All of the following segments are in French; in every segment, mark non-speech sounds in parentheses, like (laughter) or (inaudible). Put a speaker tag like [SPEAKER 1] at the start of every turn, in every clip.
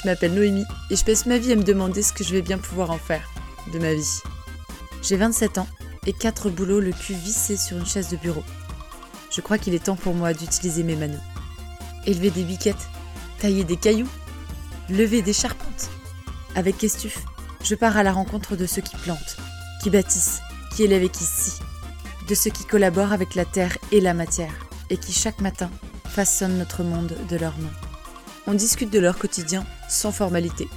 [SPEAKER 1] Je m'appelle Noémie et je passe ma vie à me demander ce que je vais bien pouvoir en faire de ma vie. J'ai 27 ans et 4 boulots le cul vissé sur une chaise de bureau. Je crois qu'il est temps pour moi d'utiliser mes manos. Élever des biquettes, tailler des cailloux, lever des charpentes. Avec Estuf, je pars à la rencontre de ceux qui plantent, qui bâtissent, qui élèvent et qui scient, de ceux qui collaborent avec la terre et la matière, et qui chaque matin façonnent notre monde de leurs mains. On discute de leur quotidien sans formalité.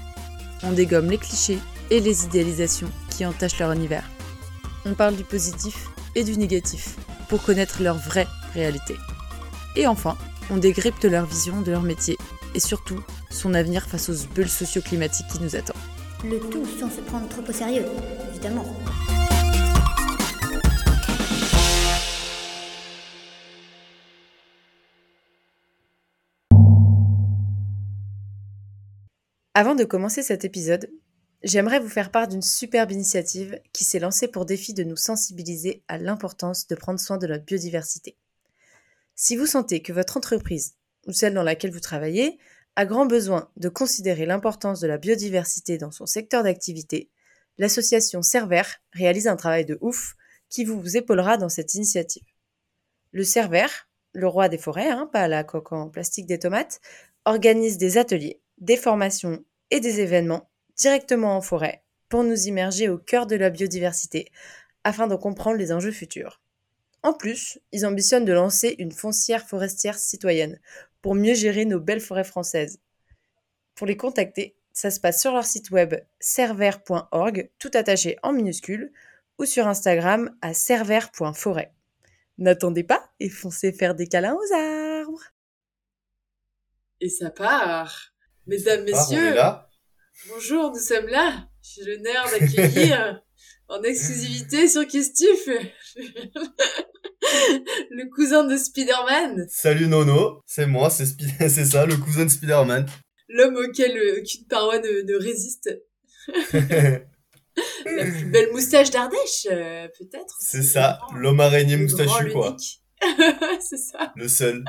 [SPEAKER 1] On dégomme les clichés et les idéalisations qui entachent leur univers. On parle du positif et du négatif pour connaître leur vraie réalité. Et enfin, on décrypte leur vision de leur métier et surtout son avenir face aux bulles socio-climatiques qui nous attendent.
[SPEAKER 2] Le tout sans se prendre trop au sérieux, évidemment.
[SPEAKER 1] Avant de commencer cet épisode, j'aimerais vous faire part d'une superbe initiative qui s'est lancée pour défi de nous sensibiliser à l'importance de prendre soin de notre biodiversité. Si vous sentez que votre entreprise ou celle dans laquelle vous travaillez a grand besoin de considérer l'importance de la biodiversité dans son secteur d'activité, l'association Cerver réalise un travail de ouf qui vous épaulera dans cette initiative. Le Cerver, le roi des forêts, hein, pas la coque en plastique des tomates, organise des ateliers des formations et des événements directement en forêt pour nous immerger au cœur de la biodiversité afin de comprendre les enjeux futurs. En plus, ils ambitionnent de lancer une foncière forestière citoyenne pour mieux gérer nos belles forêts françaises. Pour les contacter, ça se passe sur leur site web server.org, tout attaché en minuscules, ou sur Instagram à server.forêt. N'attendez pas et foncez faire des câlins aux arbres.
[SPEAKER 3] Et ça part Mesdames, Messieurs, bonjour, nous sommes là. J'ai l'honneur d'accueillir (laughs) en exclusivité sur Kestuf (laughs) le cousin de Spider-Man.
[SPEAKER 4] Salut Nono, c'est moi, c'est (laughs) c'est ça, le cousin de Spider-Man.
[SPEAKER 3] L'homme auquel euh, aucune paroi ne, résiste. La plus belle moustache d'Ardèche, euh, peut-être.
[SPEAKER 4] C'est ça, l'homme araignée moustachu, quoi.
[SPEAKER 3] c'est ça.
[SPEAKER 4] Le seul.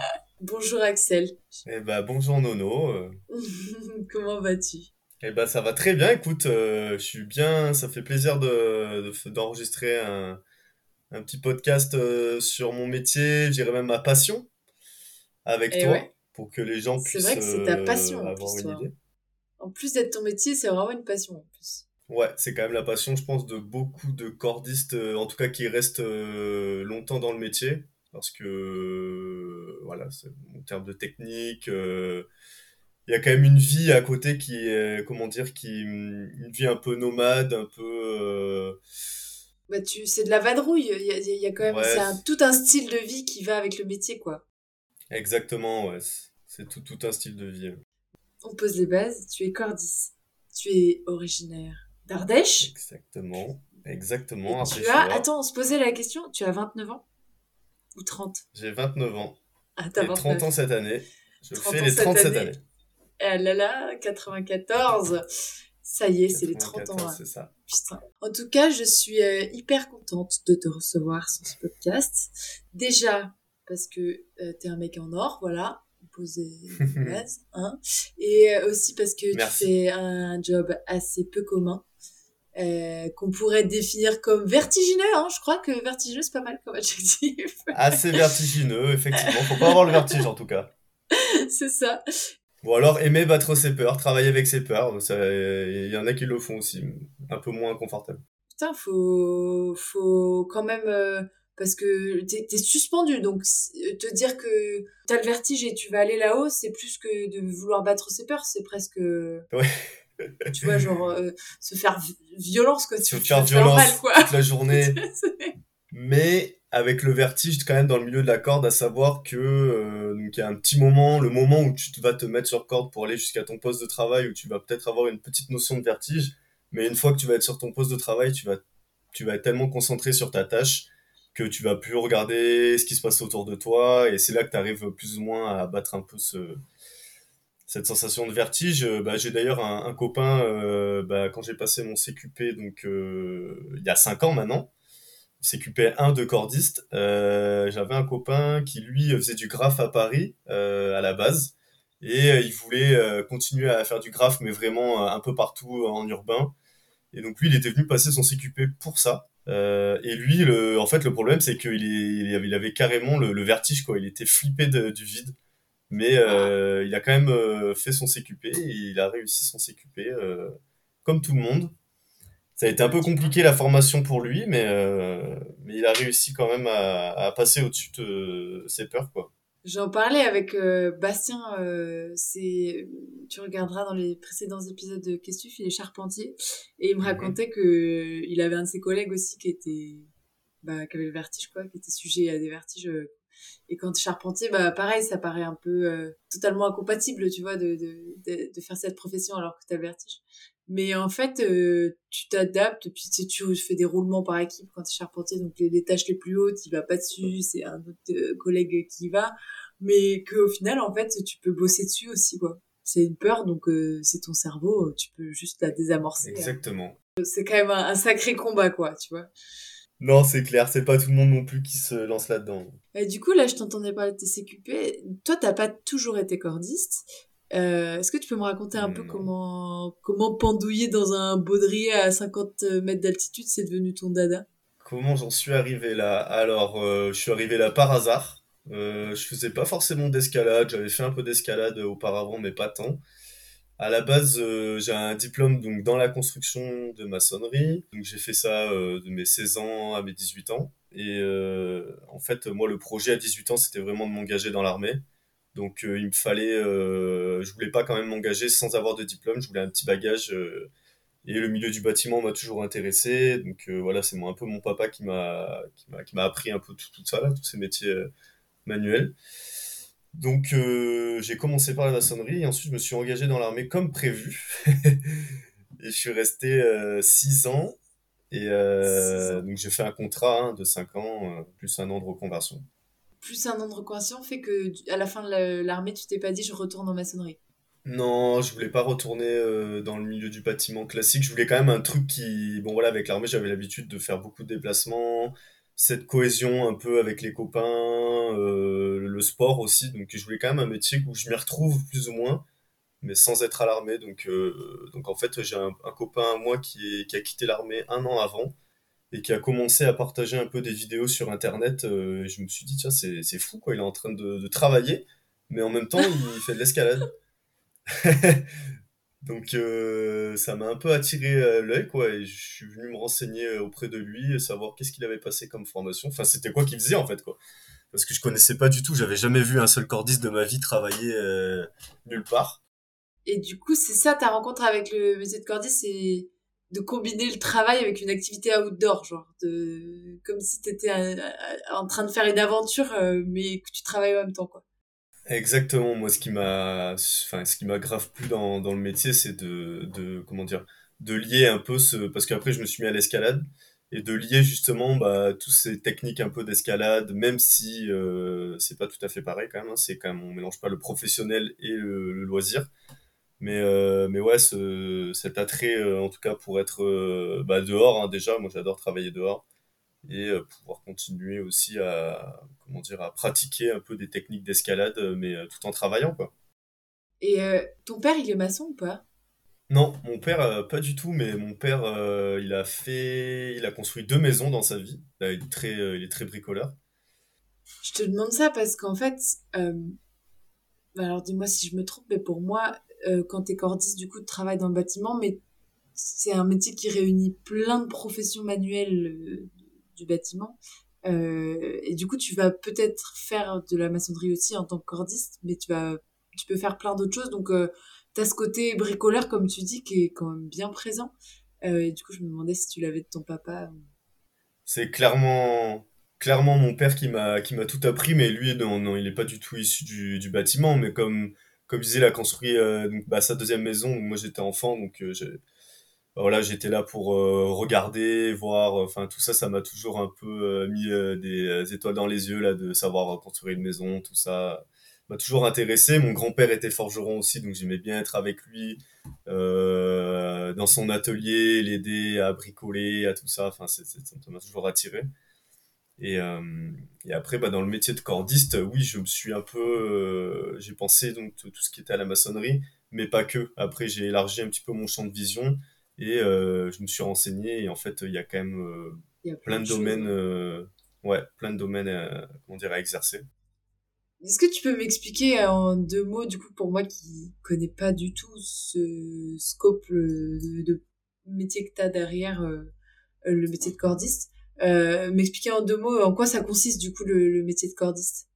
[SPEAKER 3] Bonjour Axel.
[SPEAKER 4] Eh ben bonjour Nono. (laughs)
[SPEAKER 3] Comment vas-tu?
[SPEAKER 4] Eh ben ça va très bien. Écoute, euh, je suis bien. Ça fait plaisir de d'enregistrer un, un petit podcast euh, sur mon métier, je dirais même ma passion, avec eh toi, pour que les gens puissent.
[SPEAKER 3] C'est vrai que c'est ta passion en plus, une idée. En plus d'être ton métier, c'est vraiment une passion en plus.
[SPEAKER 4] Ouais, c'est quand même la passion, je pense, de beaucoup de cordistes, euh, en tout cas qui restent longtemps dans le métier parce que voilà, en termes de technique, euh, il y a quand même une vie à côté qui est, comment dire, qui une vie un peu nomade, un peu. Euh,
[SPEAKER 3] bah tu, c'est de la vadrouille. Il y a, y a quand même, c'est un, tout un style de vie qui va avec le métier, quoi.
[SPEAKER 4] Exactement, ouais. C'est tout, tout un style de vie.
[SPEAKER 3] On pose les bases. Tu es cordis. Tu es originaire d'Ardèche.
[SPEAKER 4] Exactement. Exactement.
[SPEAKER 3] tu as, attends, on se posait la question. Tu as 29 ans? Ou 30
[SPEAKER 4] J'ai 29 ans. Ah, t'as 30 ans cette année. Je fais les 30 cette année.
[SPEAKER 3] Ah là là, 94. Ça y est, c'est les 30 ans.
[SPEAKER 4] C'est ça.
[SPEAKER 3] Putain. En tout cas, je suis euh, hyper contente de te recevoir sur ce podcast. Déjà, parce que tu euh, t'es un mec en or, voilà. Poser (laughs) base, hein. Et euh, aussi parce que tu fais un job assez peu commun euh, qu'on pourrait définir comme vertigineux. Hein. Je crois que vertigineux, c'est pas mal comme adjectif. (laughs)
[SPEAKER 4] Assez vertigineux, effectivement. Faut pas avoir le vertige, en tout cas. (laughs)
[SPEAKER 3] c'est ça.
[SPEAKER 4] Bon, alors, aimer battre ses peurs, travailler avec ses peurs, il y en a qui le font aussi, un peu moins confortable.
[SPEAKER 3] Putain, faut, faut quand même, euh, parce que t'es es suspendu, donc euh, te dire que t'as le vertige et tu vas aller là-haut, c'est plus que de vouloir battre ses peurs, c'est presque...
[SPEAKER 4] Ouais
[SPEAKER 3] tu vois, genre, euh, se faire violence, quoi.
[SPEAKER 4] Se faire violence mal, quoi. toute la journée. (laughs) Mais avec le vertige quand même dans le milieu de la corde, à savoir que euh, donc il y a un petit moment, le moment où tu vas te mettre sur corde pour aller jusqu'à ton poste de travail, où tu vas peut-être avoir une petite notion de vertige, mais une fois que tu vas être sur ton poste de travail, tu vas, tu vas être tellement concentré sur ta tâche que tu vas plus regarder ce qui se passe autour de toi, et c'est là que tu arrives plus ou moins à battre un peu ce, cette sensation de vertige. Euh, bah, j'ai d'ailleurs un, copain, euh, bah, quand j'ai passé mon CQP, donc euh, il y a 5 ans maintenant, CQP 1 de cordiste, j'avais un copain qui lui faisait du graphe à Paris à la base. Et il voulait continuer à faire du graphe, mais vraiment un peu partout en urbain. Et donc lui, il était venu passer son CQP pour ça. Et lui, le, en fait, le problème, c'est qu'il il avait, il avait carrément le, vertige, quoi. Il était flippé du vide. Mais euh, il a quand même euh, fait son CQP et il a réussi son CQP euh, comme tout le monde. Ça a été un peu compliqué la formation pour lui, mais, mais il a réussi quand même à, à passer au-dessus de ses peurs, quoi.
[SPEAKER 3] J'en parlais avec euh, Bastien, euh, c'est tu regarderas dans les précédents épisodes de Questuf, il est charpentier et il me mhm. racontait que il avait un de ses collègues aussi qui était bah, qui avait le vertige quoi, qui était sujet à des vertiges et quand tu es charpentier bah pareil, ça paraît un peu totalement incompatible, tu vois de, de, de, de faire cette profession alors que tu as le vertige. Mais en fait, euh, tu t'adaptes, puis tu, tu fais des roulements par équipe quand tu es charpentier, donc les, tâches les plus hautes, il va pas dessus, c'est un autre euh, collègue qui y va, mais qu'au final, en fait, tu peux bosser dessus aussi, quoi. C'est une peur, donc euh, c'est ton cerveau, tu peux juste la désamorcer.
[SPEAKER 4] Hein. Exactement.
[SPEAKER 3] C'est quand même un, sacré combat, quoi, tu vois.
[SPEAKER 4] Non, c'est clair, c'est pas tout le monde non plus qui se lance là-dedans.
[SPEAKER 3] Et du coup, là, je t'entendais parler de TCQP. Toi, t'as pas toujours été cordiste. Euh, Est-ce que tu peux me raconter un peu comment, comment pendouiller dans un baudrier à 50 mètres d'altitude, c'est devenu ton dada?
[SPEAKER 4] Comment j'en suis arrivé là? Alors, euh, je suis arrivé là par hasard. Euh, je faisais pas forcément d'escalade, j'avais fait un peu d'escalade auparavant, mais pas tant. À la base, euh, j'ai un diplôme donc dans la construction de maçonnerie. Donc j'ai fait ça euh, de mes 16 ans à mes 18 ans. Et en fait, moi, le projet à 18 ans, c'était vraiment de m'engager dans l'armée. Donc euh, il me fallait, euh, je voulais pas quand même m'engager sans avoir de diplôme, je voulais un petit bagage. Euh, et le milieu du bâtiment m'a toujours intéressé. Donc voilà, c'est un peu mon papa qui m'a qui m'a appris un peu tout, tout ça là, tous ces métiers manuels. Donc j'ai commencé par la maçonnerie et ensuite je me suis engagé dans l'armée comme prévu. (laughs) et je suis resté 6 ans. Et donc j'ai fait un contrat hein, de 5 ans plus un an de reconversion
[SPEAKER 3] plus un an de reconversion fait que à la fin de l'armée, tu t'es pas dit je retourne en maçonnerie?
[SPEAKER 4] Non, je voulais pas retourner euh, dans le milieu du bâtiment classique. Je voulais quand même un truc qui. Bon, voilà, avec l'armée, j'avais l'habitude de faire beaucoup de déplacements, cette cohésion un peu avec les copains, euh, le sport aussi. Donc, je voulais quand même un métier où je m'y retrouve plus ou moins, mais sans être à l'armée. Donc, euh, donc, en fait, j'ai un, copain à moi qui, qui a quitté l'armée un an avant et qui a commencé à partager un peu des vidéos sur internet. Euh, je me suis dit, tiens, c'est fou, quoi. Il est en train de, travailler, mais en même temps, (laughs) il fait de l'escalade. (laughs) Donc, euh, ça m'a un peu attiré euh, l'œil, quoi. Et je suis venu me renseigner auprès de lui, savoir qu'est-ce qu'il avait passé comme formation. Enfin, c'était quoi qu'il faisait, en fait, quoi. Parce que je connaissais pas du tout, j'avais jamais vu un seul cordiste de ma vie travailler nulle part.
[SPEAKER 3] Et du coup, c'est ça ta rencontre avec le métier de cordiste, c'est de combiner le travail avec une activité outdoor, genre de comme si tu étais euh, euh, en train de faire une aventure, euh, mais que tu travailles en même temps, quoi.
[SPEAKER 4] Exactement. Moi, ce qui m'a, enfin, ce qui m'a grave dans, dans le métier, c'est de, de, comment dire, de lier un peu ce, parce qu'après, je me suis mis à l'escalade et de lier justement bah, toutes ces techniques un peu d'escalade, même si euh, c'est pas tout à fait pareil quand même. Hein, c'est quand même, on mélange pas le professionnel et le, le loisir. Mais, euh, mais ouais, ce, cet attrait, euh, en tout cas, pour être euh, bah, dehors, hein, déjà, moi j'adore travailler dehors, et pouvoir continuer aussi à, comment dire, à pratiquer un peu des techniques d'escalade, mais tout en travaillant, quoi.
[SPEAKER 3] Et ton père, il est maçon ou pas?
[SPEAKER 4] Non, mon père, pas du tout, mais mon père, il a fait, il a construit deux maisons dans sa vie. il, est très, il est très bricoleur.
[SPEAKER 3] Je te demande ça parce qu'en fait, alors dis-moi si je me trompe, mais pour moi, euh, quand t'es cordiste, du coup, tu travailles dans le bâtiment, mais c'est un métier qui réunit plein de professions manuelles euh, du bâtiment. Euh, et du coup, tu vas peut-être faire de la maçonnerie aussi en tant que cordiste, mais tu vas, tu peux faire plein d'autres choses. Donc, euh, tu as ce côté bricoleur, comme tu dis, qui est quand même bien présent. Euh, et du coup, je me demandais si tu l'avais de ton papa.
[SPEAKER 4] C'est clairement, clairement mon père qui m'a, qui m'a tout appris, mais lui, non, non, il est pas du tout issu du, du bâtiment, mais comme, comme je disais, il a construit bah, sa deuxième maison. moi, j'étais enfant, donc bah, voilà, j'étais là pour euh, regarder, voir. Enfin, tout ça, ça m'a toujours un peu mis des étoiles dans les yeux là, de savoir construire une maison, tout ça m'a toujours intéressé. Mon grand-père était forgeron aussi, donc j'aimais bien être avec lui dans son atelier, l'aider à bricoler, à tout ça. Enfin, ça m'a toujours attiré. Et, et après, bah, dans le métier de cordiste, oui, je me suis un peu, j'ai pensé donc tout ce qui était à la maçonnerie, mais pas que. Après, j'ai élargi un petit peu mon champ de vision et je me suis renseigné. Et en fait, il y a quand même plein, de domaines, ouais, plein de domaines, comment dire, à exercer.
[SPEAKER 3] Est-ce que tu peux m'expliquer en deux mots, du coup, pour moi qui connais pas du tout ce scope de, métier que tu as derrière le métier de cordiste, euh, m'expliquer en deux mots en quoi ça consiste du coup le, métier de cordiste?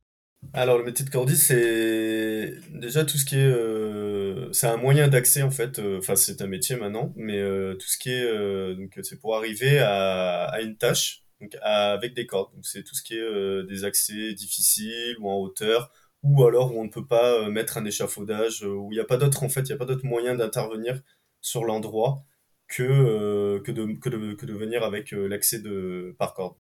[SPEAKER 4] Alors le métier de cordiste c'est déjà tout ce qui est euh, c'est un moyen d'accès en fait euh, enfin c'est un métier maintenant mais tout ce qui est donc c'est pour arriver à, à une tâche donc avec des cordes donc c'est tout ce qui est des accès difficiles ou en hauteur ou alors où on ne peut pas mettre un échafaudage où il n'y a pas d'autre en fait il a pas d'autre moyen d'intervenir sur l'endroit que, euh, de, que, de, que de venir avec euh, l'accès de par corde.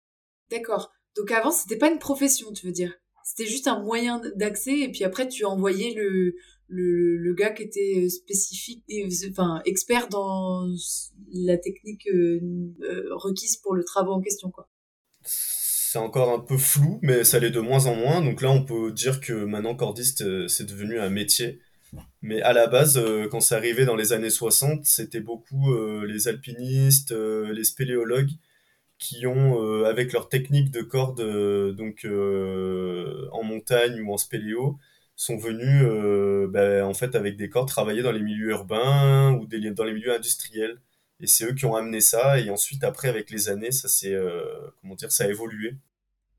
[SPEAKER 3] D'accord. Donc avant, c'était pas une profession, tu veux dire C'était juste un moyen d'accès et puis après, tu envoyais le, le, gars qui était spécifique, et, enfin expert dans la technique euh, requise pour le travail en question, quoi.
[SPEAKER 4] C'est encore un peu flou, mais ça l'est de moins en moins. Donc là, on peut dire que maintenant, cordiste, c'est devenu un métier. Mais à la base, euh, quand c'est arrivé dans les années 60, c'était beaucoup euh, les alpinistes, euh, les spéléologues qui ont, avec leur technique de corde, donc en montagne ou en spéléo, sont venus ben, en fait avec des cordes travailler dans les milieux urbains ou dans les milieux industriels. Et c'est eux qui ont amené ça. Et ensuite, après, avec les années, ça s'est, comment dire, ça a évolué.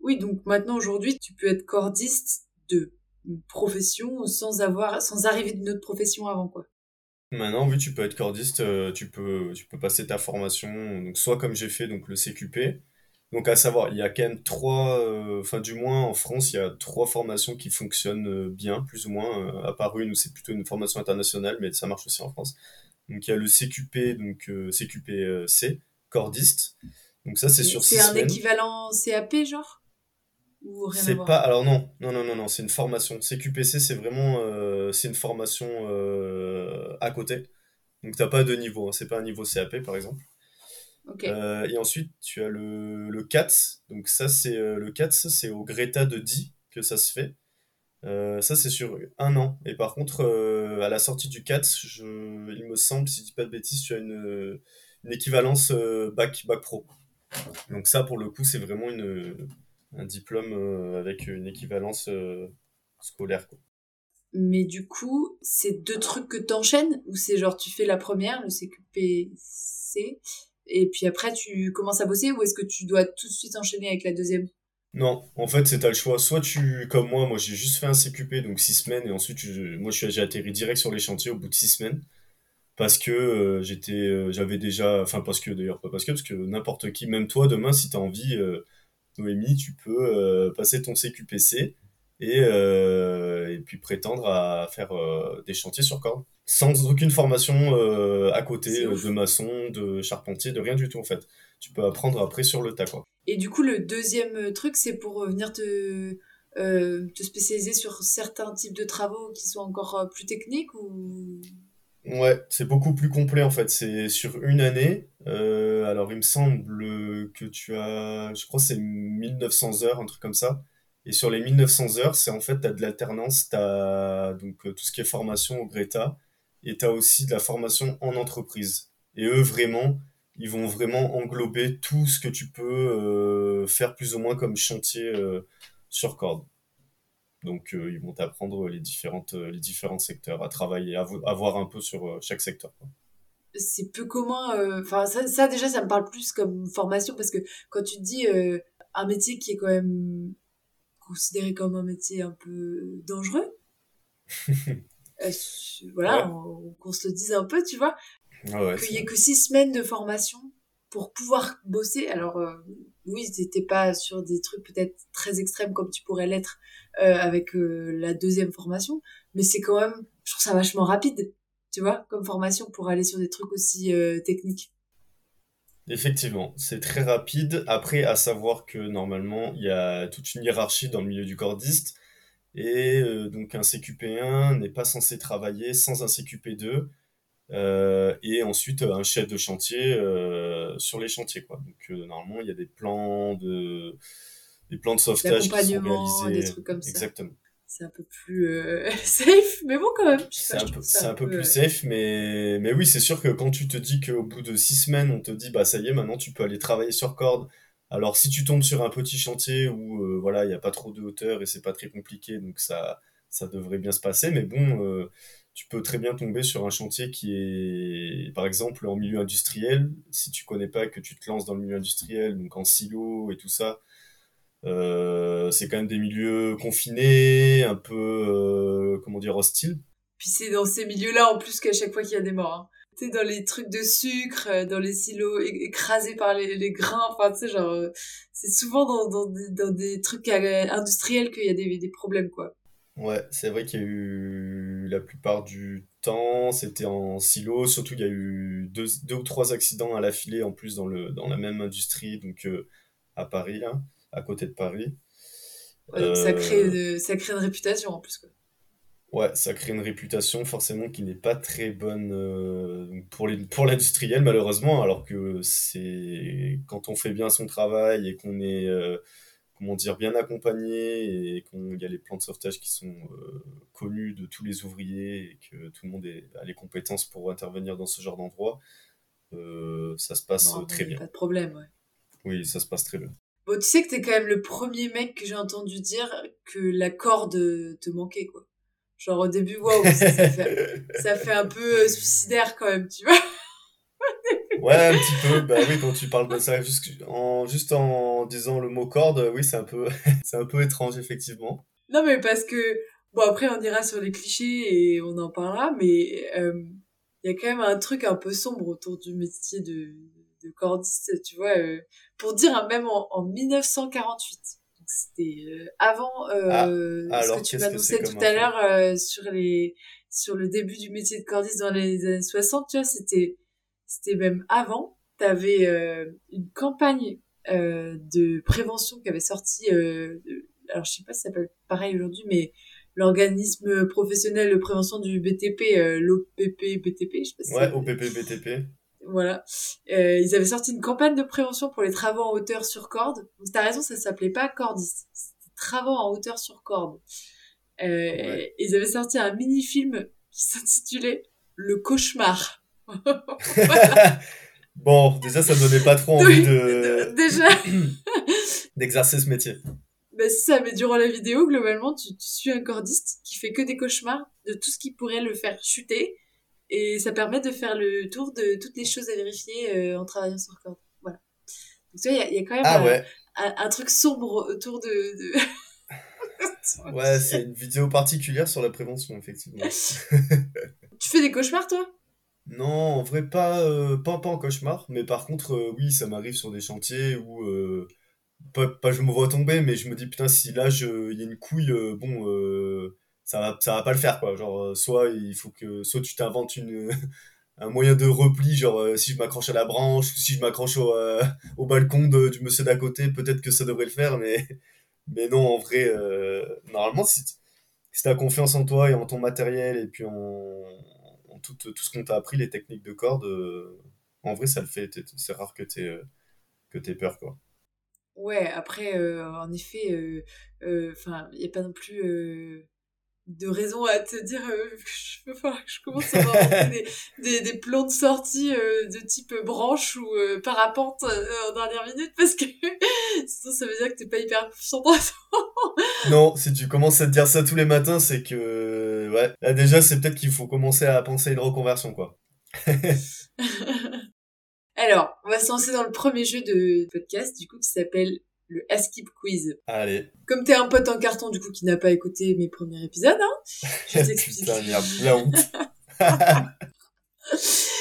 [SPEAKER 3] Oui, donc maintenant, aujourd'hui, tu peux être cordiste de profession sans avoir, sans arriver d'une autre profession avant, quoi.
[SPEAKER 4] Maintenant, oui, tu peux être cordiste, euh, tu peux, tu peux passer ta formation, donc soit comme j'ai fait, donc le CQP. Donc à savoir, il y a quand même trois, euh, enfin du moins en France, il y a trois formations qui fonctionnent euh, bien, plus ou moins, à part une où c'est plutôt une formation internationale, mais ça marche aussi en France. Donc il y a le CQP, donc CQP-C, cordiste. Donc ça c'est sur
[SPEAKER 3] C'est un équivalent CAP, genre?
[SPEAKER 4] C'est pas alors non non non non non c'est une formation CQPC c'est vraiment euh, c'est une formation euh, à côté donc t'as pas de niveau hein. c'est pas un niveau CAP par exemple euh, et ensuite tu as le, le CATS donc ça c'est le CATS c'est au Greta de 10 que ça se fait. Ça c'est sur un an. Et par contre à la sortie du CATS je, il me semble si je dis pas de bêtises tu as une, une équivalence bac bac pro. Donc ça pour le coup c'est vraiment une un diplôme euh, avec une équivalence euh, scolaire. Quoi.
[SPEAKER 3] Mais du coup, c'est deux trucs que t'enchaînes? Ou c'est genre tu fais la première, le CQPC, et puis après tu commences à bosser ou est-ce que tu dois tout de suite enchaîner avec la deuxième?
[SPEAKER 4] Non, en fait c'est à le choix. Soit tu, comme moi, moi j'ai juste fait un CQP, donc six semaines, et ensuite moi j'ai atterri direct sur les chantiers au bout de six semaines. Parce que euh, j'étais, j'avais déjà, enfin parce que d'ailleurs, pas parce que, parce que n'importe qui, même toi demain si t'as envie, Noémie, tu peux euh, passer ton CQPC et, euh, et puis prétendre à faire euh, des chantiers sur corde. Sans aucune formation à côté de maçon, de charpentier, de rien du tout en fait. Tu peux apprendre après sur le tas. Quoi.
[SPEAKER 3] Et du coup, le deuxième truc, c'est pour venir te, te spécialiser sur certains types de travaux qui sont encore plus techniques ou?
[SPEAKER 4] Ouais, c'est beaucoup plus complet en fait. C'est sur une année. Euh, alors il me semble que tu as, je crois c'est 1900 heures, un truc comme ça. Et sur les 1900 heures, c'est en fait, tu as de l'alternance, tu as donc, euh, tout ce qui est formation au Greta, et tu as aussi de la formation en entreprise. Et eux, vraiment, ils vont vraiment englober tout ce que tu peux euh, faire plus ou moins comme chantier sur corde. Donc, euh, ils vont t'apprendre les, différentes, euh, les différents secteurs, à travailler, à, voir un peu sur euh, chaque secteur.
[SPEAKER 3] C'est peu commun. Enfin, ça, déjà, ça me parle plus comme formation parce que quand tu te dis un métier qui est quand même considéré comme un métier un peu dangereux, (laughs) voilà, qu'on se le dise un peu, tu vois, qu'il n'y ait que six semaines de formation pour pouvoir bosser. Alors, oui, t'étais pas sur des trucs peut-être très extrêmes comme tu pourrais l'être euh, avec euh, la deuxième formation, mais c'est quand même, je trouve ça vachement rapide, tu vois, comme formation pour aller sur des trucs aussi euh, techniques.
[SPEAKER 4] Effectivement, c'est très rapide. Après, à savoir que normalement, il y a toute une hiérarchie dans le milieu du cordiste. Et donc, un CQP1 n'est pas censé travailler sans un CQP2. et ensuite, un chef de chantier sur les chantiers. Quoi. Donc, normalement, il y a des plans de les plans de sauvetage qui sont réalisés.
[SPEAKER 3] des trucs comme ça.
[SPEAKER 4] Exactement.
[SPEAKER 3] C'est un peu plus euh, (laughs) safe, mais bon, quand même.
[SPEAKER 4] C'est un, peu, un plus
[SPEAKER 3] euh,
[SPEAKER 4] safe, mais, mais oui, c'est sûr que quand tu te dis qu'au bout de six semaines, on te dit, bah ça y est, maintenant tu peux aller travailler sur corde. Alors si tu tombes sur un petit chantier où euh, voilà, il n'y a pas trop de hauteur et c'est pas très compliqué, donc ça, ça devrait bien se passer, mais bon, tu peux très bien tomber sur un chantier qui est, par exemple, en milieu industriel. Si tu connais pas, que tu te lances dans le milieu industriel, donc en silo et tout ça, euh, c'est quand même des milieux confinés, un peu, euh, comment dire, hostiles.
[SPEAKER 3] Puis c'est dans ces milieux-là, en plus, qu'à chaque fois qu'il y a des morts. Hein. Tu sais, dans les trucs de sucre, euh, dans les silos écrasés par les, les grains, enfin, tu sais, genre, c'est souvent dans, dans, des, dans des trucs industriels qu'il y a des, des problèmes, quoi.
[SPEAKER 4] Ouais, c'est vrai qu'il y a eu la plupart du temps, c'était en silo, surtout il y a eu deux, deux ou trois accidents à la filée en plus dans le, dans la même industrie, donc euh, à Paris, à côté de Paris.
[SPEAKER 3] Ouais, donc ça crée,
[SPEAKER 4] Euh,
[SPEAKER 3] de- ça crée une réputation, en plus, quoi.
[SPEAKER 4] ouais, ça crée une réputation forcément qui n'est pas très bonne euh, pour l'industriel malheureusement, alors que c'est quand on fait bien son travail et qu'on est euh, comment dire, bien accompagné et qu'il y a les plans de sauvetage qui sont euh, connus de tous les ouvriers et que tout le monde est- a les compétences pour intervenir dans ce genre d'endroit, ça se passe
[SPEAKER 3] Non,
[SPEAKER 4] très bien.
[SPEAKER 3] pas de problème, ouais.
[SPEAKER 4] Oui, ça se passe très bien.
[SPEAKER 3] Bon, tu sais que t'es quand même le premier mec que j'ai entendu dire que la corde te manquait, quoi. Genre, au début, waouh, ça, ça fait, ça fait un peu euh, suicidaire, quand même, tu vois. (laughs)
[SPEAKER 4] Ouais, un petit peu. Bah oui, quand tu parles de ça, juste en, juste en disant le mot corde, oui, c'est un peu, (laughs) c'est un peu étrange, effectivement.
[SPEAKER 3] Non, mais parce que, bon, après, on ira sur les clichés et on en parlera, mais euh, il y a quand même un truc un peu sombre autour du métier de, de cordiste, tu vois. euh, pour dire, même en, en 1948. Donc, C'était euh, avant euh,
[SPEAKER 4] Ah,
[SPEAKER 3] ce que tu m'annonçais tout à l'heure euh, sur les sur le début du métier de cordiste dans les années 60, tu vois, c'était c'était même avant. T'avais euh, une campagne de prévention qui avait sorti, alors je sais pas si ça s'appelle pareil aujourd'hui, mais l'organisme professionnel de prévention du BTP, l'OPP BTP, je sais pas si
[SPEAKER 4] Ouais, OPP, BTP.
[SPEAKER 3] Voilà. Euh, ils avaient sorti une campagne de prévention pour les travaux en hauteur sur corde. Donc t'as raison, ça s'appelait pas cordiste, c'était travaux en hauteur sur corde. Euh,
[SPEAKER 4] Ouais.
[SPEAKER 3] Ils avaient sorti un mini-film qui s'intitulait Le cauchemar. (laughs)
[SPEAKER 4] Bon, déjà, ça me donnait pas trop envie de, (laughs)
[SPEAKER 3] Déjà, (clears throat)
[SPEAKER 4] d'exercer ce métier.
[SPEAKER 3] c'est ça, mais durant la vidéo, globalement, tu, tu suis un cordiste qui fait que des cauchemars de tout ce qui pourrait le faire chuter. Et ça permet de faire le tour de toutes les choses à vérifier euh, en travaillant sur corde. Voilà. Donc tu vois, il y a, il y a quand même
[SPEAKER 4] Ah ouais,
[SPEAKER 3] un, un truc sombre autour de... de... (laughs)
[SPEAKER 4] ouais, c'est une vidéo particulière sur la prévention, effectivement. (laughs)
[SPEAKER 3] Tu fais des cauchemars, toi?
[SPEAKER 4] Non, en vrai, pas, euh, pas, pas en cauchemar, mais par contre, euh, oui, ça m'arrive sur des chantiers où, euh, pas, pas je me vois tomber, mais je me dis, putain, si là, il y a une couille, bon, ça va, ça va pas le faire, quoi. Genre, euh, soit il faut que, soit tu t'inventes une, (laughs) un moyen de repli, genre, euh, si je m'accroche à la branche, ou si je m'accroche au, euh, au balcon de- du monsieur d'à côté, peut-être que ça devrait le faire, mais, (laughs) mais non, en vrai, euh, normalement, si, si t'as confiance en toi et en ton matériel, et puis en, tout, tout ce qu'on t'a appris, les techniques de corde, en vrai, ça le fait. C'est rare que euh, que t'aies peur, quoi.
[SPEAKER 3] Ouais, après, en effet, enfin, il n'y a pas non plus de raison à te dire euh, je que je commence à inventer des, (laughs) des, des plans de sortie euh, de type branche ou euh, parapente euh, en dernière minute parce que (laughs) sinon ça veut dire que t'es pas hyper confiant en toi. (laughs)
[SPEAKER 4] Non, si tu commences à te dire ça tous les matins, c'est que, ouais, là déjà, c'est peut-être qu'il faut commencer à penser à une reconversion, quoi.
[SPEAKER 3] Alors, on va se lancer dans le premier jeu de podcast du coup qui s'appelle le Askip Quiz.
[SPEAKER 4] Allez.
[SPEAKER 3] Comme t'es un pote en carton du coup qui n'a pas écouté mes premiers épisodes, hein, (laughs) je t'explique. (laughs)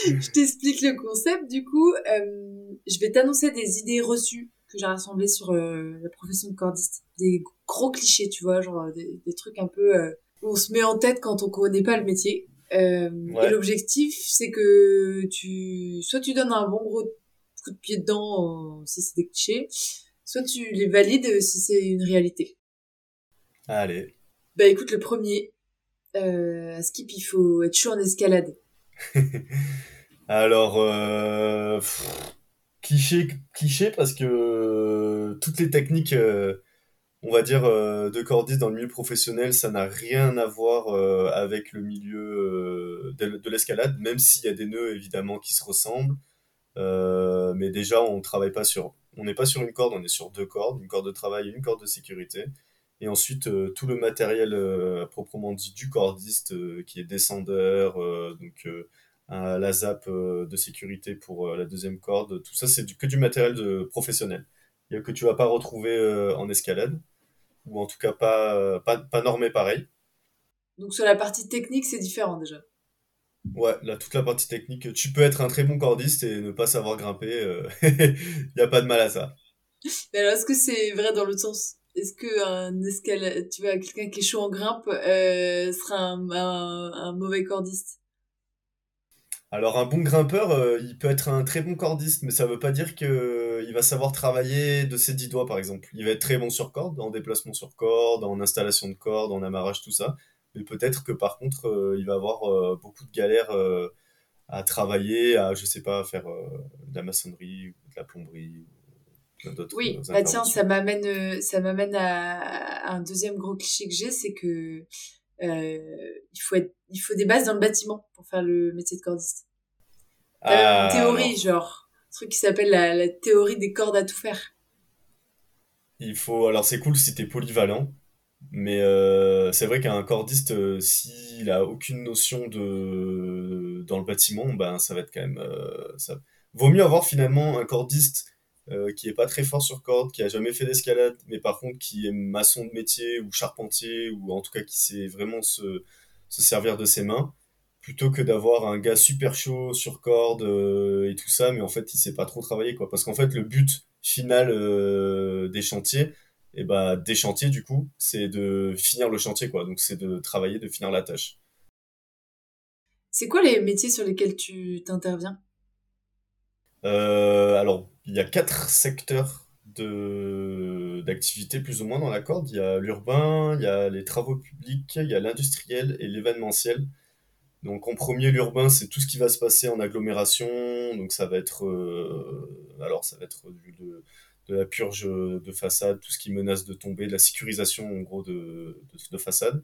[SPEAKER 3] Je t'explique le concept. Du coup, euh, je vais t'annoncer des idées reçues que j'ai rassemblées sur euh, la profession de cordiste. Des gros clichés, tu vois, genre des, des trucs un peu euh, où on se met en tête quand on connaît pas le métier. Euh,
[SPEAKER 4] Ouais.
[SPEAKER 3] Et l'objectif, c'est que tu, soit tu donnes un bon gros coup de pied dedans euh, si c'est des clichés, soit tu les valides euh, si c'est une réalité.
[SPEAKER 4] Allez.
[SPEAKER 3] Bah écoute, le premier, euh, à Skip, il faut être chaud en escalade. (laughs)
[SPEAKER 4] Alors, euh, pff, cliché, cliché parce que euh, toutes les techniques, euh, on va dire, euh, de cordistes dans le milieu professionnel, ça n'a rien à voir euh, avec le milieu euh, de, de l'escalade, même s'il y a des nœuds évidemment qui se ressemblent. Euh, mais déjà, on travaille pas sur, on n'est pas sur une corde, on est sur deux cordes, une corde de travail et une corde de sécurité. Et ensuite, euh, tout le matériel euh, proprement dit du cordiste, euh, qui est descendeur, donc la euh, de sécurité pour la deuxième corde, tout ça, c'est que du matériel professionnel. Il y a que tu vas pas retrouver en escalade, ou en tout cas pas normé pareil.
[SPEAKER 3] Donc sur la partie technique, c'est différent déjà.
[SPEAKER 4] Ouais, là, toute la partie technique, tu peux être un très bon cordiste et ne pas savoir grimper, (laughs) il n'y a pas de mal à ça.
[SPEAKER 3] Mais alors, est-ce que c'est vrai dans l'autre sens? Est-ce que un escalade, tu vois, quelqu'un qui est chaud en grimpe euh, sera un, un, un mauvais cordiste?
[SPEAKER 4] Alors un bon grimpeur, euh, il peut être un très bon cordiste, mais ça veut pas dire que euh, il va savoir travailler de ses dix doigts, par exemple. Il va être très bon sur corde, en déplacement sur corde, en installation de corde, en amarrage, tout ça. Mais peut-être que par contre, euh, il va avoir euh, beaucoup de galères euh, à travailler, à, je sais pas, à faire de la maçonnerie, ou de la plomberie, ou plein d'autres
[SPEAKER 3] Oui, bah tiens, ça m'amène, ça m'amène à, à un deuxième gros cliché que j'ai, c'est que il faut être, il faut des bases dans le bâtiment pour faire le métier de cordiste. Même une
[SPEAKER 4] Ah,
[SPEAKER 3] théorie,
[SPEAKER 4] alors,
[SPEAKER 3] genre, un truc qui s'appelle la, la théorie des cordes à tout faire.
[SPEAKER 4] il faut, alors c'est cool si t'es polyvalent, Mais euh, c'est vrai qu'un cordiste, euh, s'il a aucune notion de dans le bâtiment, ben ça va être quand même euh, ça. Vaut mieux avoir finalement un cordiste qui est pas très fort sur corde, qui a jamais fait d'escalade, mais par contre qui est maçon de métier ou charpentier ou en tout cas qui sait vraiment se se servir de ses mains, plutôt que d'avoir un gars super chaud sur corde et tout ça, mais en fait il sait pas trop travailler quoi. Parce qu'en fait le but final des chantiers et bah des chantiers du coup, c'est de finir le chantier quoi. Donc c'est de travailler, de finir la tâche.
[SPEAKER 3] C'est quoi les métiers sur lesquels tu t'interviens?
[SPEAKER 4] Euh, alors il y a quatre secteurs d'activité plus ou moins dans la corde. Il y a l'urbain, il y a les travaux publics, il y a l'industriel et l'événementiel. Donc en premier l'urbain, c'est tout ce qui va se passer en agglomération. Donc ça va être euh, alors ça va être du, de, de la purge de façade, tout ce qui menace de tomber, de la sécurisation en gros de, de, de façade.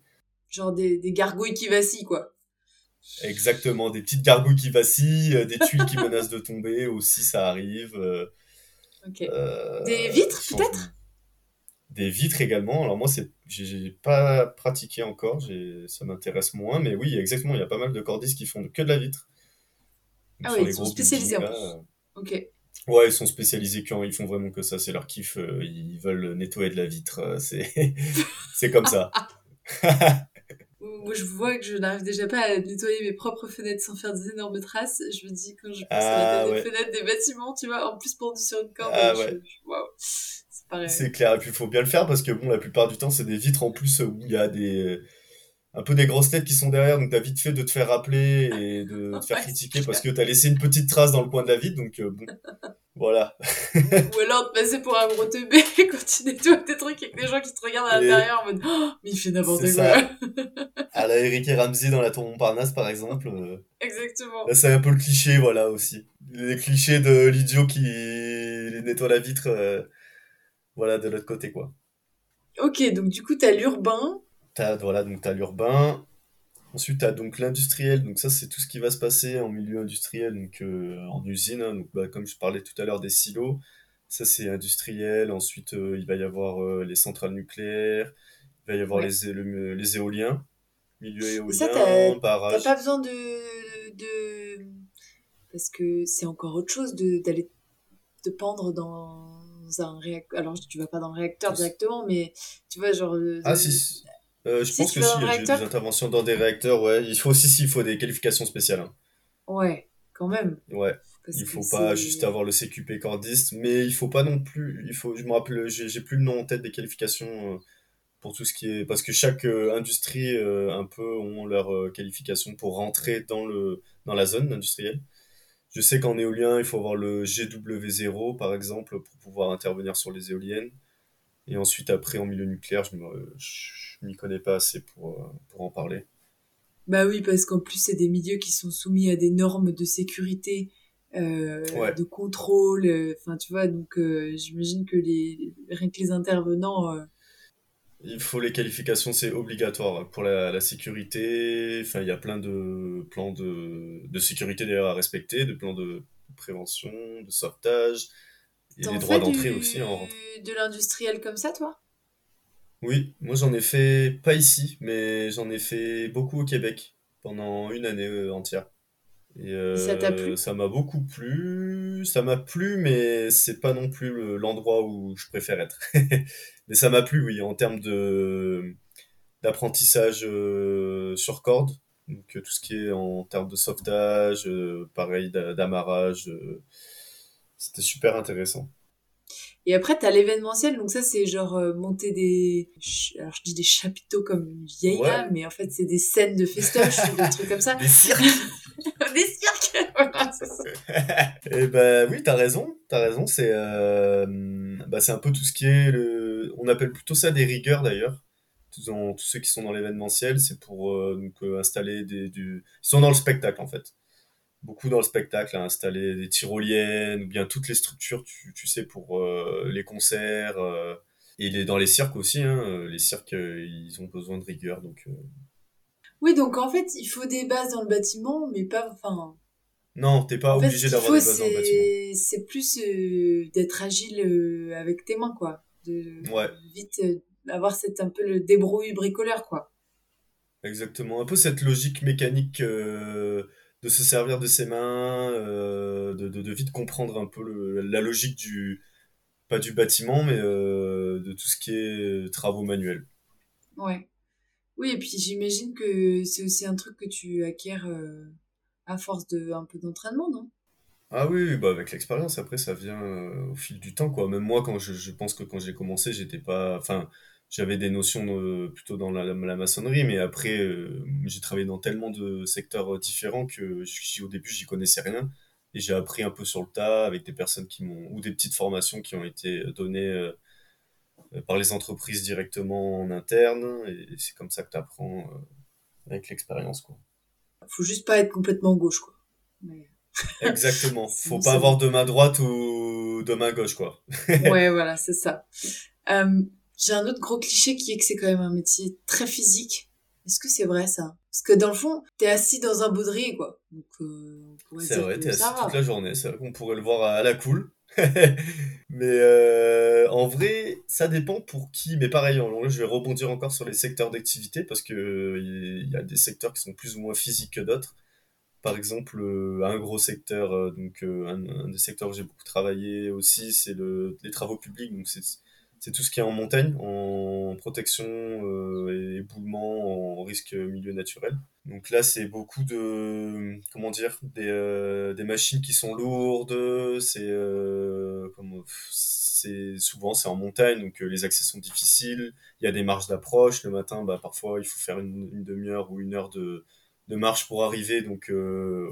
[SPEAKER 3] Genre des, des gargouilles qui vacillent, quoi.
[SPEAKER 4] Exactement, des petites gargouilles qui vacillent, euh, des tuiles qui (laughs) menacent de tomber aussi, ça arrive. euh,
[SPEAKER 3] Ok.
[SPEAKER 4] euh,
[SPEAKER 3] Des vitres, peut-être?
[SPEAKER 4] Des vitres également. Alors moi, c'est, j'ai pas pratiqué encore, j'ai, ça m'intéresse moins, mais oui, exactement, il y a pas mal de cordistes qui font que de la vitre. Donc,
[SPEAKER 3] Ah oui, ils sont spécialisés en plus. Ok.
[SPEAKER 4] Ouais, ils sont spécialisés quand ils font vraiment que ça, c'est leur kiff, euh, ils veulent nettoyer de la vitre, euh, c'est, (laughs) c'est comme ça. (laughs)
[SPEAKER 3] Moi, je vois que je n'arrive déjà pas à nettoyer mes propres fenêtres sans faire des énormes traces. Je me dis, quand je pense à
[SPEAKER 4] Ah
[SPEAKER 3] la taille
[SPEAKER 4] ouais.
[SPEAKER 3] des fenêtres des bâtiments, tu vois, en plus pendu sur une corde,
[SPEAKER 4] Ah ouais.
[SPEAKER 3] C'est pareil.
[SPEAKER 4] C'est clair, et puis il faut bien le faire parce que bon, la plupart du temps, c'est des vitres en plus où il y a des un peu des grosses têtes qui sont derrière, donc t'as vite fait de te faire rappeler et de (laughs) te faire critiquer parce que t'as laissé une petite trace dans le coin de la vitre, donc euh, bon, (laughs) voilà.
[SPEAKER 3] Ou alors de passer pour un gros teubé quand tu nettoies tes trucs que les gens qui te regardent à l'intérieur en mode oh, mais il fait n'importe quoi. (laughs)
[SPEAKER 4] À la Eric et Ramsey dans la tour Montparnasse, par exemple, euh,
[SPEAKER 3] Exactement.
[SPEAKER 4] là c'est un peu le cliché, voilà aussi. Les clichés de l'idiot qui nettoie la vitre, euh, voilà, de l'autre côté, quoi.
[SPEAKER 3] Ok, donc du coup, t'as l'urbain.
[SPEAKER 4] T'as, voilà, donc t'as l'urbain. Ensuite, t'as donc l'industriel. Donc ça, c'est tout ce qui va se passer en milieu industriel, donc euh, en usine. hein. donc, bah, comme je parlais tout à l'heure des silos, ça c'est industriel. Ensuite, euh, il va y avoir euh, les centrales nucléaires. Il va y avoir
[SPEAKER 3] Ouais.
[SPEAKER 4] les, le- les éoliens, milieu
[SPEAKER 3] Et ça,
[SPEAKER 4] éolien,
[SPEAKER 3] T'as
[SPEAKER 4] barrage.
[SPEAKER 3] pas besoin de, de... Parce que c'est encore autre chose de d'aller te pendre dans un réacteur. Alors, tu vas pas dans le réacteur directement, mais tu vois, genre...
[SPEAKER 4] Ah
[SPEAKER 3] de-
[SPEAKER 4] si. Euh, je
[SPEAKER 3] Si,
[SPEAKER 4] pense que si, eu des
[SPEAKER 3] réacteur
[SPEAKER 4] interventions dans des réacteurs, ouais. Il faut aussi, si, il faut des qualifications spéciales. hein.
[SPEAKER 3] Ouais, quand même.
[SPEAKER 4] Ouais.
[SPEAKER 3] Parce
[SPEAKER 4] Il faut pas juste avoir le CQP cordiste, mais il faut pas non plus. Il faut, je me rappelle, j'ai plus le nom en tête des qualifications euh, pour tout ce qui est, parce que chaque euh, industrie un peu ont leur qualification pour rentrer dans le dans la zone industrielle. Je sais qu'en éolien, il faut avoir le GW0 par exemple pour pouvoir intervenir sur les éoliennes. Et ensuite après en milieu nucléaire, je je m'y connais pas assez pour euh, pour en parler.
[SPEAKER 3] Bah oui, parce qu'en plus, c'est des milieux qui sont soumis à des normes de sécurité, euh,
[SPEAKER 4] Ouais.
[SPEAKER 3] de contrôle. euh, Enfin, tu vois, donc euh, j'imagine que les rien que les intervenants,
[SPEAKER 4] Il faut les qualifications, c'est obligatoire pour la, la sécurité. Enfin, il y a plein de plans de, de sécurité d'ailleurs à respecter, de plans de prévention, de sauvetage, et
[SPEAKER 3] T'en
[SPEAKER 4] des droits d'entrée aussi en rentrant.
[SPEAKER 3] de l'industriel comme ça, toi?
[SPEAKER 4] Oui, moi j'en ai fait, pas ici, mais j'en ai fait beaucoup au Québec pendant une année euh, entière. Et
[SPEAKER 3] ça t'a
[SPEAKER 4] euh,
[SPEAKER 3] plu
[SPEAKER 4] ça m'a beaucoup plu, ça m'a plu, mais c'est pas non plus le- l'endroit où je préfère être. (laughs) Mais ça m'a plu, oui, en termes de d'apprentissage euh, sur corde, donc euh, tout ce qui est en termes de sauvetage, euh, pareil d'a- d'amarrage, euh, c'était super intéressant.
[SPEAKER 3] Et après, t'as l'événementiel, donc ça, c'est genre euh, monter des... Alors, je dis des chapiteaux comme une vieille
[SPEAKER 4] Ouais,
[SPEAKER 3] dame, mais en fait, c'est des scènes de festoche ou des trucs comme ça.
[SPEAKER 4] des cirques. (laughs)
[SPEAKER 3] des cirques (laughs) Voilà, c'est ça. (laughs)
[SPEAKER 4] Et ben oui, t'as raison, t'as raison. C'est euh, bah, c'est un peu tout ce qui est le. On appelle plutôt ça des rigueurs d'ailleurs. Tous, tous ceux qui sont dans l'événementiel, c'est pour euh, donc installer des du. Ils sont dans le spectacle en fait. Beaucoup dans le spectacle, à installer des tyroliennes ou bien toutes les structures, tu, tu sais, pour euh, les concerts. euh, et les, dans les cirques aussi, hein, euh, les cirques, euh, ils ont besoin de rigueur, donc. euh,
[SPEAKER 3] Oui, donc en fait, il faut des bases dans le bâtiment, mais pas... Enfin,
[SPEAKER 4] Non, t'es pas
[SPEAKER 3] en fait,
[SPEAKER 4] obligé
[SPEAKER 3] qu'il
[SPEAKER 4] d'avoir
[SPEAKER 3] faut,
[SPEAKER 4] des bases dans le bâtiment.
[SPEAKER 3] c'est plus euh, d'être agile avec tes mains, quoi. De
[SPEAKER 4] Ouais.
[SPEAKER 3] vite avoir cette, un peu le débrouille bricoleur, quoi.
[SPEAKER 4] Exactement, un peu cette logique mécanique de se servir de ses mains, euh, de, de, de vite comprendre un peu le- la logique du, pas du bâtiment, mais euh, de tout ce qui est travaux manuels.
[SPEAKER 3] Ouais. Oui, et puis j'imagine que c'est aussi un truc que tu acquiers euh, à force de un peu d'entraînement, non?
[SPEAKER 4] Ah oui, bah avec l'expérience, après ça vient au fil du temps, quoi. Même moi, quand je, je pense que quand j'ai commencé, j'étais pas, enfin, j'avais des notions de- plutôt dans la, la maçonnerie, mais après, euh, j'ai travaillé dans tellement de secteurs euh, différents que au début, j'y connaissais rien. Et j'ai appris un peu sur le tas avec des personnes qui m'ont, ou des petites formations qui ont été données euh, par les entreprises directement en interne. Et c'est comme ça que tu apprends avec l'expérience, quoi.
[SPEAKER 3] Faut juste pas être complètement gauche, quoi. Mais...
[SPEAKER 4] Exactement. (laughs) Faut pas avoir de main droite ou de main gauche, quoi.
[SPEAKER 3] Ouais, voilà, c'est ça. J'ai un autre gros cliché qui est que c'est quand même un métier très physique. Est-ce que c'est vrai, ça? Parce que dans le fond, t'es assis dans un baudrier, quoi. Donc, euh,
[SPEAKER 4] C'est vrai, t'es assis toute la journée. C'est vrai qu'on pourrait le voir à, la cool. (laughs) Mais euh, en vrai, ça dépend pour qui. Mais pareil, en- je vais rebondir encore sur les secteurs d'activité parce que euh, il y a des secteurs qui sont plus ou moins physiques que d'autres. Par exemple, un gros secteur, donc un, un des secteurs où j'ai beaucoup travaillé aussi, c'est le, les travaux publics. Donc c'est c'est tout ce qui est en montagne, en protection euh, et éboulement, en risque milieu naturel. Donc là, c'est beaucoup de, comment dire, des, euh, des machines qui sont lourdes. C'est euh, souvent c'est en montagne, donc euh, les accès sont difficiles. Il y a des marges d'approche. Le matin, bah, parfois, il faut faire une, une demi-heure ou une heure de, de marche pour arriver donc euh,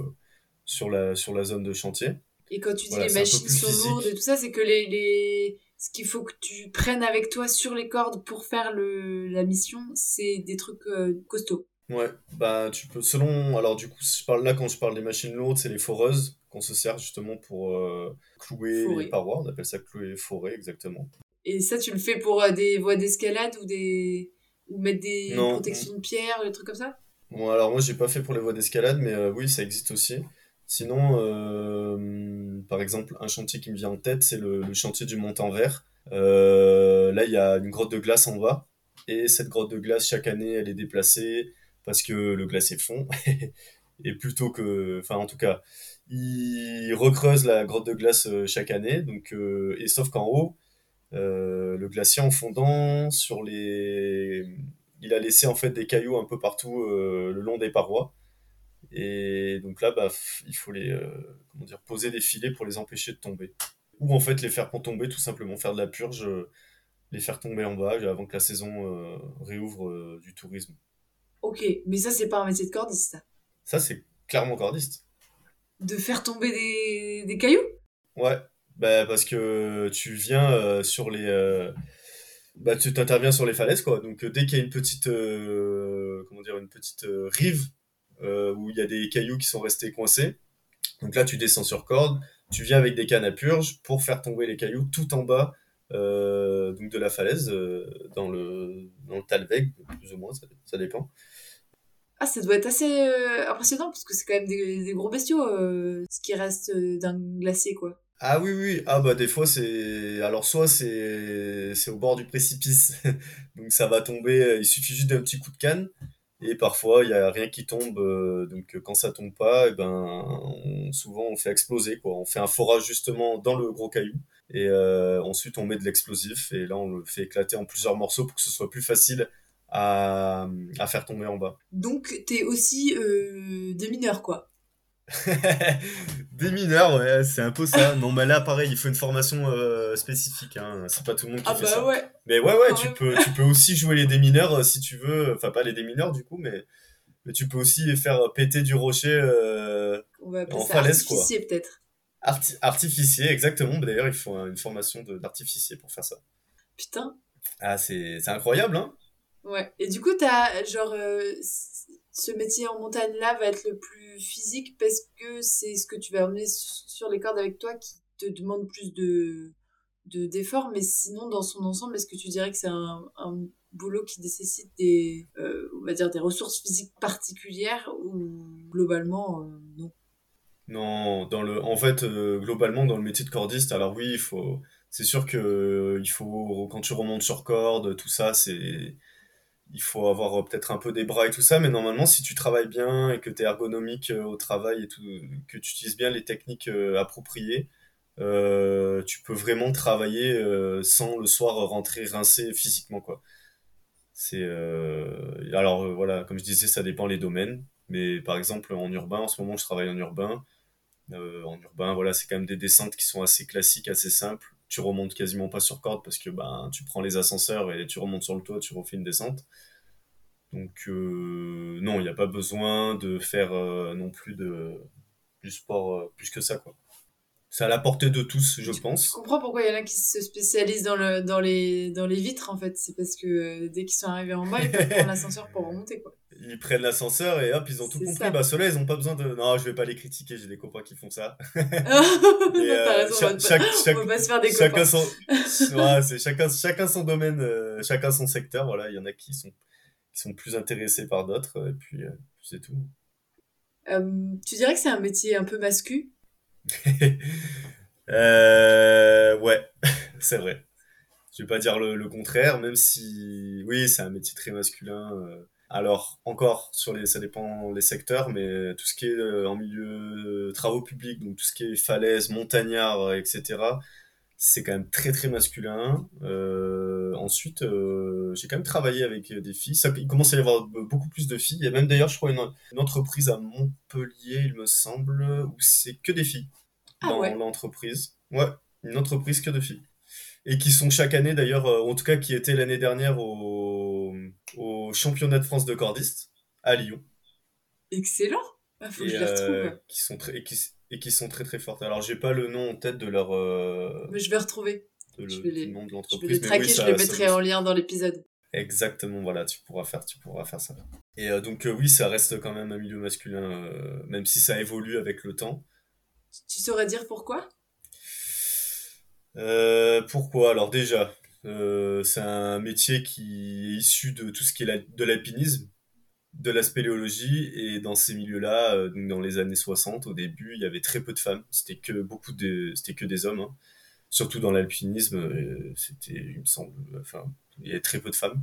[SPEAKER 4] sur la sur la zone de chantier.
[SPEAKER 3] Et quand tu dis
[SPEAKER 4] Voilà,
[SPEAKER 3] les machines sont lourdes et tout ça, c'est que les, les... ce qu'il faut que tu prennes avec toi sur les cordes pour faire le... la mission, c'est des trucs euh, costauds.
[SPEAKER 4] Ouais, bah tu peux selon alors du coup je parle là quand je parle des machines lourdes, c'est les foreuses qu'on se sert justement pour euh, clouer les parois, on appelle ça clouer forer exactement.
[SPEAKER 3] Et ça, tu le fais pour euh, des voies d'escalade ou des ou mettre des
[SPEAKER 4] Non,
[SPEAKER 3] protections de pierre, des trucs comme ça?
[SPEAKER 4] Bon, alors moi j'ai pas fait pour les voies d'escalade, mais euh, oui, ça existe aussi. Sinon, euh, par exemple, un chantier qui me vient en tête, c'est le, chantier du Montanvert. Euh, là, il y a une grotte de glace en bas, et cette grotte de glace, chaque année, elle est déplacée parce que le glacier fond. (laughs) Et plutôt que, enfin, en tout cas, ils recreusent la grotte de glace euh, chaque année. Donc, et sauf qu'en haut, le glacier en fondant sur les, il a laissé en fait des cailloux un peu partout le long des parois. Et donc là, bah, il faut les, euh, comment dire, poser des filets pour les empêcher de tomber. Ou en fait les faire pour tomber, tout simplement faire de la purge, euh, les faire tomber en bas avant que la saison euh, réouvre du tourisme.
[SPEAKER 3] Ok, mais ça, c'est pas un métier de cordiste, ça.
[SPEAKER 4] Ça, c'est clairement cordiste.
[SPEAKER 3] De faire tomber des, des cailloux?
[SPEAKER 4] Ouais, bah, parce que tu viens sur les, bah, tu t'interviens sur les falaises, quoi. Donc dès qu'il y a une petite, comment dire, une petite rive où il y a des cailloux qui sont restés coincés, donc là tu descends sur corde, tu viens avec des cannes à purge pour faire tomber les cailloux tout en bas donc de la falaise dans le dans le Talweg, plus ou moins, ça, dépend.
[SPEAKER 3] Ah, ça doit être assez impressionnant parce que c'est quand même des, des gros bestiaux, ce qui reste d'un glacier, quoi.
[SPEAKER 4] Ah oui, oui, ah bah des fois c'est... Alors soit c'est c'est au bord du précipice, (laughs) donc ça va tomber, il suffit juste d'un petit coup de canne, et parfois il y a rien qui tombe, euh, donc quand ça tombe pas, eh ben souvent on fait exploser quoi, on fait un forage justement dans le gros caillou, et euh, ensuite on met de l'explosif, et là on le fait éclater en plusieurs morceaux pour que ce soit plus facile à, à faire tomber en bas.
[SPEAKER 3] Donc t'es aussi euh, des mineurs quoi (laughs)
[SPEAKER 4] des mineurs, ouais, c'est un peu ça. (laughs) Non, mais là, pareil, il faut une formation euh, spécifique. Hein. C'est pas tout le monde qui
[SPEAKER 3] ah
[SPEAKER 4] fait
[SPEAKER 3] bah
[SPEAKER 4] ça.
[SPEAKER 3] Ouais.
[SPEAKER 4] Mais ouais, ouais, tu peux, tu peux aussi jouer les démineurs euh, si tu veux. Enfin, pas les démineurs du coup, mais, mais tu peux aussi faire péter du rocher euh,
[SPEAKER 3] On va en falaise, quoi. peut-être.
[SPEAKER 4] artificier, exactement. D'ailleurs, il faut une formation d'artificier pour faire ça.
[SPEAKER 3] Putain.
[SPEAKER 4] Ah, c'est incroyable, hein
[SPEAKER 3] Ouais. Et du coup, t'as genre ce métier en montagne là va être le plus physique parce que c'est ce que tu vas emmener sur les cordes avec toi qui te demande plus de d'efforts. Mais sinon dans son ensemble est-ce que tu dirais que c'est un, boulot qui nécessite des euh, des ressources physiques particulières ou globalement euh, non?
[SPEAKER 4] Non dans le en fait euh, globalement dans le métier de cordiste alors oui faut c'est sûr que faut quand tu remontes sur corde tout ça c'est il faut avoir euh, peut-être un peu des bras et tout ça, mais normalement, si tu travailles bien et que tu es ergonomique euh, au travail et tout, que tu utilises bien les techniques euh, appropriées, tu peux vraiment travailler sans le soir rentrer rincé physiquement, quoi. C'est alors voilà, comme je disais, ça dépend les domaines, mais par exemple en urbain, en ce moment, je travaille en urbain. en urbain, voilà, c'est quand même des descentes qui sont assez classiques, assez simples tu remontes quasiment pas sur corde parce que ben, tu prends les ascenseurs et tu remontes sur le toit, tu refais une descente. Donc euh, non, il n'y a pas besoin de faire euh, non plus de, du sport euh, plus que ça. quoi. C'est à la portée de tous, je pense.
[SPEAKER 3] Je comprends pourquoi il y en a qui se spécialisent dans, le, dans, les, dans les vitres, en fait. C'est parce que dès qu'ils sont arrivés en bas, ils peuvent prendre l'ascenseur pour remonter. Quoi.
[SPEAKER 4] Ils prennent l'ascenseur et hop, ils ont tout compris. Bah, ceux-là, ils n'ont pas besoin de. Non, je vais pas les critiquer, j'ai des copains qui font ça. (laughs)
[SPEAKER 3] T'as raison, on, va pas se faire des
[SPEAKER 4] chacun Son... ouais, c'est chacun, chacun son domaine, chacun son secteur. Voilà, il y en a qui sont sont plus intéressés par d'autres, et puis euh, c'est tout.
[SPEAKER 3] Euh, tu dirais que c'est un métier un peu mascu (laughs)
[SPEAKER 4] euh, Ouais, (laughs) c'est vrai. Je vais pas dire le, contraire, même si oui, c'est un métier très masculin. Alors encore sur les, ça dépend les secteurs, mais tout ce qui est en milieu travaux publics, donc tout ce qui est falaise, montagnard, etc c'est quand même très très masculin. Euh, ensuite, euh, j'ai quand même travaillé avec des filles. Ça, il commence à y avoir beaucoup plus de filles. Il y a même d'ailleurs, je crois, une, entreprise à Montpellier, il me semble, où c'est que des filles ah dans l'entreprise. Ouais, une entreprise que de filles. Et qui sont chaque année d'ailleurs, euh, en tout cas qui étaient l'année dernière au, au championnat de France de cordistes à Lyon.
[SPEAKER 3] Excellent. Ah, faut que je les retrouve.
[SPEAKER 4] Qui sont très, et qui sont très très fortes. Alors j'ai pas le nom en tête de leur. Euh,
[SPEAKER 3] mais je vais retrouver.
[SPEAKER 4] De
[SPEAKER 3] je
[SPEAKER 4] vais les, nom de
[SPEAKER 3] Je vais les traquer, je les mettrai en lien dans l'épisode.
[SPEAKER 4] Exactement, voilà, tu pourras faire, tu pourras faire ça. Et euh, donc euh, oui, ça reste quand même un milieu masculin, même si ça évolue avec le temps.
[SPEAKER 3] Tu saurais dire pourquoi?
[SPEAKER 4] Pourquoi? Alors déjà, c'est un métier qui est issu de tout ce qui est de l'alpinisme de la spéléologie et dans ces milieux-là, euh, dans les années 60, au début, il y avait très peu de femmes. C'était que beaucoup de, c'était que des hommes. Hein. Surtout dans l'alpinisme, euh, c'était, il me semble, enfin, il y avait très peu de femmes.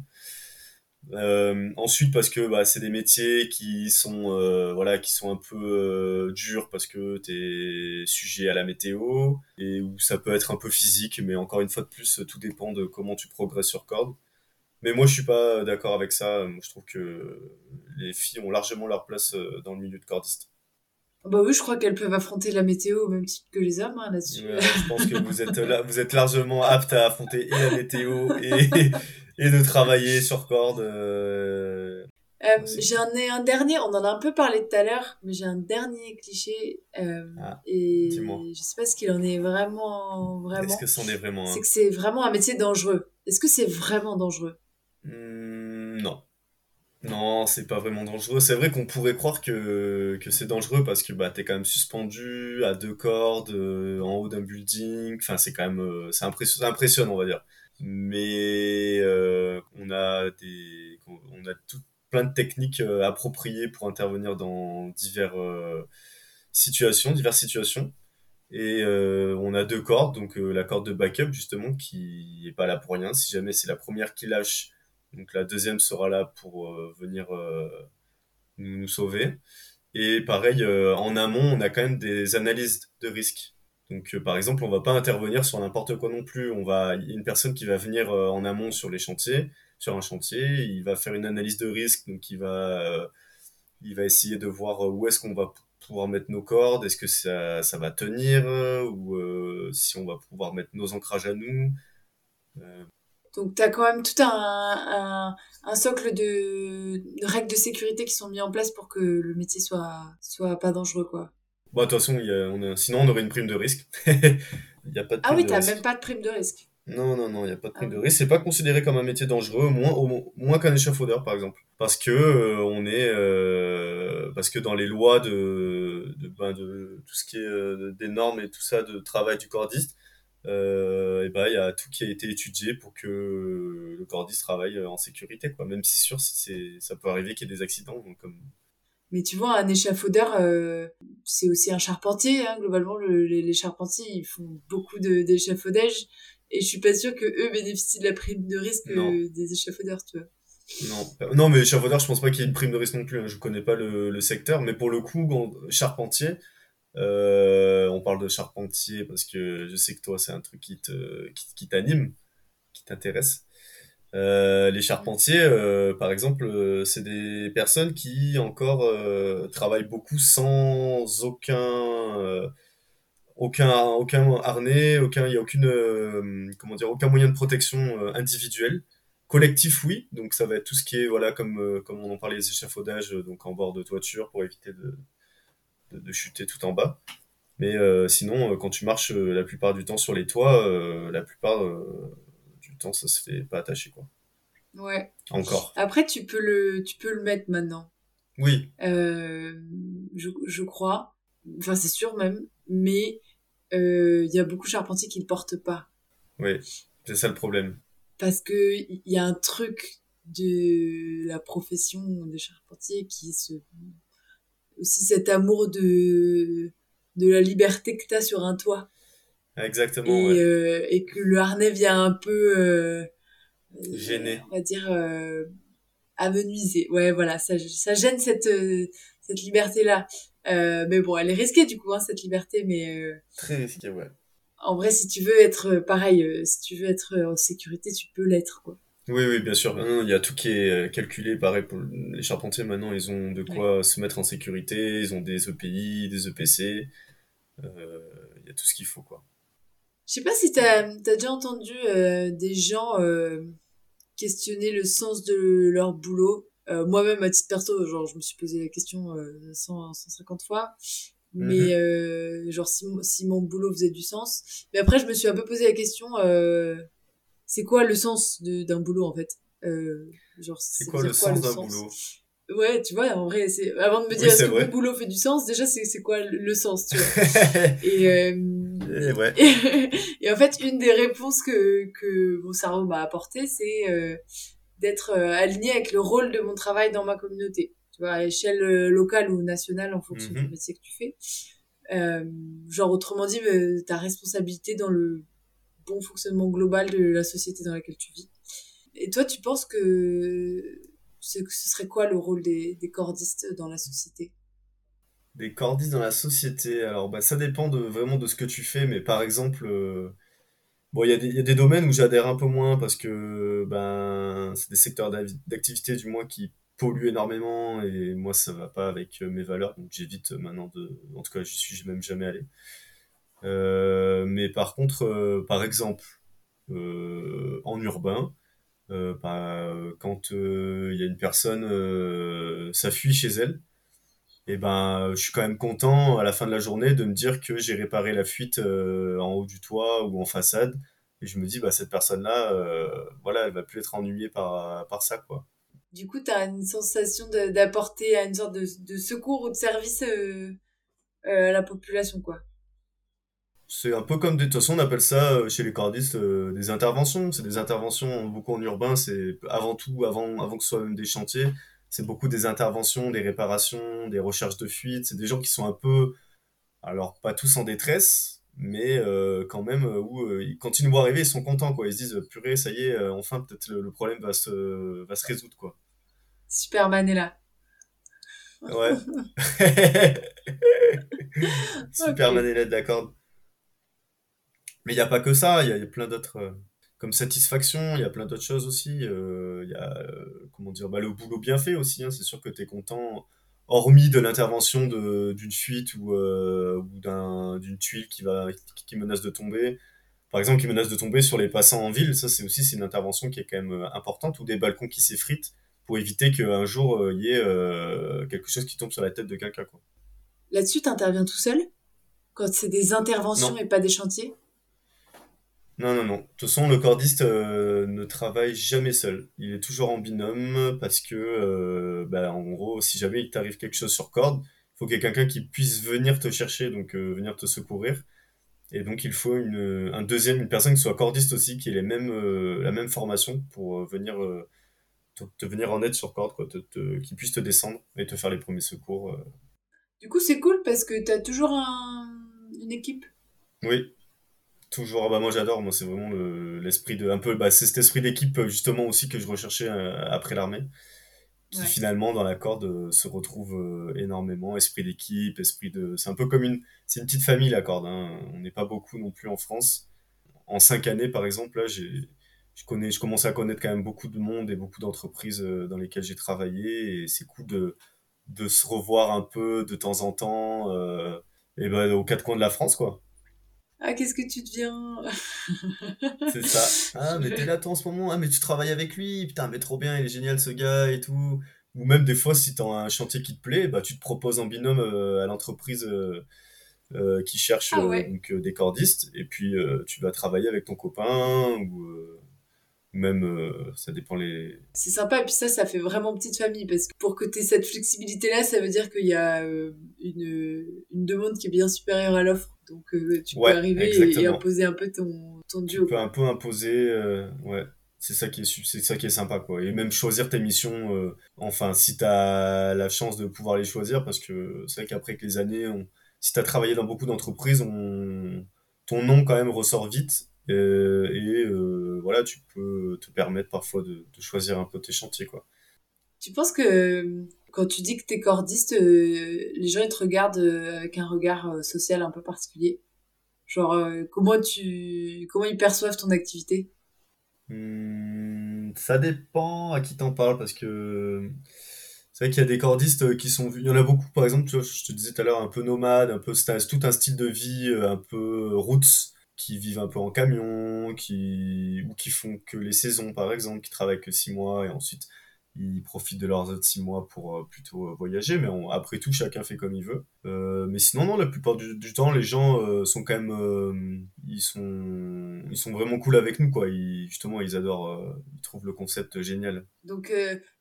[SPEAKER 4] Euh, ensuite, parce que bah, c'est des métiers qui sont, voilà, qui sont un peu durs parce que tu es sujet à la météo et où ça peut être un peu physique, mais encore une fois de plus, tout dépend de comment tu progresses sur corde. Mais moi, je suis pas d'accord avec ça. je trouve que les filles ont largement leur place euh, dans le milieu de cordiste.
[SPEAKER 3] Bah oui, je crois qu'elles peuvent affronter la météo au même titre que les hommes hein, là-dessus.
[SPEAKER 4] je pense que vous êtes, là, vous êtes largement apte à affronter et la météo et, (laughs) et de travailler sur corde. Euh,
[SPEAKER 3] euh, j'ai un, un, dernier, on en a un peu parlé tout à l'heure, mais j'ai un dernier cliché. Ah, et je sais pas ce qu'il en est vraiment. vraiment.
[SPEAKER 4] Est-ce que c'en est vraiment
[SPEAKER 3] C'est que c'est vraiment un métier dangereux. Est-ce que c'est vraiment dangereux?
[SPEAKER 4] Hmm, non. Non, c'est pas vraiment dangereux. C'est vrai qu'on pourrait croire que, que c'est dangereux parce que bah, t'es quand même suspendu à deux cordes euh, en haut d'un building. Enfin, c'est quand même euh, c'est impressionnant, on va dire. Mais euh, on a des on a tout plein de techniques appropriées pour intervenir dans situations, diverses situations. Et on a deux cordes, donc la corde de backup justement qui est pas là pour rien. Si jamais c'est la première qui lâche, donc la deuxième sera là pour euh, venir euh, nous, sauver. Et pareil, euh, en amont, on a quand même des analyses de risque. Donc, par exemple, on va pas intervenir sur n'importe quoi non plus. On va, une personne qui va venir en amont sur les chantiers, sur un chantier, il va faire une analyse de risque, donc il va, il va essayer de voir où est-ce qu'on va pouvoir mettre nos cordes, est-ce que ça, ça va tenir, ou si on va pouvoir mettre nos ancrages à nous.
[SPEAKER 3] Donc, tu as quand même tout un, un, socle de, règles de sécurité qui sont mis en place pour que le métier soit, soit pas dangereux, quoi.
[SPEAKER 4] Bah, de toute façon, on sinon on aurait une prime de risque. (laughs) il
[SPEAKER 3] y a pas de ah oui, t'as même pas de prime de risque.
[SPEAKER 4] Non, non, non, il n'y a pas de prime ah de risque. C'est pas considéré comme un métier dangereux, moins, au, moins qu'un échafaudeur, par exemple. Parce que euh, on est, euh, parce que dans les lois de, de, ben, de tout ce qui est euh, des normes et tout ça de travail du cordiste, et ben il y a tout qui a été étudié pour que le cordiste travaille en sécurité quoi même si sûr si ça peut arriver qu'il y ait des accidents donc comme
[SPEAKER 3] mais tu vois un échafaudeur euh, c'est aussi un charpentier hein, globalement les, charpentiers ils font beaucoup d'échafaudage et je suis pas sûre que eux bénéficient de la prime de risque euh, des échafaudeurs tu vois
[SPEAKER 4] non, non mais échafaudeur, je pense pas qu'il y ait une prime de risque non plus. Hein. Je connais pas le, le secteur, mais pour le coup, charpentier, euh, on parle de charpentier parce que je sais que toi, c'est un truc qui, t'anime, qui t'intéresse. Euh, les charpentiers, euh, par exemple, c'est des personnes qui encore travaillent beaucoup sans aucun, aucun, aucun harnais, aucun, il y a aucune, comment dire, aucun moyen de protection individuel. Collectif, oui. Donc ça va être tout ce qui est, voilà, comme, comme on en parlait, les échafaudages, donc en bord de toiture pour éviter de, de, chuter tout en bas. Mais euh, sinon, euh, quand tu marches euh, la plupart du temps sur les toits, la plupart du temps, ça se fait pas attacher, quoi.
[SPEAKER 3] Ouais.
[SPEAKER 4] Encore.
[SPEAKER 3] Après, tu peux le, tu peux le mettre maintenant.
[SPEAKER 4] Oui.
[SPEAKER 3] je, je crois. Enfin, c'est sûr même. Mais il y a beaucoup de charpentiers qui ne le portent pas.
[SPEAKER 4] Oui, c'est ça le problème.
[SPEAKER 3] Parce que il y a un truc de la profession de charpentier qui se aussi cet amour de, de la liberté que tu as sur un toit.
[SPEAKER 4] Exactement.
[SPEAKER 3] Et, euh, et que le harnais vient un peu. Euh,
[SPEAKER 4] Gêner.
[SPEAKER 3] On va dire. Euh, amenuiser. Ouais, voilà, ça, ça gêne cette, euh, cette liberté-là. Euh, mais bon, elle est risquée du coup, hein, cette liberté, mais.
[SPEAKER 4] Très risquée, ouais.
[SPEAKER 3] En vrai, si tu veux être pareil, si tu veux être en sécurité, tu peux l'être, quoi.
[SPEAKER 4] Oui, oui, bien sûr. il y a tout qui est calculé. Pareil pour les charpentiers, maintenant, ils ont de quoi se mettre en sécurité. Ils ont des EPI, des EPC. Il y a tout ce qu'il faut, quoi.
[SPEAKER 3] Je sais pas si tu as, déjà entendu euh, des gens questionner le sens de leur boulot. Moi-même, à titre perso, genre, je me suis posé la question 100, 150 fois. Mais mhm. genre, si, si, mon boulot faisait du sens. Mais après, je me suis un peu posé la question c'est quoi le sens d'un boulot en fait?
[SPEAKER 4] Euh, genre c'est quoi, le, sens d'un boulot?
[SPEAKER 3] Ouais tu vois en vrai c'est avant de me dire est-ce que le boulot fait du sens déjà c'est c'est quoi le, sens tu vois? (laughs) Et,
[SPEAKER 4] euh, et, ouais. (laughs)
[SPEAKER 3] et, en fait une des réponses que que mon cerveau m'a apporté c'est euh, d'être euh, aligné avec le rôle de mon travail dans ma communauté tu vois à échelle euh, locale ou nationale en fonction du mhm. métier que tu fais genre autrement dit ta responsabilité dans le bon fonctionnement global de la société dans laquelle tu vis. Et toi, tu penses que ce, serait quoi le rôle des, cordistes dans la société?
[SPEAKER 4] Des cordistes dans la société, alors bah, ça dépend de, vraiment de ce que tu fais, mais par exemple, euh, bon, il y, a des domaines où j'adhère un peu moins parce que ben, c'est des secteurs d'activité du moins qui polluent énormément et moi ça va pas avec euh, mes valeurs, donc j'évite maintenant de. En tout cas, j'y suis même jamais allé. Euh, mais par contre, euh, par exemple, euh, en urbain, bah, quand il y a une personne, fuit chez elle, et eh ben je suis quand même content à la fin de la journée de me dire que j'ai réparé la fuite en haut du toit ou en façade et je me dis bah cette personne là voilà elle va plus être ennuyée par par ça quoi
[SPEAKER 3] du coup, tu as une sensation d'apporter une sorte de, de, secours ou de service euh, euh, à la population, quoi.
[SPEAKER 4] C'est un peu comme, de toute façon, on appelle ça euh, chez les cordistes des interventions. C'est des interventions, beaucoup en urbain, c'est avant tout, avant, avant que ce soit même des chantiers, c'est beaucoup des interventions, des réparations, des recherches de fuite. C'est des gens qui sont un peu, alors pas tous en détresse, mais quand même, où quand ils nous voient arriver, ils sont contents, quoi. Ils se disent, purée, ça y est, enfin, peut-être le, le, problème va se, va se résoudre, quoi.
[SPEAKER 3] Superman est là.
[SPEAKER 4] Ouais. Superman est là, d'accord. Mais il n'y a pas que ça, il y, a plein d'autres. Euh, comme satisfaction, il y a plein d'autres choses aussi. Euh, il y a, euh, comment dire, bah, le boulot bien fait aussi. Hein. c'est sûr que tu es content, hormis de l'intervention d'une fuite ou, ou d'une tuile qui, va, qui menace de tomber par exemple, qui menace de tomber sur les passants en ville, ça c'est aussi c'est une intervention qui est quand même importante, ou des balcons qui s'effritent pour éviter qu'un jour il y ait quelque chose qui tombe sur la tête de quelqu'un. Quoi.
[SPEAKER 3] Là-dessus, tu interviens tout seul? Quand c'est des interventions et pas des chantiers?
[SPEAKER 4] Non, non, non. De toute façon, le cordiste euh, ne travaille jamais seul. Il est toujours en binôme parce que, bah, en gros, si jamais il t'arrive quelque chose sur corde, il faut qu'il y ait quelqu'un qui puisse venir te chercher, donc venir te secourir. Et donc, il faut une, un deuxième, une personne qui soit cordiste aussi, qui ait les mêmes, la même formation pour venir te, venir en aide sur corde, quoi, te, qui puisse te descendre et te faire les premiers secours. Euh.
[SPEAKER 3] Du coup, c'est cool parce que tu as toujours une équipe?
[SPEAKER 4] Oui, toujours. Bah, moi, j'adore. Moi, c'est vraiment l'esprit de. Un peu, bah, c'est cet esprit d'équipe, justement, aussi que je recherchais euh, après l'armée. Qui finalement, dans la corde, euh, se retrouve énormément. Esprit d'équipe, esprit de. C'est un peu comme une. C'est une petite famille, la corde. Hein. On n'est pas beaucoup non plus en France. En cinq années, par exemple, là, j'ai je connais, je commençais à connaître quand même beaucoup de monde et beaucoup d'entreprises euh, dans lesquelles j'ai travaillé et c'est cool de, de se revoir un peu de temps en temps euh, et ben aux quatre coins de la France quoi.
[SPEAKER 3] Ah qu'est-ce que tu deviens (laughs)
[SPEAKER 4] C'est ça. Ah mais t'es là toi en ce moment. Ah mais tu travailles avec lui. Putain mais trop bien, il est génial ce gars et tout. Ou même des fois si t'as un chantier qui te plaît, bah tu te proposes en binôme euh, à l'entreprise. Euh, qui cherche ah donc, des cordistes et puis tu vas travailler avec ton copain ou même euh, ça dépend les
[SPEAKER 3] c'est sympa et puis ça ça fait vraiment petite famille parce que pour que tu aies cette flexibilité là ça veut dire qu'il y a euh, une, une demande qui est bien supérieure à l'offre. Donc euh, tu peux arriver et, imposer un peu ton, ton duo.
[SPEAKER 4] tu peux un peu imposer ouais. C'est ça qui est c'est ça qui est sympa quoi. Et même choisir tes missions enfin si tu as la chance de pouvoir les choisir parce que c'est vrai qu'après que les années on... si tu as travaillé dans beaucoup d'entreprises on... ton nom quand même ressort vite et voilà, tu peux te permettre parfois de, choisir un peu tes chantiers, quoi.
[SPEAKER 3] Tu penses que quand tu dis que tu es cordiste, euh, les gens ils te regardent avec un regard social un peu particulier? Genre, comment, tu, comment ils perçoivent ton activité?
[SPEAKER 4] Hmm, Ça dépend à qui t'en parles, parce que c'est vrai qu'il y a des cordistes qui sont. Il y en a beaucoup, par exemple, tu vois, je te disais tout à l'heure, un peu nomade, un peu, tout un style de vie, un peu roots qui vivent un peu en camion, qui, ou qui font que les saisons par exemple, qui travaillent que six mois et ensuite ils profitent de leurs autres six mois pour euh, plutôt euh, voyager, mais après tout, chacun fait comme il veut. Euh, mais sinon, non, la plupart du, temps, les gens sont quand même, ils sont, ils sont vraiment cool avec nous, quoi. Ils, justement, ils adorent, ils trouvent le concept génial.
[SPEAKER 3] Donc,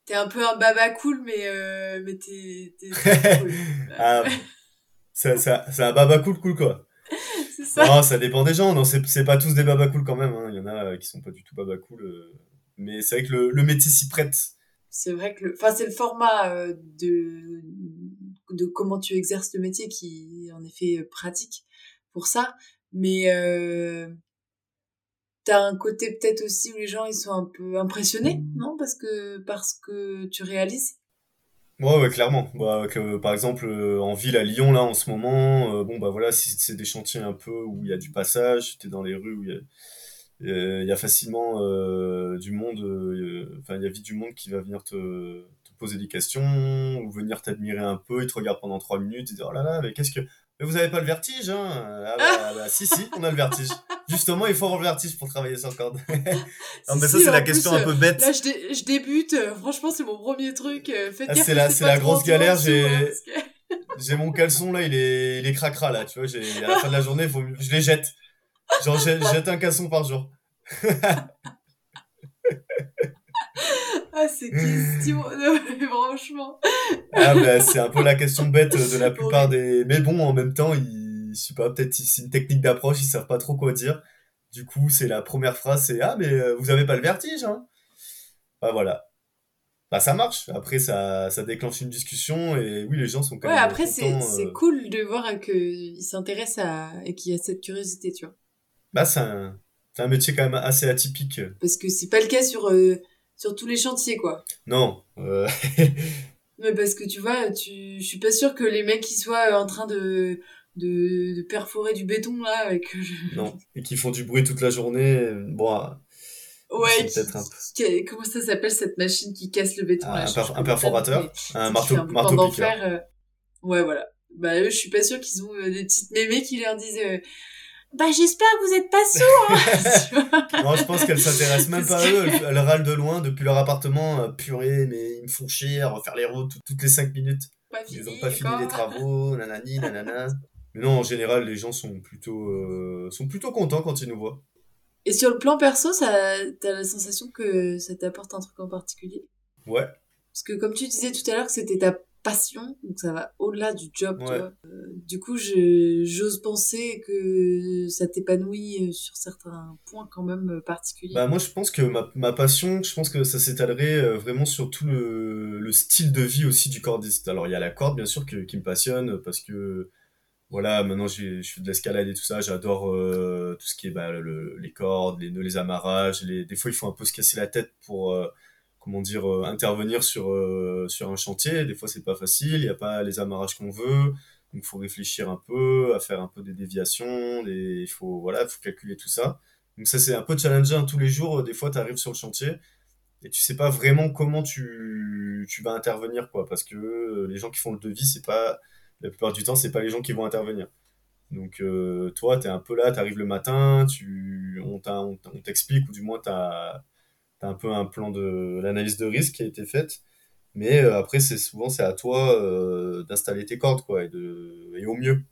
[SPEAKER 3] t'es un peu un baba cool, mais, mais t'es, (laughs) cool.
[SPEAKER 4] ah, c'est un baba cool, cool, quoi. Ça. Non, ça dépend des gens. Non, c'est pas tous des baba cool quand même. Hein. Il y en a euh, qui sont pas du tout baba cool. Euh. Mais c'est vrai que le, le métier s'y prête.
[SPEAKER 3] C'est vrai que, enfin, c'est le format euh, de de comment tu exerces le métier qui, en effet, pratique pour ça. Mais euh, t'as un côté peut-être aussi où les gens ils sont un peu impressionnés, non? Parce que parce que tu réalises.
[SPEAKER 4] Ouais, ouais, clairement. Bah, que, par exemple, euh, en ville à Lyon, là, en ce moment, euh, bon, bah voilà, si c'est des chantiers un peu où il y a du passage, tu es dans les rues où il y a, euh, il facilement du monde, enfin, il y a vite du monde qui va venir te, te poser des questions ou venir t'admirer un peu, ils te regardent pendant trois minutes, ils disent, oh là là, mais qu'est-ce que, mais vous avez pas le vertige, hein Ah bah, (laughs) bah, si, si, on a le vertige. Justement, il faut avoir le vertige pour travailler sur corde. (laughs) non, mais ça, c'est la question un peu bête.
[SPEAKER 3] Là, je, je débute. Franchement, c'est mon premier truc. Euh, faites
[SPEAKER 4] ah, c'est la, c'est la grosse galère. J'ai, hein, (laughs) j'ai mon caleçon, là, il est, il est cracra, là. Tu vois, j'ai, à la fin de la journée, faut, je les jette. Genre, je jette un caleçon par jour.
[SPEAKER 3] Ah, c'est question, (laughs) franchement.
[SPEAKER 4] Ah, bah, c'est un peu la question bête de la plupart des. Mais bon, en même temps, ils, je sais pas, peut-être c'est une technique d'approche, ils savent pas trop quoi dire. Du coup, c'est la première phrase, c'est Ah, mais euh, vous avez pas le vertige, hein Bah voilà. Bah ça marche. Après, ça, ça déclenche une discussion et oui, les gens sont quand
[SPEAKER 3] ouais,
[SPEAKER 4] même.
[SPEAKER 3] après, c'est
[SPEAKER 4] euh,
[SPEAKER 3] cool de voir qu'ils s'intéressent à. et qu'il y a cette curiosité, tu vois.
[SPEAKER 4] Bah, c'est un, un, métier quand même assez atypique.
[SPEAKER 3] Parce que c'est pas le cas sur, euh, sur tous les chantiers, quoi.
[SPEAKER 4] Non. (laughs)
[SPEAKER 3] Mais parce que tu vois, tu... je suis pas sûre que les mecs qui soient en train de de, de perforer du béton là avec (laughs)
[SPEAKER 4] non (laughs) et qui font du bruit toute la journée bon ah,
[SPEAKER 3] ouais qui, comment ça s'appelle cette machine qui casse le béton
[SPEAKER 4] un,
[SPEAKER 3] là,
[SPEAKER 4] un perforateur un marteau un marteau piqueur
[SPEAKER 3] euh... ouais voilà bah eux je suis pas sûre qu'ils ont euh, des petites mémés qui leur disent euh, bah j'espère que vous êtes pas sourds
[SPEAKER 4] hein, (laughs) non je pense qu'elles s'intéressent même pas à eux. Elles, râlent de loin depuis leur appartement. Euh, purée mais ils me font chier refaire les routes toutes les cinq minutes. Ils ont pas fini les travaux nanani nanana. Mais non, en général, les gens sont plutôt, euh, sont plutôt contents quand ils nous voient.
[SPEAKER 3] Et sur le plan perso, ça, t'as la sensation que ça t'apporte un truc en particulier?
[SPEAKER 4] Ouais.
[SPEAKER 3] Parce que comme tu disais tout à l'heure que c'était ta passion, donc ça va au-delà du job,
[SPEAKER 4] ouais.
[SPEAKER 3] Euh, du coup, j'ose penser que ça t'épanouit sur certains points quand même particuliers.
[SPEAKER 4] Bah moi, je pense que ma, ma passion, je pense que ça s'étalerait euh, vraiment sur tout le, le style de vie aussi du cordiste. Alors, il y a la corde, bien sûr, que, qui me passionne parce que voilà, maintenant je fais de l'escalade et tout ça, j'adore euh, tout ce qui est bah, le, les cordes, les nœuds, les amarrages. Les... Des fois, il faut un peu se casser la tête pour, euh, comment dire, euh, intervenir sur, euh, sur un chantier. Des fois, c'est pas facile, il n'y a pas les amarrages qu'on veut. Donc, il faut réfléchir un peu, à faire un peu des déviations, des... il faut, voilà, faut calculer tout ça. Donc, ça, c'est un peu challengeant tous les jours. Des fois, tu arrives sur le chantier et tu sais pas vraiment comment tu, tu vas intervenir, quoi, parce que les gens qui font le devis, c'est pas la plupart du temps, c'est pas les gens qui vont intervenir. Donc, euh, toi, tu es un peu là, tu arrives le matin, tu, on t'explique, ou du moins, tu as, un peu un plan de l'analyse de risque qui a été faite. Mais euh, après, c'est souvent, c'est à toi euh, d'installer tes cordes, quoi, et, de, et au mieux.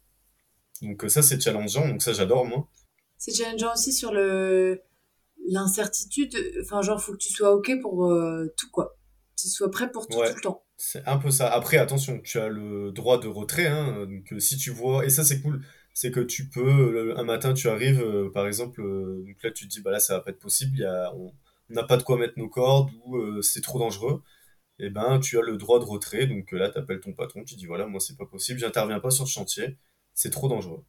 [SPEAKER 4] Donc, ça, c'est challengeant, donc ça, j'adore, moi.
[SPEAKER 3] C'est challengeant aussi sur le l'incertitude. Enfin, genre, faut que tu sois OK pour tout, quoi. Tu sois prêt pour tout, tout le temps.
[SPEAKER 4] C'est un peu ça. Après, attention, tu as le droit de retrait. Hein, donc, si tu vois, et ça c'est cool, c'est que tu peux, un matin tu arrives, euh, par exemple, euh, donc là tu te dis, bah là ça va pas être possible, y a, on n'a pas de quoi mettre nos cordes ou euh, c'est trop dangereux. Et ben tu as le droit de retrait. Donc là tu appelles ton patron, tu dis, voilà, moi c'est pas possible, j'interviens pas sur le chantier, c'est trop dangereux.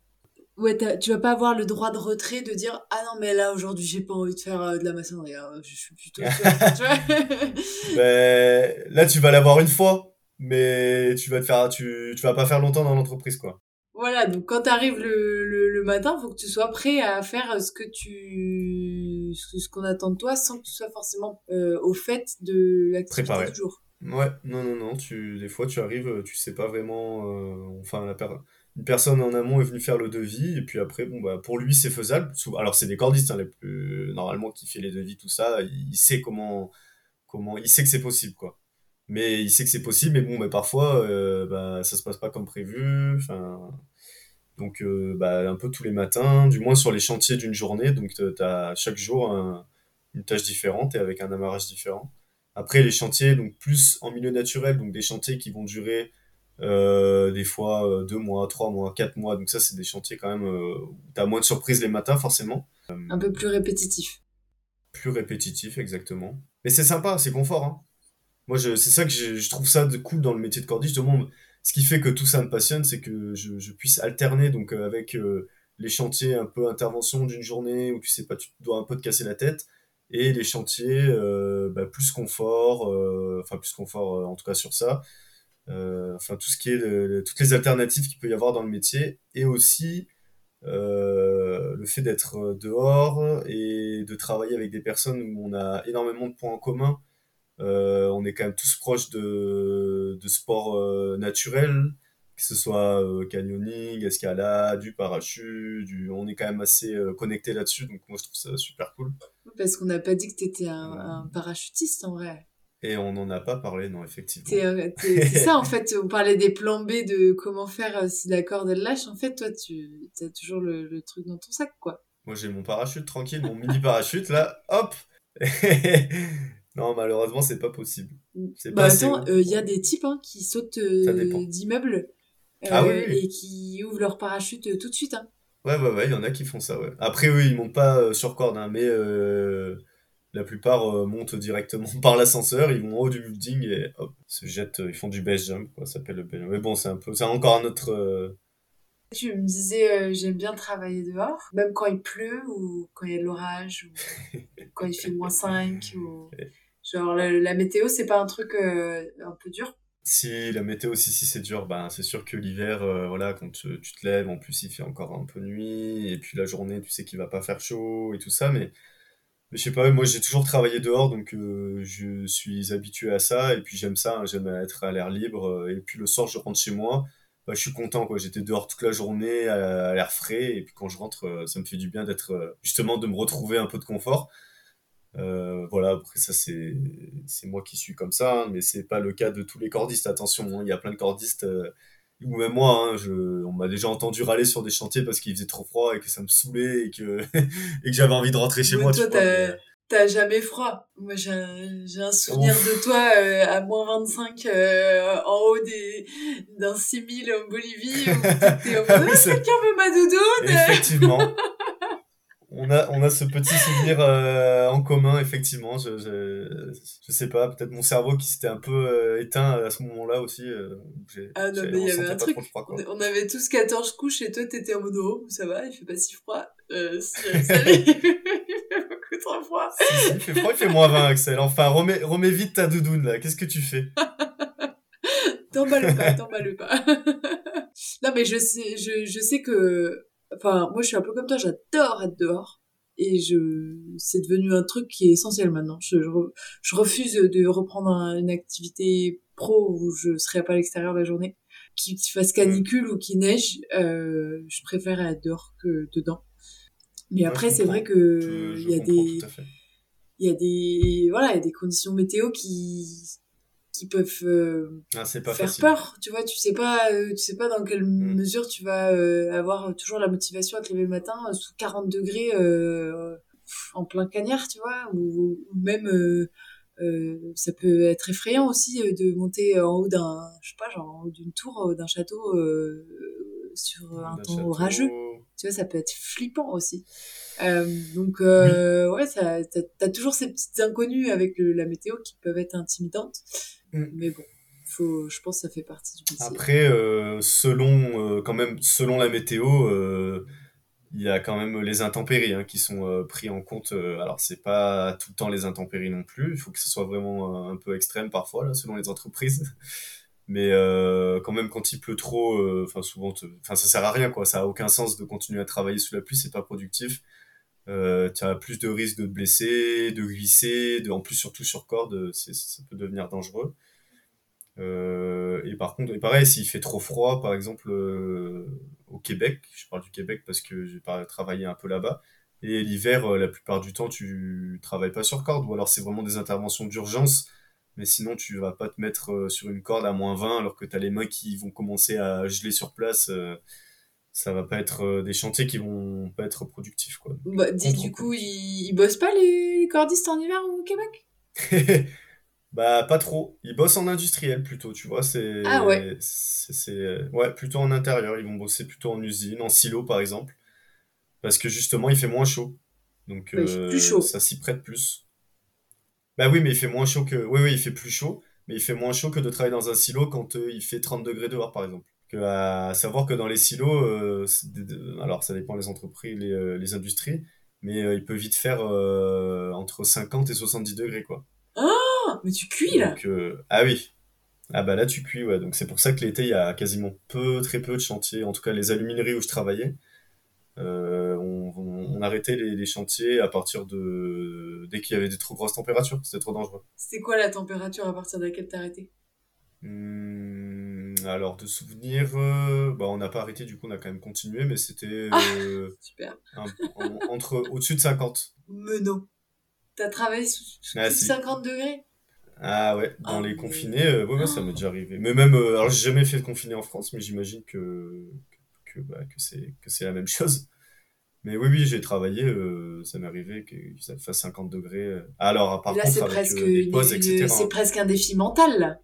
[SPEAKER 3] Ouais, tu vas pas avoir le droit de retrait de dire ah non mais là aujourd'hui j'ai pas envie de faire euh, de la maçonnerie, hein, je suis plutôt. (laughs) (laughs)
[SPEAKER 4] ben, là tu vas l'avoir une fois, mais tu vas te faire, tu, tu vas pas faire longtemps dans l'entreprise quoi.
[SPEAKER 3] Voilà, donc quand t'arrives le, le, le matin, faut que tu sois prêt à faire ce que tu, ce qu'on attend de toi, sans que tu sois forcément euh, au fait de l'activité du jour.
[SPEAKER 4] Ouais, non non non, tu des fois tu arrives, tu sais pas vraiment, euh, enfin la une personne en amont est venue faire le devis et puis après bon bah pour lui c'est faisable. Alors c'est des cordistes hein, les plus normalement qui fait les devis tout ça il sait comment comment il sait que c'est possible quoi. Mais il sait que c'est possible mais bon mais parfois euh, bah ça se passe pas comme prévu enfin donc euh, bah un peu tous les matins du moins sur les chantiers d'une journée donc tu as chaque jour une tâche différente et avec un amarrage différent après les chantiers donc plus en milieu naturel donc des chantiers qui vont durer euh, des fois euh, deux mois, trois mois, quatre mois. Donc ça, c'est des chantiers quand même euh, où t'as moins de surprises les matins, forcément.
[SPEAKER 3] Un peu plus répétitif.
[SPEAKER 4] Plus répétitif, exactement. Mais c'est sympa, c'est confort. Hein. Moi, c'est ça que je trouve ça de cool dans le métier de cordiste. Justement, ce qui fait que tout ça me passionne, c'est que je, puisse alterner donc avec les chantiers un peu intervention d'une journée où tu sais pas, tu dois un peu te casser la tête, et les chantiers bah, plus confort, enfin plus confort en tout cas sur ça, euh, enfin tout ce qui est toutes les alternatives qu'il peut y avoir dans le métier et aussi euh, le fait d'être dehors et de travailler avec des personnes où on a énormément de points en commun. Euh, on est quand même tous proches de, de sports euh, naturels, que ce soit euh, canyoning, escalade, du parachute, du... on est quand même assez connecté là-dessus, donc moi je trouve ça super cool.
[SPEAKER 3] Parce qu'on n'a pas dit que tu étais un, un, parachutiste en vrai.
[SPEAKER 4] Et on n'en a pas parlé, non, effectivement.
[SPEAKER 3] C'est ça, en (laughs) fait, on parlait des plans B de comment faire si la corde elle lâche. En fait, toi, tu as toujours le, le truc dans ton sac, quoi.
[SPEAKER 4] Moi, j'ai mon parachute tranquille, mon mini parachute, là, hop (laughs) Non, malheureusement, c'est pas possible.
[SPEAKER 3] C'est bah attends, il y a des types hein, qui sautent d'immeubles ah et qui ouvrent leur parachute tout de suite. Hein.
[SPEAKER 4] Ouais, ouais, ouais, il y en a qui font ça, ouais. Après, eux, ils montent pas sur corde, hein, mais la plupart montent directement (laughs) par l'ascenseur, ils vont en haut du building et hop, se jettent, ils font du base jump, quoi, ça s'appelle le base Mais bon, c'est un peu, c'est encore un autre,
[SPEAKER 3] tu me disais, euh, j'aime bien travailler dehors, même quand il pleut ou quand il y a de l'orage ou (laughs) quand il fait moins 5. Ou... Genre, la, météo, c'est pas un truc euh, un peu dur?
[SPEAKER 4] Si, la météo, si, si, c'est dur. Ben, c'est sûr que l'hiver, euh, voilà, quand tu, te lèves, en plus, il fait encore un peu nuit. Et puis la journée, tu sais qu'il va pas faire chaud et tout ça. Mais, mais je sais pas, moi, j'ai toujours travaillé dehors, donc je suis habitué à ça. Et puis j'aime ça, hein, j'aime être à l'air libre. Et puis le soir, je rentre chez moi bah, je suis content quoi j'étais dehors toute la journée à, l'air frais et puis quand je rentre euh, ça me fait du bien d'être euh, justement de me retrouver un peu de confort euh, voilà après ça c'est c'est moi qui suis comme ça hein, mais c'est pas le cas de tous les cordistes attention hein, il y a plein de cordistes ou même moi hein, je, on m'a déjà entendu râler sur des chantiers parce qu'il faisait trop froid et que ça me saoulait et que (laughs) et que j'avais envie de rentrer chez moi
[SPEAKER 3] tu vois, T'as jamais froid. Moi, j'ai un, un souvenir de toi euh, à moins 25 euh, en haut des, d'un 6000 en Bolivie où t'étais au (laughs) ah, quelqu'un veut ma doudoune
[SPEAKER 4] Effectivement. (laughs) on a, on a ce petit souvenir euh, en commun, effectivement. Je, je, je sais pas, peut-être mon cerveau qui s'était un peu éteint à ce moment-là aussi.
[SPEAKER 3] ah non, mais il y avait un truc. on avait tous 14 couches et toi, t'étais en mode oh, ça va, il fait pas si froid. Euh, (laughs) trop froid.
[SPEAKER 4] il fait froid, il fait moins 20, Axel. Enfin, remets, remets vite ta doudoune, là. Qu'est-ce que tu fais? (laughs)
[SPEAKER 3] T'emballes pas, t'emballes pas. (laughs) non, mais je sais, je, je sais que... Enfin, moi, je suis un peu comme toi, j'adore être dehors. Et je, c'est devenu un truc qui est essentiel maintenant. Je, je, refuse de reprendre une activité pro où je serais pas à l'extérieur la journée. Qu'il fasse canicule ou qu'il neige, euh, je préfère être dehors que dedans. Mais après, c'est vrai que il y a des, il y a des, voilà, il y a des conditions météo qui, qui peuvent euh,
[SPEAKER 4] ah,
[SPEAKER 3] faire peur. Tu vois, tu sais pas, euh, tu sais pas dans quelle mm. mesure tu vas euh, avoir toujours la motivation à te lever le matin sous 40 degrés en plein cagnard, tu vois, ou, même ça peut être effrayant aussi de monter en haut d'un, je sais pas, genre en haut d'une tour d'un château sur un temps orageux. Tu vois, ça peut être flippant aussi. Donc, ouais, ça, t'as, toujours ces petites inconnues avec la météo qui peuvent être intimidantes. Mm. Mais bon, faut, je pense que ça fait partie du
[SPEAKER 4] métier. Après, euh, selon, quand même, selon la météo, il y a quand même les intempéries hein, qui sont pris en compte. alors, c'est pas tout le temps les intempéries non plus. Il faut que ce soit vraiment un peu extrême parfois, là, selon les entreprises. Mais euh, quand même, quand il pleut trop, euh, enfin souvent, enfin ça sert à rien quoi. Ça a aucun sens de continuer à travailler sous la pluie, c'est pas productif. Euh, tu as plus de risques de te blesser, de glisser, de, en plus surtout sur corde, ça peut devenir dangereux. Euh, et par contre, et pareil, s'il fait trop froid, par exemple euh, au Québec, je parle du Québec parce que j'ai travaillé un peu là-bas. Et l'hiver, la plupart du temps, tu travailles pas sur corde, ou alors c'est vraiment des interventions d'urgence mais sinon tu vas pas te mettre euh, sur une corde à moins 20 alors que tu as les mains qui vont commencer à geler sur place euh, ça va pas être euh, des chantiers qui vont pas être productifs quoi.
[SPEAKER 3] Bah, dis, du coup ils, ils bossent pas les cordistes en hiver au Québec? (laughs)
[SPEAKER 4] Bah pas trop, ils bossent en industriel plutôt, tu vois, c'est
[SPEAKER 3] ah ouais.
[SPEAKER 4] c'est ouais, plutôt en intérieur, ils vont bosser plutôt en usine, en silo par exemple parce que justement, il fait moins chaud. Donc plus chaud. ça s'y prête plus. Bah oui, mais il fait moins chaud que. Oui, oui, il fait plus chaud, mais il fait moins chaud que de travailler dans un silo quand euh, il fait 30 degrés dehors, par exemple. Que, à savoir que dans les silos, euh, alors ça dépend des entreprises, les, euh, les industries, mais il peut vite faire entre 50 et 70 degrés, quoi.
[SPEAKER 3] Ah, mais tu cuis là
[SPEAKER 4] Ah oui. Ah bah là tu cuis, ouais. Donc c'est pour ça que l'été, il y a quasiment peu, très peu de chantiers. En tout cas, les alumineries où je travaillais, euh, on, on, arrêtait les, les, chantiers à partir de dès qu'il y avait des trop grosses températures, c'était trop dangereux.
[SPEAKER 3] C'était quoi la température à partir de laquelle t'as arrêté?
[SPEAKER 4] Hmm, Alors de souvenirs, euh, bah on n'a pas arrêté, du coup on a quand même continué, mais c'était
[SPEAKER 3] ah, euh, super
[SPEAKER 4] entre au-dessus de 50.
[SPEAKER 3] Mais non, t'as travaillé sous, ah, 50 degrés?
[SPEAKER 4] Ah ouais, dans ah, les confinés, euh, ouais, ouais, ça m'est déjà arrivé. Mais même, alors j'ai jamais fait de confiné en France, mais j'imagine que, que, bah, que c'est la même chose. Mais oui, oui, j'ai travaillé, euh, ça m'est arrivé que ça fasse 50 degrés. Alors, par
[SPEAKER 3] là,
[SPEAKER 4] contre,
[SPEAKER 3] avec presque
[SPEAKER 4] les pauses, etc.
[SPEAKER 3] C'est presque un défi mental, là.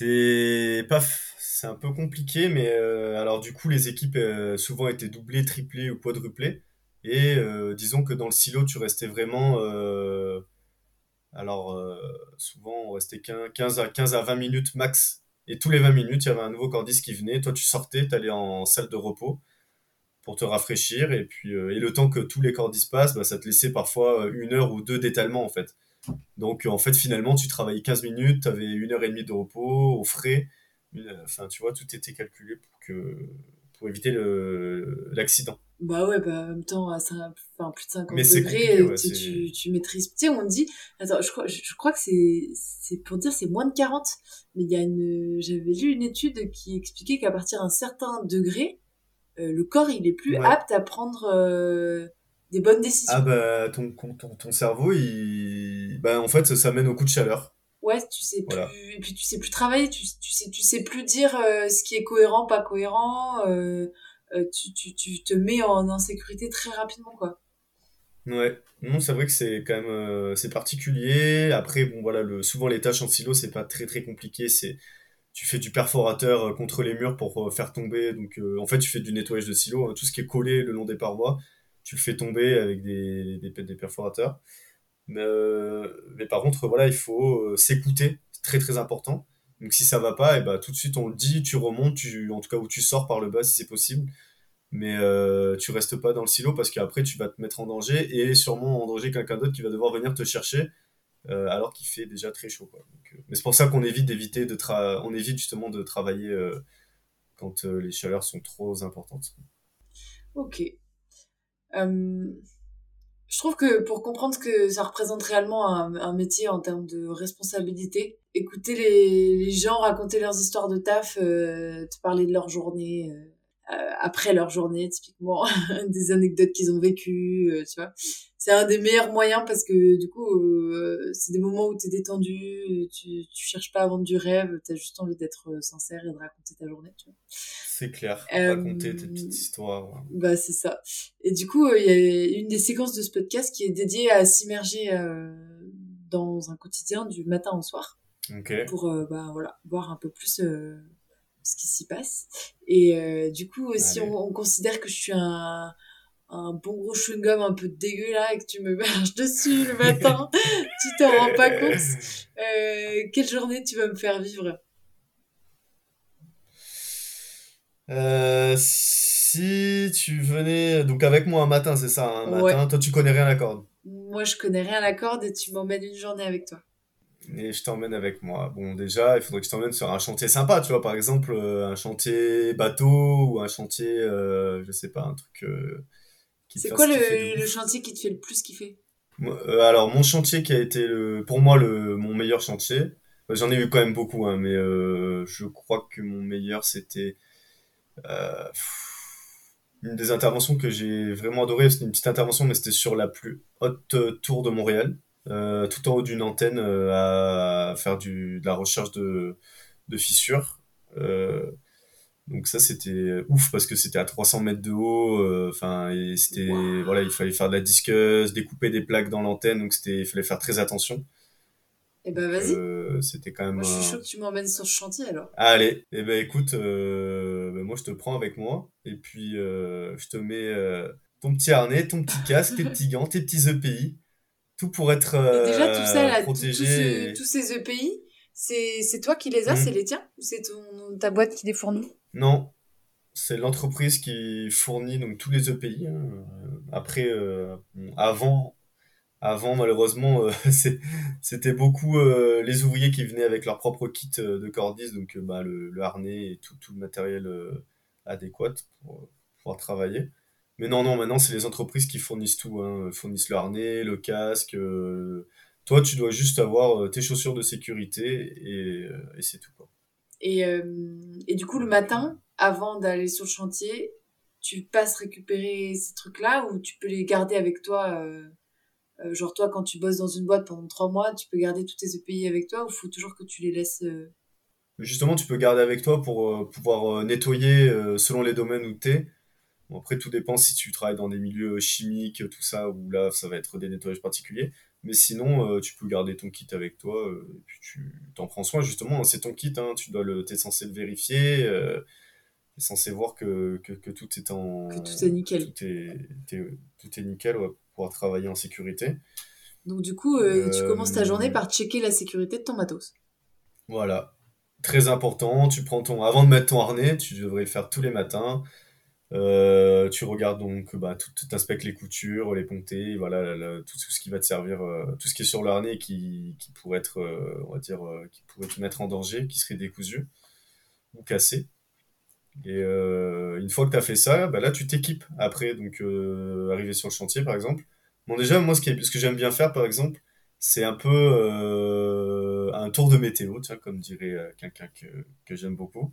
[SPEAKER 4] C'est un peu compliqué, mais alors du coup, les équipes souvent étaient doublées, triplées ou quadruplées. Et disons que dans le silo, tu restais vraiment alors, euh, souvent, on restait 15 à, 15 à 20 minutes max. Et tous les 20 minutes, il y avait un nouveau cordiste qui venait. Toi, tu sortais, tu allais en salle de repos pour te rafraîchir. Et puis, euh, et le temps que tous les cordistes passent, bah, ça te laissait parfois euh, une heure ou deux d'étalement, en fait. Donc, en fait, finalement, tu travaillais 15 minutes, tu avais une heure et demie de repos, au frais. Enfin, tu vois, tout était calculé pour que pour éviter l'accident.
[SPEAKER 3] Bah ouais, bah en même temps, à enfin, plus de 50 degrés, tu, tu, tu, maîtrises. Tu sais, on dit, attends, je crois, je, crois que c'est, c'est pour dire c'est moins de 40, mais il y a une, j'avais lu une étude qui expliquait qu'à partir d'un certain degré, euh, le corps il est plus apte à prendre euh, des bonnes décisions.
[SPEAKER 4] Ah bah ton, ton, ton cerveau, il, bah en fait ça mène au coup de chaleur.
[SPEAKER 3] Ouais tu sais plus et puis tu sais plus travailler tu, tu sais tu sais plus dire euh, ce qui est cohérent pas cohérent euh, euh, tu, tu, tu te mets en insécurité très rapidement quoi.
[SPEAKER 4] Ouais. Non c'est vrai que c'est quand même c'est particulier. Après bon voilà le souvent les tâches en silo c'est pas très très compliqué. C'est tu fais du perforateur contre les murs pour faire tomber. Donc en fait tu fais du nettoyage de silo hein. tout ce qui est collé le long des parois tu le fais tomber avec des des, des perforateurs mais, euh, mais par contre, voilà, il faut euh, s'écouter, très très important. Donc si ça va pas, et eh ben, tout de suite on le dit, tu remontes, tu, en tout cas où tu sors par le bas si c'est possible. Mais euh, tu restes pas dans le silo parce qu'après tu vas te mettre en danger et sûrement en danger quelqu'un d'autre qui va devoir venir te chercher euh, alors qu'il fait déjà très chaud. Quoi. Mais c'est pour ça qu'on évite d'éviter de tra on évite justement de travailler quand les chaleurs sont trop importantes.
[SPEAKER 3] Ok je trouve que pour comprendre ce que ça représente réellement un, métier en termes de responsabilité, écouter les, gens raconter leurs histoires de taf, euh, te parler de leur journée, euh, euh, après leur journée, typiquement, (laughs) des anecdotes qu'ils ont vécues, euh, tu vois. C'est un des meilleurs moyens parce que du coup, euh, c'est des moments où tu es détendu, tu, tu cherches pas à vendre du rêve, tu as juste envie d'être sincère et de raconter ta journée, tu vois.
[SPEAKER 4] C'est clair, raconter tes petites histoires.
[SPEAKER 3] Bah, c'est ça. Et du coup, il y a une des séquences de ce podcast qui est dédiée à s'immerger dans un quotidien du matin au soir. Pour, bah, voilà, voir un peu plus ce qui s'y passe. Et euh, du coup, si on, considère que je suis un, un bon gros chewing-gum un peu dégueu là et que tu me marches (laughs) dessus le matin, (laughs) tu t'en rends pas compte. (laughs) Euh, quelle journée tu vas me faire vivre?
[SPEAKER 4] Euh, Si tu venais donc avec moi un matin, c'est ça, un matin, toi tu connais rien à la corde.
[SPEAKER 3] Moi je connais rien à la corde et tu m'emmènes une journée avec toi
[SPEAKER 4] et je t'emmène avec moi. Bon, déjà, il faudrait que je t'emmène sur un chantier sympa, tu vois, par exemple, euh, un chantier bateau ou un chantier, euh, je sais pas, un truc. Euh,
[SPEAKER 3] c'est quoi le, chantier qui te fait le plus kiffer?
[SPEAKER 4] Alors, mon chantier qui a été le, pour moi le, mon meilleur chantier, j'en ai eu quand même beaucoup, hein, mais je crois que mon meilleur c'était. une des interventions que j'ai vraiment adoré, c'était une petite intervention, mais c'était sur la plus haute tour de Montréal. Euh, tout en haut d'une antenne euh, à faire du, de la recherche de, de fissures. Euh, donc ça c'était ouf parce que c'était à 300 mètres de haut. Enfin et c'était voilà il fallait faire de la disqueuse, découper des plaques dans l'antenne donc c'était il fallait faire très attention.
[SPEAKER 3] Et eh ben vas-y.
[SPEAKER 4] c'était quand même.
[SPEAKER 3] Moi, je suis chaud que tu m'emmènes sur ce chantier alors.
[SPEAKER 4] Allez, et eh ben écoute, ben, moi je te prends avec moi et puis je te mets ton petit harnais, ton petit casque, tes petits gants, tes petits EPI tout pour être déjà, tout ça, là, protégé.
[SPEAKER 3] Tous, ces EPI, c'est toi qui les as, mmh. c'est les tiens Ou c'est ta boîte qui les fournit?
[SPEAKER 4] Non, c'est l'entreprise qui fournit donc tous les EPI. Hein. Après, euh, avant, avant malheureusement, euh, (laughs) c'était beaucoup euh, les ouvriers qui venaient avec leur propre kit de cordis, donc bah, le, harnais et tout, le matériel adéquat pour pouvoir travailler. Mais non, non, maintenant, c'est les entreprises qui fournissent tout, hein, fournissent le harnais, le casque. Toi, tu dois juste avoir tes chaussures de sécurité et, c'est tout.
[SPEAKER 3] Et, et du coup, le matin, avant d'aller sur le chantier, tu passes récupérer ces trucs-là ou tu peux les garder avec toi Genre, toi, quand tu bosses dans une boîte pendant trois mois, tu peux garder tous tes EPI avec toi ou faut toujours que tu les laisses
[SPEAKER 4] Justement, tu peux garder avec toi pour pouvoir nettoyer selon les domaines où tu après, tout dépend si tu travailles dans des milieux chimiques, tout ça, où là, ça va être des nettoyages particuliers. Mais sinon, euh, tu peux garder ton kit avec toi, euh, et puis tu t'en prends soin, justement. C'est ton kit, hein, tu dois le, es censé le vérifier, euh, tu es censé voir que, que, que, tout est en...
[SPEAKER 3] Que tout est nickel.
[SPEAKER 4] Tout est, tout est nickel, ouais, pour pouvoir travailler en sécurité.
[SPEAKER 3] Donc du coup, tu commences ta journée par checker la sécurité de ton matos.
[SPEAKER 4] Voilà. Très important, tu prends ton... Avant de mettre ton harnais, tu devrais le faire tous les matins. Euh, tu regardes donc, bah, tout, inspectes les coutures, les ponctés, voilà, tout, ce qui va te servir, euh, tout ce qui est sur l'arnais qui, qui pourrait être, euh, on va dire, qui pourrait te mettre en danger, qui serait décousu ou cassé. Et une fois que tu as fait ça, bah, là tu t'équipes après, donc arriver sur le chantier par exemple. Bon déjà, moi ce, qui ce que j'aime bien faire par exemple, c'est un peu un tour de météo, tiens, comme dirait quelqu'un que, que j'aime beaucoup.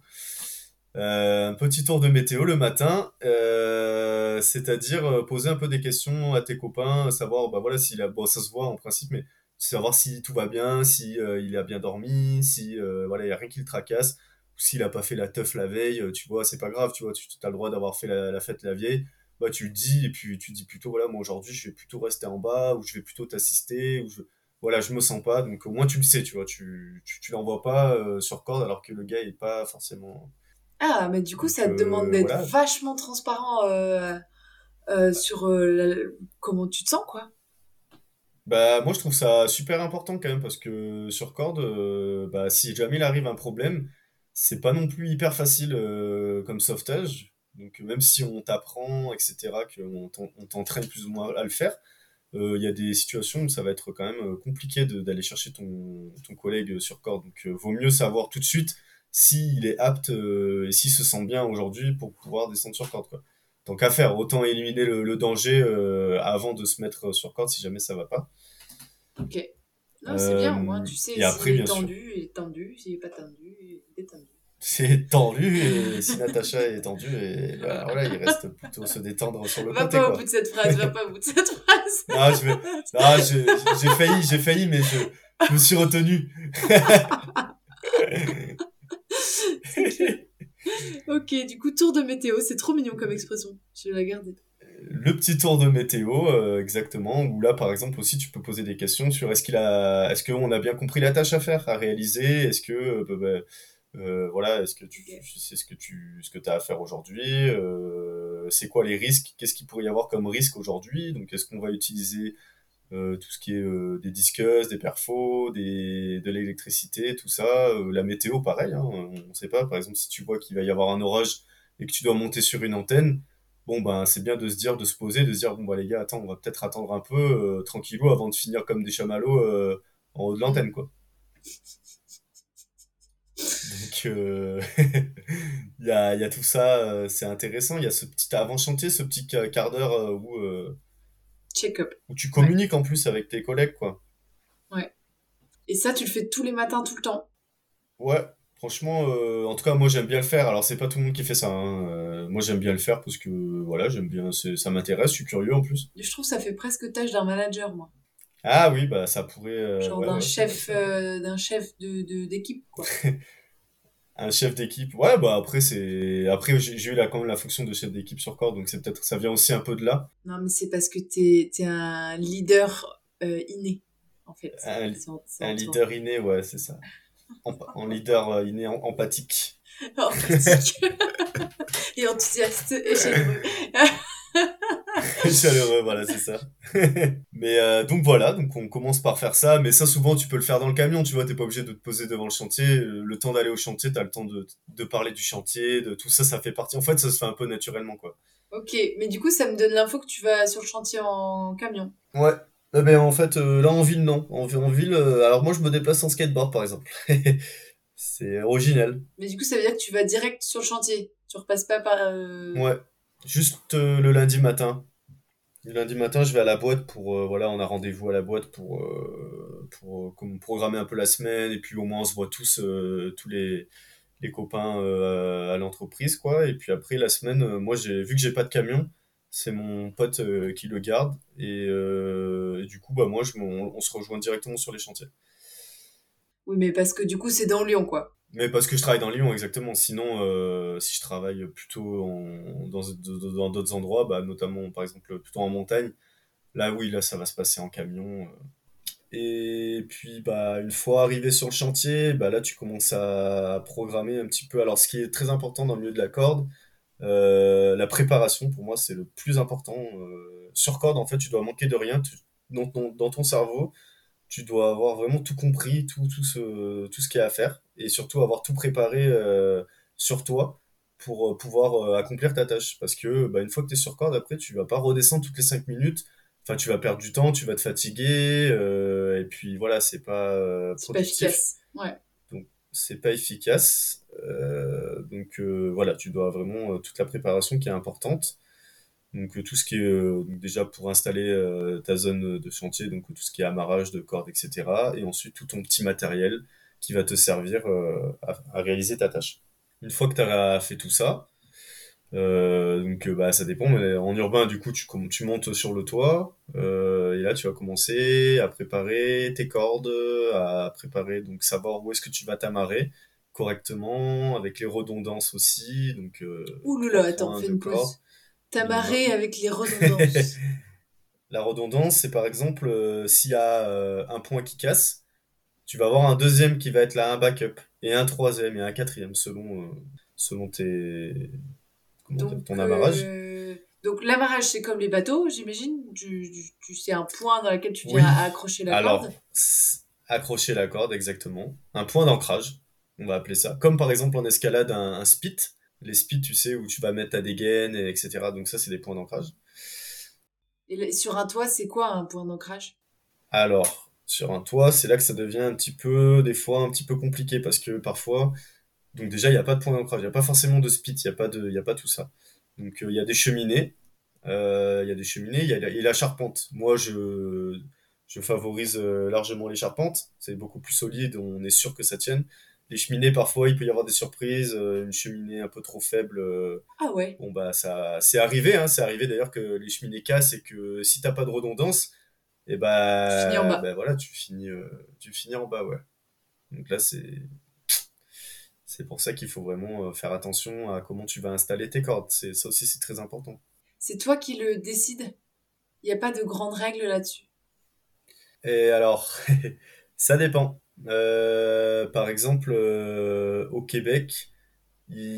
[SPEAKER 4] Euh, un petit tour de météo le matin, euh, c'est-à-dire euh, poser un peu des questions à tes copains, savoir, bah voilà, si bon, ça se voit en principe, mais savoir si tout va bien, si il a bien dormi, si voilà, il y a rien qui le tracasse, ou s'il a pas fait la teuf la veille, tu vois, c'est pas grave, tu vois, tu as le droit d'avoir fait la, fête la vieille, bah tu le dis et puis tu dis plutôt voilà, moi aujourd'hui je vais plutôt rester en bas ou je vais plutôt t'assister ou je voilà, je me sens pas, donc au moins tu le sais, tu vois, tu tu, tu l'envoies pas sur corde alors que le gars est pas forcément
[SPEAKER 3] ah, mais du coup, ça te demande d'être vachement transparent euh, euh, sur euh, comment tu te sens, quoi.
[SPEAKER 4] Bah, moi, je trouve ça super important quand même, parce que sur corde, bah, si jamais il arrive un problème, c'est pas non plus hyper facile comme sauvetage. Donc, même si on t'apprend, etc., qu'on on t'entraîne plus ou moins à le faire, il y a des situations où ça va être quand même compliqué d'aller chercher ton, ton collègue sur corde. Donc, vaut mieux savoir tout de suite s'il est apte euh, et s'il se sent bien aujourd'hui pour pouvoir descendre sur corde. Quoi. Donc à faire, autant éliminer le, danger euh, avant de se mettre sur corde si jamais ça va pas.
[SPEAKER 3] Ok. c'est bien, au moins tu sais s'il est tendu, il est tendu, s'il n'est pas tendu, il est détendu.
[SPEAKER 4] C'est tendu et si Natacha est tendue, et bah, voilà, il reste plutôt se détendre sur le
[SPEAKER 3] va
[SPEAKER 4] côté.
[SPEAKER 3] Va pas au bout de cette phrase, va pas au bout de cette phrase.
[SPEAKER 4] non, je vais... j'ai failli, j'ai failli, mais je, je me suis retenu. (laughs) (laughs)
[SPEAKER 3] ok, du coup, tour de météo, c'est trop mignon comme expression. Je vais la garder.
[SPEAKER 4] Le petit tour de météo, euh, exactement, où là, par exemple, aussi, tu peux poser des questions sur est-ce qu'il a, est-ce qu'on a bien compris la tâche à faire, à réaliser, est-ce que, euh, bah, bah, euh, voilà, est-ce que tu sais ce que tu, ce que as à faire aujourd'hui, c'est quoi les risques, qu'est-ce qu'il pourrait y avoir comme risque aujourd'hui, donc est-ce qu'on va utiliser euh, tout ce qui est euh, des disqueuses, des perfos, des, de l'électricité, tout ça. Euh, la météo, pareil, hein, on ne sait pas. Par exemple, si tu vois qu'il va y avoir un orage et que tu dois monter sur une antenne, bon, ben, c'est bien de se dire, de se poser, de se dire, bon, bah, les gars, attends, on va peut-être attendre un peu, tranquillou, avant de finir comme des chamallows en haut de l'antenne, quoi. Donc, (laughs) il y, a, y, a, tout ça, c'est intéressant. Il y a ce petit avant-chantier, ce petit quart d'heure où
[SPEAKER 3] check-up.
[SPEAKER 4] Où tu communiques en plus avec tes collègues, quoi.
[SPEAKER 3] Ouais. Et ça, tu le fais tous les matins, tout le temps
[SPEAKER 4] Ouais, franchement, euh, en tout cas, moi j'aime bien le faire. Alors, c'est pas tout le monde qui fait ça. Hein. Euh, moi, j'aime bien le faire parce que, voilà, j'aime bien, ça m'intéresse, je suis curieux en plus.
[SPEAKER 3] Je trouve que ça fait presque tâche d'un manager, moi.
[SPEAKER 4] Ah oui, bah ça pourrait. Euh,
[SPEAKER 3] Genre d'un chef, d'un chef de d'équipe, quoi. (laughs)
[SPEAKER 4] un chef d'équipe. Ouais, bah après c'est après j'ai eu la quand même la fonction de chef d'équipe sur corps, donc c'est peut-être ça vient aussi un peu de là.
[SPEAKER 3] Non, mais c'est parce que t'es es un leader euh, inné en fait.
[SPEAKER 4] Un, leader inné, ouais, c'est ça. En, leader euh, inné empathique. (laughs)
[SPEAKER 3] empathique. (laughs) et enthousiaste et. (laughs) (laughs)
[SPEAKER 4] chaleureux, voilà, c'est ça. (laughs) mais euh, donc voilà, donc on commence par faire ça, mais ça souvent tu peux le faire dans le camion, tu vois, t'es pas obligé de te poser devant le chantier, euh, le temps d'aller au chantier, t'as le temps de, de parler du chantier, de tout ça, ça fait partie, en fait ça se fait un peu naturellement quoi.
[SPEAKER 3] Ok, mais du coup ça me donne l'info que tu vas sur le chantier en camion.
[SPEAKER 4] Ouais, eh ben, en fait euh, là en ville non, en, en ville, alors moi je me déplace en skateboard par exemple. (laughs) c'est original.
[SPEAKER 3] Mais du coup ça veut dire que tu vas direct sur le chantier, tu repasses pas par...
[SPEAKER 4] Ouais, juste le lundi matin. Lundi matin, je vais à la boîte pour euh, voilà, on a rendez-vous à la boîte pour euh, comme programmer un peu la semaine et puis au moins on se voit tous euh, tous les copains à l'entreprise quoi et puis après la semaine moi j'ai vu que j'ai pas de camion, c'est mon pote qui le garde et, du coup bah moi on, se rejoint directement sur les chantiers.
[SPEAKER 3] Oui, mais parce que du coup c'est dans Lyon quoi.
[SPEAKER 4] Mais parce que je travaille dans Lyon, exactement. Sinon, euh, si je travaille plutôt en, dans dans d'autres endroits, bah, notamment par exemple plutôt en montagne, là oui, là ça va se passer en camion. euh. Et puis bah une fois arrivé sur le chantier, bah là tu commences à programmer un petit peu. Alors ce qui est très important dans le milieu de la corde, euh, la préparation pour moi c'est le plus important. Sur corde en fait tu dois manquer de rien dans ton, dans ton cerveau. Tu dois avoir vraiment tout compris, tout, tout ce, tout ce qu'il y a à faire, et surtout avoir tout préparé euh, sur toi pour euh, pouvoir euh, accomplir ta tâche. Parce que bah, une fois que tu es sur corde, après, tu vas pas redescendre toutes les 5 minutes. Enfin, tu vas perdre du temps, tu vas te fatiguer, euh, et puis voilà, c'est pas euh,
[SPEAKER 3] C'est pas efficace. Ouais.
[SPEAKER 4] Donc, c'est pas efficace. Euh, donc, voilà, tu dois vraiment toute la préparation qui est importante. Donc, tout ce qui est déjà pour installer ta zone de chantier, donc tout ce qui est amarrage de cordes, etc. Et ensuite, tout ton petit matériel qui va te servir euh, à, à réaliser ta tâche. Une fois que tu as fait tout ça, euh, donc euh, bah, ça dépend, mais en urbain, du coup, tu, montes sur le toit, euh, et là, tu vas commencer à préparer tes cordes, à préparer, donc savoir où est-ce que tu vas t'amarrer correctement, avec les redondances aussi, donc euh,
[SPEAKER 3] Ouh là attends, fais une pause. T'amarrer avec les redondances. (laughs)
[SPEAKER 4] La redondance, c'est par exemple, s'il y a un point qui casse, tu vas avoir un deuxième qui va être là, un backup, et un troisième et un quatrième, selon, euh, selon tes, comment dire,
[SPEAKER 3] Donc,
[SPEAKER 4] ton amarrage.
[SPEAKER 3] euh, donc l'amarrage, c'est comme les bateaux, j'imagine? Tu, tu, sais un point dans lequel tu viens accrocher la
[SPEAKER 4] Alors,
[SPEAKER 3] corde?
[SPEAKER 4] accrocher la corde, exactement. Un point d'ancrage, on va appeler ça. Comme par exemple en escalade, un, un spit. Les spits, tu sais, où tu vas mettre ta dégaine, et etc. Donc ça, c'est des points d'ancrage.
[SPEAKER 3] Et sur un toit, c'est quoi un point d'ancrage?
[SPEAKER 4] Alors, sur un toit, c'est là que ça devient un petit peu, des fois, un petit peu compliqué, parce que parfois, donc déjà, il n'y a pas de point d'ancrage, il n'y a pas forcément de spit, il n'y a pas de, il y a pas tout ça. Donc, euh, il y a des cheminées, euh, il y a des cheminées, il y a, la- et la charpente. Moi, je, je favorise euh, largement les charpentes, c'est beaucoup plus solide, on est sûr que ça tienne. Les cheminées, parfois, il peut y avoir des surprises, une cheminée un peu trop faible,
[SPEAKER 3] Ah ouais.
[SPEAKER 4] bon, bah, ça, c'est arrivé, hein, c'est arrivé d'ailleurs que les cheminées cassent et que si t'as pas de redondance, et
[SPEAKER 3] Tu
[SPEAKER 4] bah,
[SPEAKER 3] finis en bas.
[SPEAKER 4] bah voilà, tu finis, euh, tu finis en bas, ouais. Donc là, c'est, c'est pour ça qu'il faut vraiment euh, faire attention à comment tu vas installer tes cordes. C'est, ça aussi, c'est très important.
[SPEAKER 3] C'est toi qui le décides. Il n'y a pas de grandes règles là-dessus.
[SPEAKER 4] Et alors, (laughs) ça dépend. Euh, par exemple, euh, au Québec,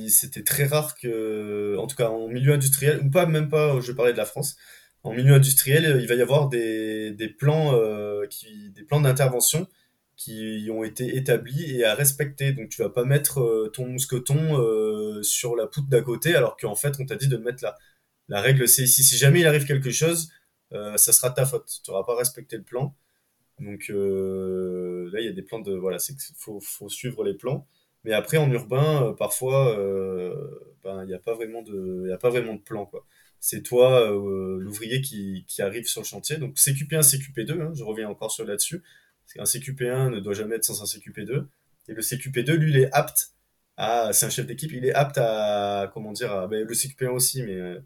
[SPEAKER 4] c'était très rare que, en tout cas en milieu industriel, ou pas même pas, je parlais de la France, en milieu industriel, il va y avoir des, plans, euh, qui, des plans d'intervention qui ont été établis et à respecter. Donc tu vas pas mettre euh, ton mousqueton euh, sur la poutre d'à côté alors qu'en fait on t'a dit de le mettre là. La règle c'est ici, si jamais il arrive quelque chose, euh, ça sera ta faute. Tu n'auras pas respecté le plan. Donc euh, là, il y a des plans de voilà, c'est faut, faut suivre les plans. Mais après, en urbain, euh, parfois, euh, ben, il n'y a pas vraiment de, a pas vraiment de plan, quoi. C'est toi, euh, l'ouvrier, qui, qui arrive sur le chantier. Donc CQP1, CQP2, hein, je reviens encore sur là-dessus. Un CQP1 ne doit jamais être sans un CQP2. Et le CQP2, lui, il est apte à, c'est un chef d'équipe, il est apte à, comment dire, à- ben, le CQP1 aussi, mais euh,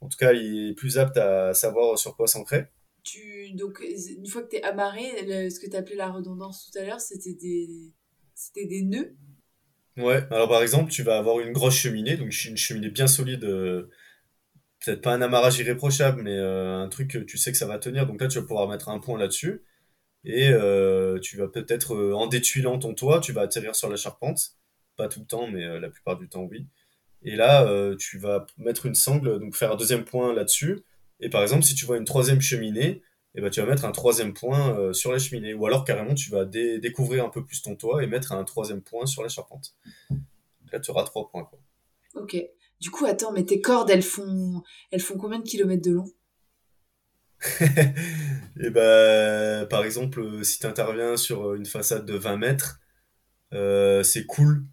[SPEAKER 4] en tout cas, il est plus apte à savoir sur quoi s'ancrer.
[SPEAKER 3] Tu, donc, une fois que tu es amarré, le- ce que tu appelais la redondance tout à l'heure, c'était des, c'était des nœuds?
[SPEAKER 4] Ouais, alors par exemple, tu vas avoir une grosse cheminée, donc une cheminée bien solide, euh, peut-être pas un amarrage irréprochable, mais euh, un truc que tu sais que ça va tenir. Donc là, tu vas pouvoir mettre un point là-dessus, et euh, tu vas peut-être, euh, en détuilant ton toit, tu vas atterrir sur la charpente. Pas tout le temps, mais la plupart du temps, oui. Et là, tu vas mettre une sangle, donc faire un deuxième point là-dessus. Et par exemple, si tu vois une troisième cheminée, eh ben, tu vas mettre un troisième point sur la cheminée. Ou alors, carrément, tu vas dé- découvrir un peu plus ton toit et mettre un troisième point sur la charpente. Là, tu auras trois points.
[SPEAKER 3] Ok. Du coup, attends, mais tes cordes, elles font, elles font combien de kilomètres de long? (laughs)
[SPEAKER 4] Et ben, par exemple, euh, si tu interviens sur une façade de 20 mètres, euh, c'est cool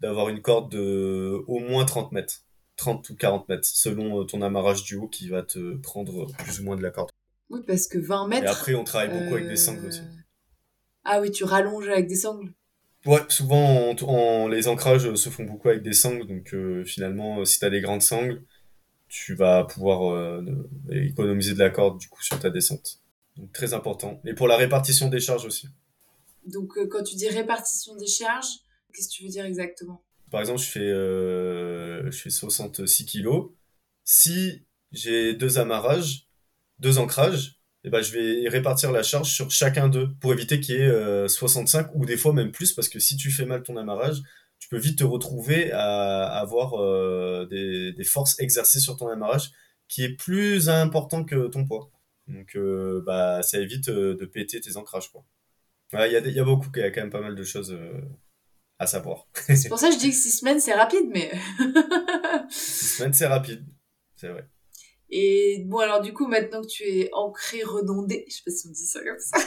[SPEAKER 4] d'avoir une corde de au moins 30 mètres. 30 ou 40 mètres, selon euh, ton amarrage du haut qui va te prendre plus ou moins de la corde.
[SPEAKER 3] Oui, parce que 20
[SPEAKER 4] Et
[SPEAKER 3] mètres.
[SPEAKER 4] après, on travaille beaucoup avec des
[SPEAKER 3] euh,
[SPEAKER 4] sangles aussi.
[SPEAKER 3] Ah oui, tu rallonges avec des sangles?
[SPEAKER 4] Ouais, souvent, on- on- les ancrages se font beaucoup avec des sangles, donc euh, finalement, euh, si tu as des grandes sangles, tu vas pouvoir euh, économiser de la corde du coup sur ta descente. Donc très important. Et pour la répartition des charges aussi.
[SPEAKER 3] Donc, euh, quand tu dis répartition des charges, Qu'est-ce que tu veux dire exactement?
[SPEAKER 4] Par exemple, je fais, euh, je fais 66 kilos. Si j'ai deux amarrages, deux ancrages, eh ben, je vais répartir la charge sur chacun d'eux pour éviter qu'il y ait 65 ou des fois même plus parce que si tu fais mal ton amarrage, tu peux vite te retrouver à avoir des, des forces exercées sur ton amarrage qui est plus important que ton poids. Donc, euh, bah, ça évite euh, de péter tes ancrages, quoi. Il y, a, y a beaucoup, il y a quand même pas mal de choses euh, à savoir.
[SPEAKER 3] C'est pour ça que je dis que 6 semaines, c'est rapide, mais... (laughs)
[SPEAKER 4] 6 semaines, c'est rapide, c'est vrai.
[SPEAKER 3] Et bon, alors du coup, maintenant que tu es ancré, redondé, je sais pas si on dit ça comme ça.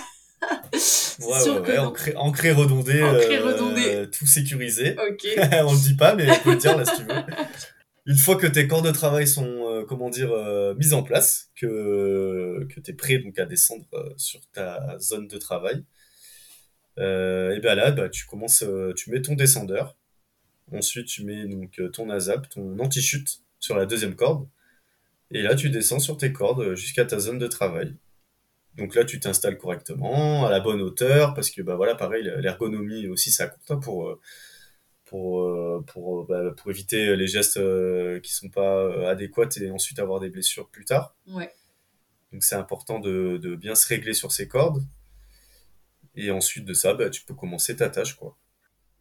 [SPEAKER 3] (laughs)
[SPEAKER 4] ouais, ouais, ouais, ancré, ancré, redondé, ancré, redondé. tout sécurisé. (laughs) Ok. (laughs) on le dit pas, mais on peut le dire là si tu veux une fois que tes corps de travail sont, euh, comment dire, euh, mis en place, que, que tu es prêt donc à descendre euh, sur ta zone de travail, et bien là, bah, tu commences, tu mets ton descendeur. Ensuite, tu mets donc ton ASAP, ton anti-chute sur la deuxième corde. Et là, tu descends sur tes cordes jusqu'à ta zone de travail. Donc là, tu t'installes correctement, à la bonne hauteur, parce que bah voilà, pareil, l'ergonomie aussi, ça compte hein, pour pour, euh, pour, euh, bah, pour éviter les gestes euh, qui sont pas adéquats et ensuite avoir des blessures plus tard.
[SPEAKER 3] Ouais.
[SPEAKER 4] Donc c'est important de, de, bien se régler sur ces cordes. Et ensuite de ça, bah, tu peux commencer ta tâche. quoi.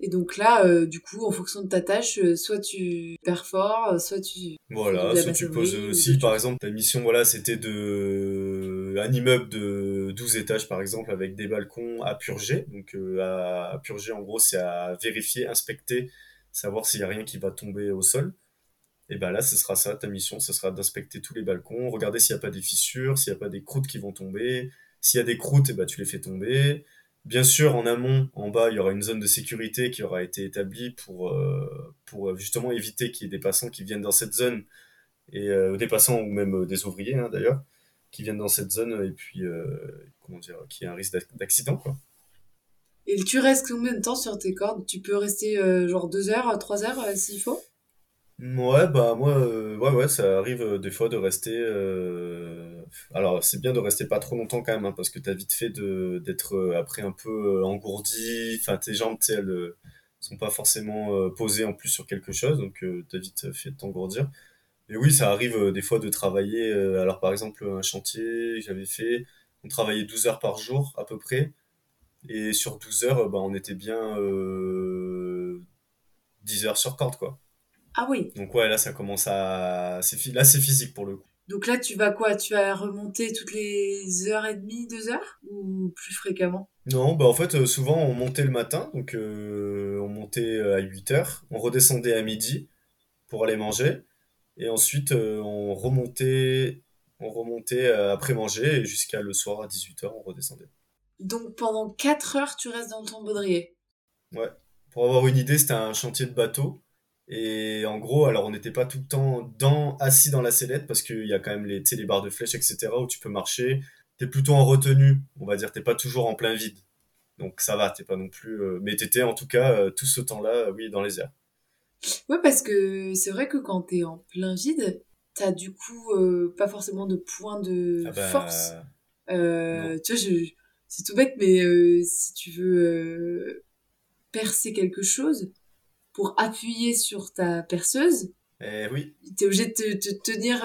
[SPEAKER 3] Et donc là, du coup, en fonction de ta tâche, soit tu perfores, soit tu...
[SPEAKER 4] Voilà, soit tu poses... Si par exemple ta mission, voilà, c'était de un immeuble de 12 étages par exemple avec des balcons à purger. Donc euh, à, purger en gros c'est à vérifier, inspecter, savoir s'il n'y a rien qui va tomber au sol. Et ben là ce sera ça ta mission, ce sera d'inspecter tous les balcons, regarder s'il n'y a pas des fissures, s'il n'y a pas des croûtes qui vont tomber. S'il y a des croûtes, et ben, tu les fais tomber. Bien sûr, en amont, en bas, il y aura une zone de sécurité qui aura été établie pour, euh, pour justement éviter qu'il y ait des passants qui viennent dans cette zone, et euh, des passants ou même des ouvriers hein, d'ailleurs, qui viennent dans cette zone et puis euh, comment dire, qui a un risque d'accident quoi.
[SPEAKER 3] Et tu restes combien de temps sur tes cordes? Tu peux rester euh, genre deux heures, trois heures euh, s'il faut?
[SPEAKER 4] Ouais, bah moi, ouais, ouais, ça arrive des fois de rester. Alors, c'est bien de rester pas trop longtemps quand même, hein, parce que t'as vite fait d'être après un peu engourdi. Enfin, tes jambes, elles sont pas forcément posées en plus sur quelque chose, donc t'as vite fait de t'engourdir. Et oui, ça arrive euh, des fois de travailler. Euh, alors, par exemple, un chantier que j'avais fait, on travaillait 12 heures par jour à peu près. Et sur 12 heures, bah, on était bien euh, 10 heures sur corde, quoi.
[SPEAKER 3] Ah oui.
[SPEAKER 4] Donc, ouais, là, ça commence à. Là, c'est physique pour le coup.
[SPEAKER 3] Donc là, tu vas quoi? Tu vas remonter toutes les heures et demie, deux heures? Ou plus fréquemment?
[SPEAKER 4] Non, bah en fait, euh, souvent, on montait le matin. Donc, on montait à 8 heures. On redescendait à midi pour aller manger. Et ensuite, euh, on remontait, on remontait euh, après manger et jusqu'à le soir à 18h, on redescendait.
[SPEAKER 3] Donc pendant 4 heures, tu restes dans ton baudrier?
[SPEAKER 4] Ouais. Pour avoir une idée, c'était un chantier de bateau. Et en gros, alors on n'était pas tout le temps dans, assis dans la sellette parce qu'il y a quand même les, les barres de flèches, etc. où tu peux marcher. T'es plutôt en retenue, on va dire. T'es pas toujours en plein vide. Donc ça va, t'es pas non plus. Euh, mais t'étais en tout cas tout ce temps-là, oui, dans les airs.
[SPEAKER 3] Ouais, parce que c'est vrai que quand t'es en plein vide, t'as du coup euh, pas forcément de point de ah bah, force. Euh, tu vois, c'est tout bête, mais euh, si tu veux percer quelque chose, pour appuyer sur ta perceuse,
[SPEAKER 4] eh oui.
[SPEAKER 3] t'es obligé de te, tenir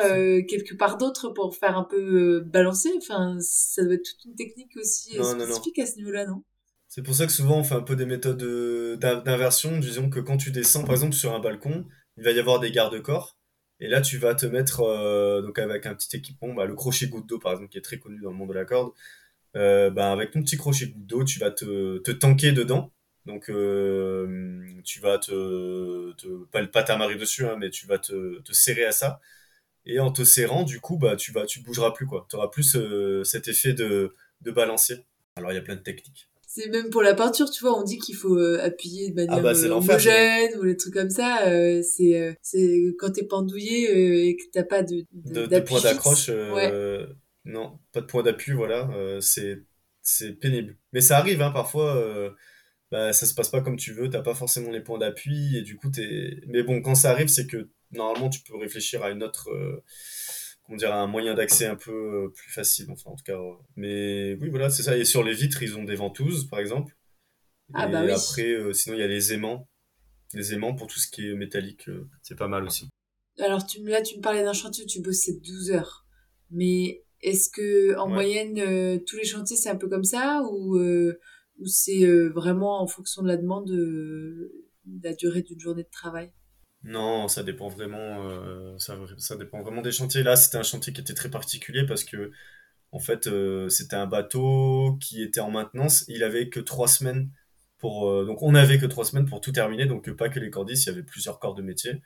[SPEAKER 3] quelque part d'autre pour faire un peu balancer. Enfin, ça doit être toute une technique aussi spécifique à ce niveau-là, non?
[SPEAKER 4] C'est pour ça que souvent on fait un peu des méthodes euh, d'inversion. Disons que quand tu descends, par exemple, sur un balcon, il va y avoir des garde-corps. Et là, tu vas te mettre euh, donc avec un petit équipement, bah, le crochet goutte d'eau, par exemple, qui est très connu dans le monde de la corde. Euh, bah, avec ton petit crochet goutte d'eau, tu vas te, te tanker dedans. Donc, tu vas te, te pas, pas t'amarrer dessus, hein, mais tu vas te, te serrer à ça. Et en te serrant, du coup, bah, tu vas, tu bougeras plus, quoi. Tu auras plus cet effet de, de balancier. Alors, il y a plein de techniques
[SPEAKER 3] c'est même pour la peinture, tu vois, on dit qu'il faut euh, appuyer de manière ah bah, euh, homogène ou les trucs comme ça. Euh, c'est c'est quand t'es pendouillé et que t'as pas de
[SPEAKER 4] de, de point d'accroche. Non, pas de point d'appui, voilà. c'est c'est pénible. Mais ça arrive, hein, parfois. Bah, ça se passe pas comme tu veux, t'as pas forcément les points d'appui et du coup t'es. Mais bon, quand ça arrive, c'est que normalement tu peux réfléchir à une autre on dirait un moyen d'accès un peu euh, plus facile, enfin en tout cas. Euh, mais oui, voilà, c'est ça. Et sur les vitres, ils ont des ventouses, par exemple. Ah, et bah oui. après, euh, sinon, il y a les aimants les aimants pour tout ce qui est métallique, c'est pas mal aussi.
[SPEAKER 3] Alors tu, là, tu me parlais d'un chantier où tu bossais 12 heures. Mais est-ce que en moyenne, tous les chantiers, c'est un peu comme ça ou, ou c'est vraiment en fonction de la demande de la durée d'une journée de travail?
[SPEAKER 4] Non, ça dépend vraiment, euh, ça, dépend vraiment des chantiers. Là, c'était un chantier qui était très particulier parce que, en fait, euh, c'était un bateau qui était en maintenance. Il avait que trois semaines pour, euh, donc on avait que trois semaines pour tout terminer. Donc pas que les cordistes, il y avait plusieurs corps de métier.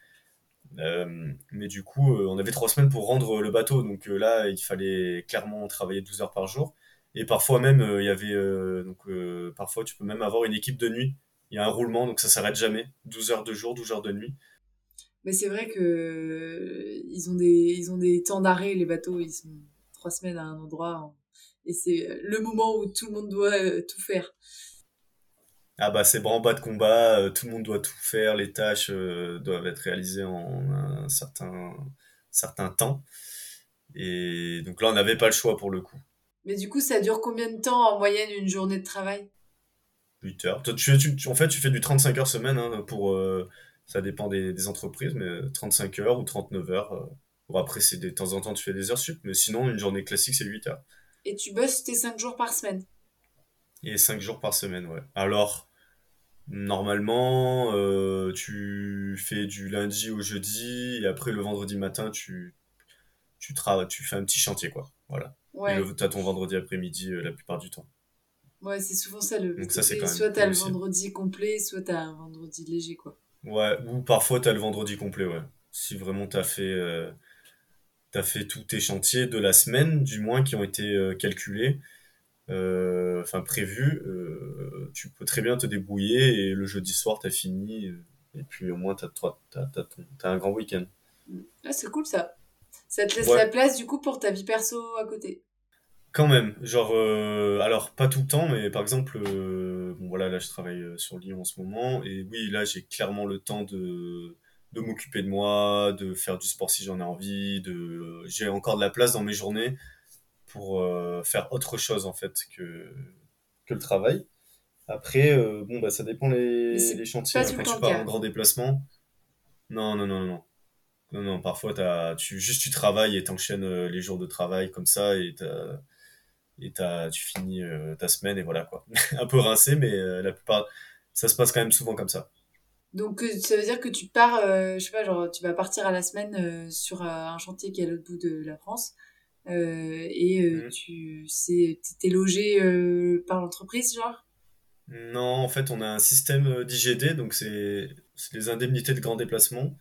[SPEAKER 4] mais du coup, on avait trois semaines pour rendre le bateau. Donc là, il fallait clairement travailler 12 heures par jour. Et parfois même, il y avait, donc parfois tu peux même avoir une équipe de nuit. Il y a un roulement, donc ça s'arrête jamais. 12 heures de jour, 12 heures de nuit.
[SPEAKER 3] Mais c'est vrai que ils ont des ils ont des temps d'arrêt les bateaux, ils sont trois semaines à un endroit et c'est le moment où tout le monde doit euh, tout faire.
[SPEAKER 4] Ah bah c'est en bas de combat, euh, tout le monde doit tout faire, les tâches euh, doivent être réalisées en un certain certain temps. Et donc là on n'avait pas le choix pour le coup.
[SPEAKER 3] Mais du coup ça dure combien de temps en moyenne une journée de travail?
[SPEAKER 4] 8 heures. Toi, tu, tu, en fait tu fais du 35 heures semaine hein, pour ça dépend des, entreprises, mais 35 heures ou 39 heures. Euh, après, c'est de temps en temps, tu fais des heures sup, mais sinon, une journée classique, c'est 8 heures.
[SPEAKER 3] Et tu bosses tes 5 jours par semaine?
[SPEAKER 4] Et 5 jours par semaine, ouais. Alors, normalement, euh, tu fais du lundi au jeudi, et après, le vendredi matin, tu, tu, travailles, tu fais un petit chantier, quoi. Voilà. Ouais. Tu as ton vendredi après-midi euh, la plupart du temps.
[SPEAKER 3] Ouais, c'est souvent ça le. Donc ça, c'est soit t'as le vendredi complet, soit t'as un vendredi léger, quoi.
[SPEAKER 4] Ouais, ou parfois tu as le vendredi complet, ouais. Si vraiment tu as fait, euh, fait tous tes chantiers de la semaine, du moins qui ont été euh, calculés, euh, enfin prévus, tu peux très bien te débrouiller et le jeudi soir tu as fini, et puis au moins tu as, un grand week-end.
[SPEAKER 3] Ah, c'est cool ça. Ça te laisse la place du coup pour ta vie perso à côté?
[SPEAKER 4] Quand même, genre, euh, alors pas tout le temps, mais par exemple, euh, bon voilà, là je travaille euh, sur Lyon en ce moment, et oui, là j'ai clairement le temps de, de m'occuper de moi, de faire du sport si j'en ai envie, de, j'ai encore de la place dans mes journées pour faire autre chose en fait que, que le travail. Après, bon bah ça dépend les, les chantiers, quand tu pars en grand déplacement. Non, non, non, non. Non, non, parfois as, tu, juste tu travailles et t'enchaînes les jours de travail comme ça et t'as et tu finis euh, ta semaine et voilà quoi. (laughs) un peu rincé, mais euh, la plupart, ça se passe quand même souvent comme ça.
[SPEAKER 3] Donc euh, ça veut dire que tu pars, je sais pas, genre tu vas partir à la semaine sur un chantier qui est à l'autre bout de la France et mmh. tu t'es logé par l'entreprise genre?
[SPEAKER 4] Non, en fait on a un système d'IGD, donc c'est les indemnités de grand déplacement.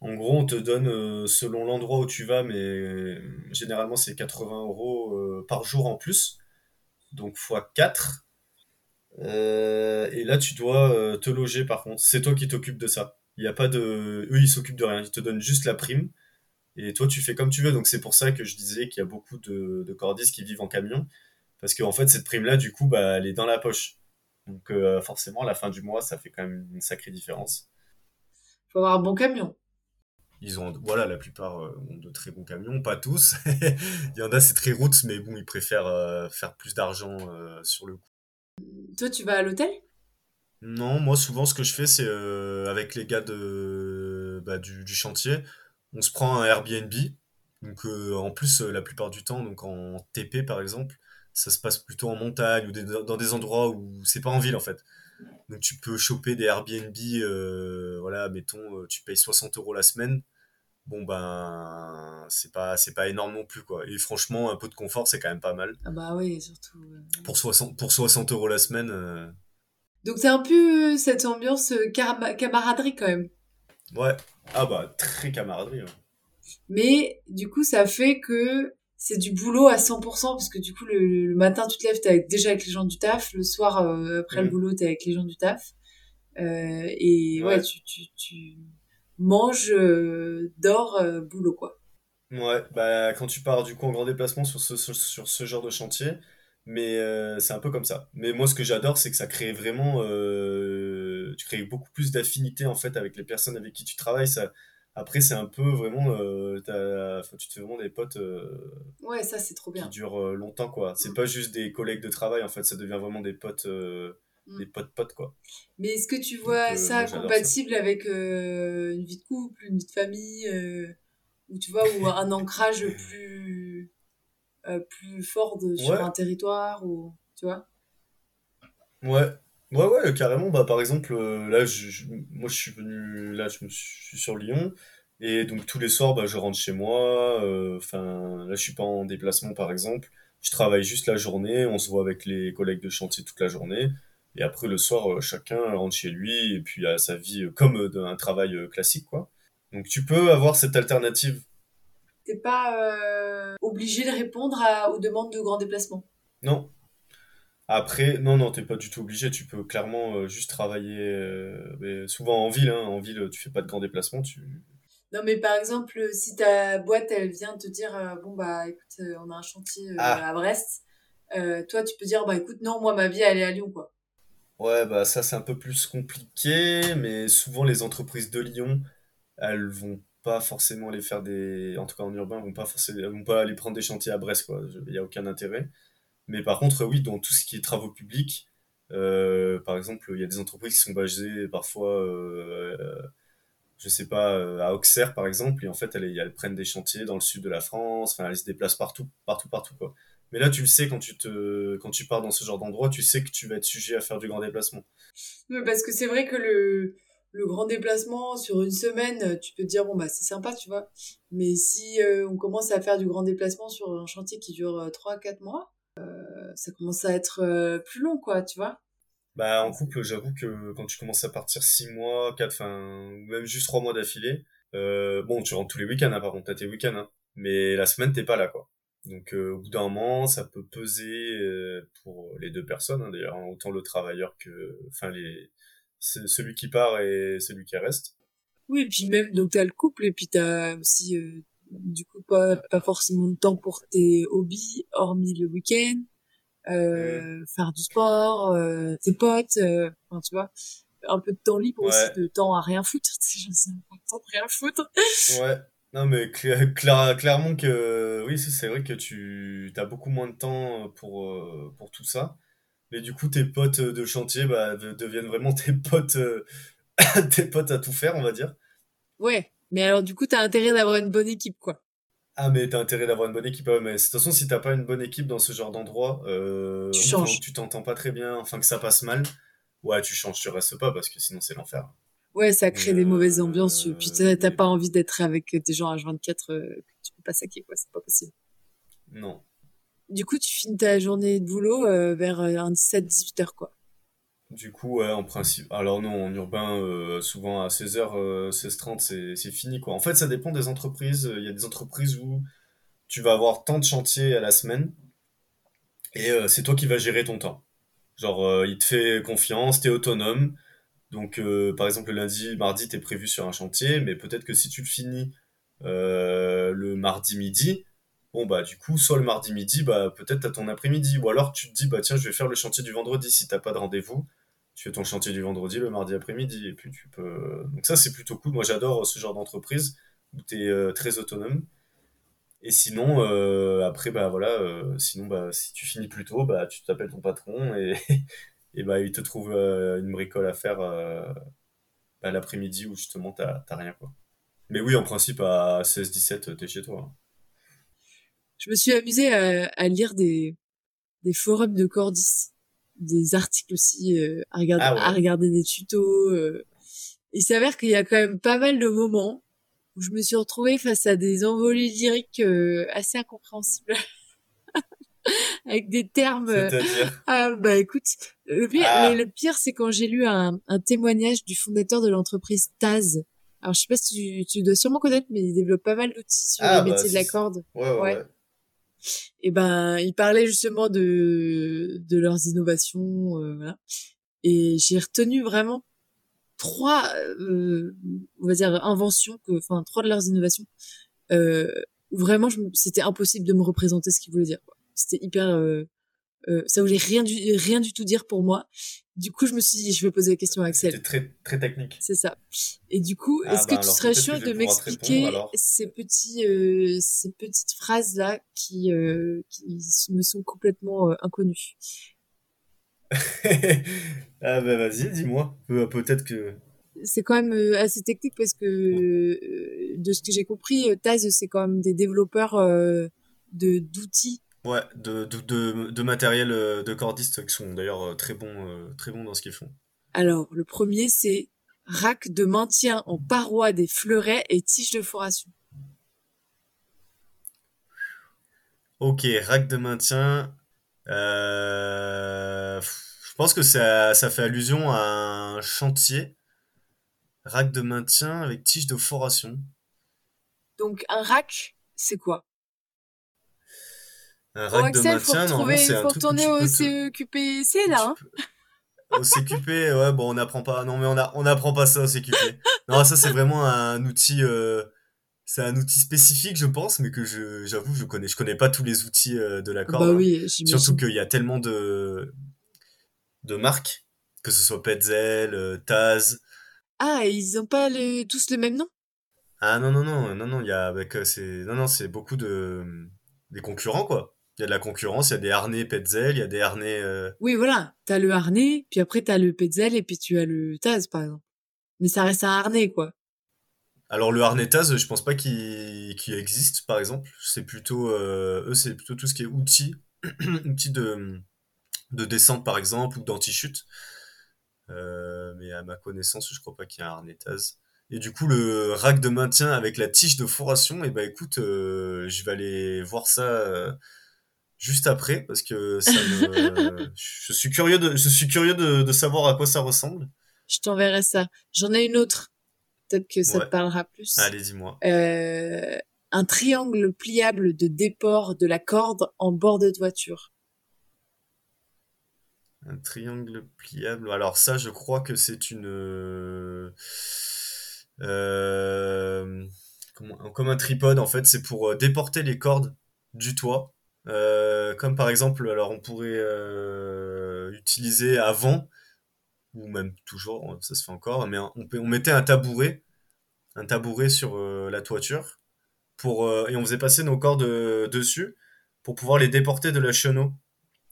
[SPEAKER 4] En gros, on te donne euh, selon l'endroit où tu vas, mais euh, généralement c'est 80 euros euh, par jour en plus, donc x 4. et là, tu dois te loger par contre. C'est toi qui t'occupes de ça. Il n'y a pas de. Eux, ils s'occupent de rien. Ils te donnent juste la prime. Et toi, tu fais comme tu veux. Donc, c'est pour ça que je disais qu'il y a beaucoup de, de cordistes qui vivent en camion. Parce qu'en en fait, cette prime-là, du coup, bah, elle est dans la poche. Donc, forcément, à la fin du mois, ça fait quand même une sacrée différence.
[SPEAKER 3] Faut avoir un bon camion.
[SPEAKER 4] Ils ont, voilà, la plupart euh, ont de très bons camions, pas tous. (laughs) Il y en a, c'est très route, mais bon, ils préfèrent euh, faire plus d'argent euh, sur le coup.
[SPEAKER 3] Toi, tu vas à l'hôtel?
[SPEAKER 4] Non, moi, souvent, ce que je fais, c'est avec les gars de, bah, du, chantier, on se prend un Airbnb. Donc, en plus, la plupart du temps, donc en TP par exemple, ça se passe plutôt en montagne ou dans des endroits où c'est pas en ville en fait. Donc tu peux choper des Airbnb, euh, voilà, mettons, euh, tu payes 60 euros la semaine. Bon ben, c'est pas, c'est pas énorme non plus quoi. Et franchement, un peu de confort, c'est quand même pas mal.
[SPEAKER 3] Ah bah oui, surtout.
[SPEAKER 4] Pour 60, pour 60 euros la semaine. Euh.
[SPEAKER 3] Donc c'est un peu cette ambiance camaraderie quand même.
[SPEAKER 4] Ouais. Ah bah très camaraderie.
[SPEAKER 3] Mais du coup, ça fait que c'est du boulot à 100% parce que du coup le, matin tu te lèves t'es déjà avec les gens du taf. Le soir euh, après le mm. boulot t'es avec les gens du taf. Euh, et ouais, tu, tu, tu manges euh, dors boulot quoi.
[SPEAKER 4] Ouais bah quand tu pars du coup en grand déplacement sur ce, sur, ce genre de chantier. Mais c'est un peu comme ça. Mais moi ce que j'adore c'est que ça crée vraiment tu crées beaucoup plus d'affinité en fait avec les personnes avec qui tu travailles. Ça après, c'est un peu vraiment. Euh, tu te fais vraiment des potes. Euh,
[SPEAKER 3] ouais, ça, c'est trop bien.
[SPEAKER 4] Qui durent euh, longtemps, quoi. C'est mm. pas juste des collègues de travail, en fait. Ça devient vraiment des potes. mm. des potes potes quoi.
[SPEAKER 3] Mais est-ce que tu vois ça compatible avec une vie de couple, une vie de famille, ou tu vois, ou un ancrage (laughs) plus plus fort sur un territoire, ou tu vois?
[SPEAKER 4] Ouais, Ouais, ouais, carrément. Bah, par exemple, euh, là, je, moi, je suis venu, là, je, me suis, je suis sur Lyon. Et donc, tous les soirs, bah, je rentre chez moi. euh, Enfin, là, je suis pas en déplacement, par exemple. Je travaille juste la journée. On se voit avec les collègues de chantier toute la journée. Et après, le soir, euh, chacun rentre chez lui et puis a sa vie euh, comme euh, un travail euh, classique, quoi. Donc, tu peux avoir cette alternative?
[SPEAKER 3] T'es pas euh, obligé de répondre à, aux demandes de grands déplacements?
[SPEAKER 4] Non, Après, non, non, t'es pas du tout obligé. Tu peux clairement euh, juste travailler, euh, mais souvent en ville. Hein. En ville, tu fais pas de grands déplacements. Tu...
[SPEAKER 3] Non, mais par exemple, si ta boîte, elle vient te dire, euh, bon, bah, écoute, euh, on a un chantier euh,
[SPEAKER 4] Ah,
[SPEAKER 3] à Brest, euh, toi, tu peux dire, bah, écoute, non, moi, ma vie, elle est à Lyon, quoi.
[SPEAKER 4] ouais, bah ça c'est un peu plus compliqué, mais souvent les entreprises de Lyon, elles vont pas forcément les faire des, en tout cas en urbain, vont pas forcément, elles vont pas aller prendre des chantiers à Brest, quoi. Il y a aucun intérêt. Mais par contre, oui, dans tout ce qui est travaux publics, euh, par exemple, il y a des entreprises qui sont basées parfois, euh, je sais pas, euh, à Auxerre par exemple, et en fait, elles, elles prennent des chantiers dans le sud de la France, enfin, elles se déplacent partout, partout, partout, quoi. Mais là, tu le sais, quand tu te, quand tu pars dans ce genre d'endroit, tu sais que tu vas être sujet à faire du grand déplacement.
[SPEAKER 3] Mais parce que c'est vrai que le, le grand déplacement sur une semaine, tu peux te dire, bon, bah, c'est sympa, tu vois. Mais si euh, on commence à faire du grand déplacement sur un chantier qui dure euh, 3-4 mois, ça commence à être euh, plus long, quoi, tu vois.
[SPEAKER 4] Bah, en couple, j'avoue que quand tu commences à partir 6 mois, 4, enfin, ou même juste 3 mois d'affilée, euh, bon, tu rentres tous les week-ends, hein, par contre, t'as tes week-ends, hein. Mais la semaine, t'es pas là, quoi. Donc, euh, au bout d'un moment, ça peut peser euh, pour les deux personnes, hein, d'ailleurs, hein, autant le travailleur que, enfin, les, celui qui part et celui qui reste.
[SPEAKER 3] Oui, et puis même, donc t'as le couple, et puis t'as aussi, euh, du coup, pas, pas forcément de temps pour tes hobbies, hormis le week-end, euh, faire du sport, euh, tes potes, euh, enfin, tu vois, un peu de temps libre aussi, de temps à rien foutre, (laughs) tu sais, je sais pas, temps de rien foutre.
[SPEAKER 4] ouais. Non, mais cla- cla- clairement que, oui, c'est vrai que tu, t'as beaucoup moins de temps pour, euh, pour tout ça. Mais du coup, tes potes de chantier, bah, de- deviennent vraiment (laughs) tes potes, (coughs) tes potes à tout faire, on va dire.
[SPEAKER 3] Ouais, mais alors du coup, t'as intérêt d'avoir une bonne équipe, quoi.
[SPEAKER 4] Ah, mais t'as intérêt d'avoir une bonne équipe. Ah ouais, mais de toute façon, si t'as pas une bonne équipe dans ce genre d'endroit,
[SPEAKER 3] Tu
[SPEAKER 4] euh, enfin, tu t'entends pas très bien, enfin que ça passe mal, ouais, tu changes, tu restes pas parce que sinon c'est l'enfer.
[SPEAKER 3] Ouais, ça crée des mauvaises ambiances, et puis
[SPEAKER 4] euh,
[SPEAKER 3] t'as pas envie d'être avec des gens H24 euh, que tu peux pas saquer, quoi, c'est pas possible.
[SPEAKER 4] non.
[SPEAKER 3] Du coup, tu finis ta journée de boulot euh, vers euh, un 17-18 heures, quoi.
[SPEAKER 4] Du coup, ouais, en principe. Alors non, en urbain, euh, souvent à 16h, 16h30, c'est fini, quoi. En fait, ça dépend des entreprises. Il y a des entreprises où tu vas avoir tant de chantiers à la semaine et euh, c'est toi qui vas gérer ton temps. Genre, euh, il te fait confiance, t'es autonome. Donc, euh, par exemple, le lundi, mardi, t'es prévu sur un chantier, mais peut-être que si tu le finis euh, le mardi midi, bon, bah, du coup, soit le mardi midi, bah, peut-être t'as ton après-midi. Ou alors, tu te dis, bah, tiens, je vais faire le chantier du vendredi. Si t'as pas de rendez-vous, tu fais ton chantier du vendredi le mardi après-midi. Et puis, tu peux. Donc, ça, c'est plutôt cool. Moi, j'adore ce genre d'entreprise où t'es euh, très autonome. Et sinon, euh, après, bah voilà, euh, sinon, bah, si tu finis plus tôt, bah, tu t'appelles ton patron et, (laughs) et bah, il te trouve euh, une bricole à faire euh, bah, l'après-midi où justement t'as rien, quoi. Mais oui, en principe, à 16-17, t'es chez toi. hein.
[SPEAKER 3] Je me suis amusée à, à lire des, des forums de cordis, des articles aussi, euh, à regarder,
[SPEAKER 4] Ah
[SPEAKER 3] à regarder des tutos. euh. Il s'avère qu'il y a quand même pas mal de moments où je me suis retrouvée face à des envolées lyriques euh, assez incompréhensibles, (laughs) avec des termes. euh? Ah bah écoute, le pire,
[SPEAKER 4] Ah,
[SPEAKER 3] le pire c'est quand j'ai lu un, un témoignage du fondateur de l'entreprise Taz. Alors je sais pas si tu, tu dois sûrement connaître, mais il développe pas mal d'outils sur les
[SPEAKER 4] ah bah,
[SPEAKER 3] métiers de la corde.
[SPEAKER 4] Ouais, ouais,
[SPEAKER 3] Ouais.
[SPEAKER 4] ouais.
[SPEAKER 3] Et ben, il parlait justement de de leurs innovations, euh, voilà. Et j'ai retenu vraiment trois, euh, on va dire inventions, que, enfin trois de leurs innovations, euh, où vraiment c'était impossible de me représenter ce qu'ils voulaient dire. C'était hyper, euh, euh, ça voulait rien du rien du tout dire pour moi. Du coup, je me suis dit, je vais poser la question à Axel.
[SPEAKER 4] C'était très, très technique.
[SPEAKER 3] C'est ça. Et du coup,
[SPEAKER 4] Ah
[SPEAKER 3] est-ce que
[SPEAKER 4] bah,
[SPEAKER 3] tu serais
[SPEAKER 4] je
[SPEAKER 3] de m'expliquer ces petits, euh, ces petites phrases là qui, euh, qui me sont complètement euh, inconnues? (laughs)
[SPEAKER 4] Ah bah vas-y, dis-moi. Peut-être que
[SPEAKER 3] c'est quand même euh, assez technique parce que euh, de ce que j'ai compris, euh, Taz c'est quand même des développeurs de d'outils.
[SPEAKER 4] Ouais, de, de, de, matériel de cordistes qui sont d'ailleurs très bons très bons dans ce qu'ils font.
[SPEAKER 3] Alors le premier c'est rack de maintien en paroi des fleurets et tiges de foration.
[SPEAKER 4] Ok, rack de maintien. je pense que ça, ça fait allusion à un chantier Rack de maintien avec tige de foration.
[SPEAKER 3] Donc un rack, c'est quoi?
[SPEAKER 4] Un rack de maintien, non, c'est un
[SPEAKER 3] faut retourner au CQPC là. Hein
[SPEAKER 4] au CQP, ouais, bon, on n'apprend pas. Non, mais on a, on apprend pas ça au CQP. (laughs) Non, ça c'est vraiment un outil. Euh, c'est un outil spécifique, je pense, mais que je, j'avoue, je connais, je connais pas tous les outils euh, de la corde.
[SPEAKER 3] Bah oui,
[SPEAKER 4] Surtout qu'il y a tellement de, de marques, que ce soit Petzel, euh, Taz,
[SPEAKER 3] ah, ils ont pas tous le même nom
[SPEAKER 4] Ah non, non, non, non, non, il y a avec, c'est, non, non, c'est beaucoup de, des concurrents, quoi. Il y a de la concurrence, il y a des harnais Petzel, il y a des harnais... Euh,
[SPEAKER 3] oui, voilà, t'as le harnais, puis après t'as le Petzel, et puis tu as le Taz, par exemple. Mais ça reste un harnais, quoi.
[SPEAKER 4] Alors le harnais Taz, je pense pas qu'il existe, par exemple. C'est plutôt, euh, eux, c'est plutôt tout ce qui est outils, (clears throat) outils de, de descente, par exemple, ou d'anti-chute. Euh, mais à ma connaissance, je crois pas qu'il y ait un harnais Et du coup, le rack de maintien avec la tige de foration, et eh ben écoute, euh, je vais aller voir ça juste après parce que ça me... (laughs) je suis curieux de, je suis curieux de, de savoir à quoi ça ressemble.
[SPEAKER 3] Je t'enverrai ça. J'en ai une autre. Peut-être que ça te parlera plus.
[SPEAKER 4] Allez, dis-moi.
[SPEAKER 3] Euh, un triangle pliable de déport de la corde en bord de toiture.
[SPEAKER 4] Un triangle pliable. Alors ça, je crois que c'est une... Euh, euh, comme un tripode, en fait, c'est pour déporter les cordes du toit. Comme par exemple, alors on pourrait utiliser avant, ou même toujours, ça se fait encore, mais on, on mettait un tabouret, un tabouret sur la toiture, pour, et on faisait passer nos cordes dessus pour pouvoir les déporter de la chenot.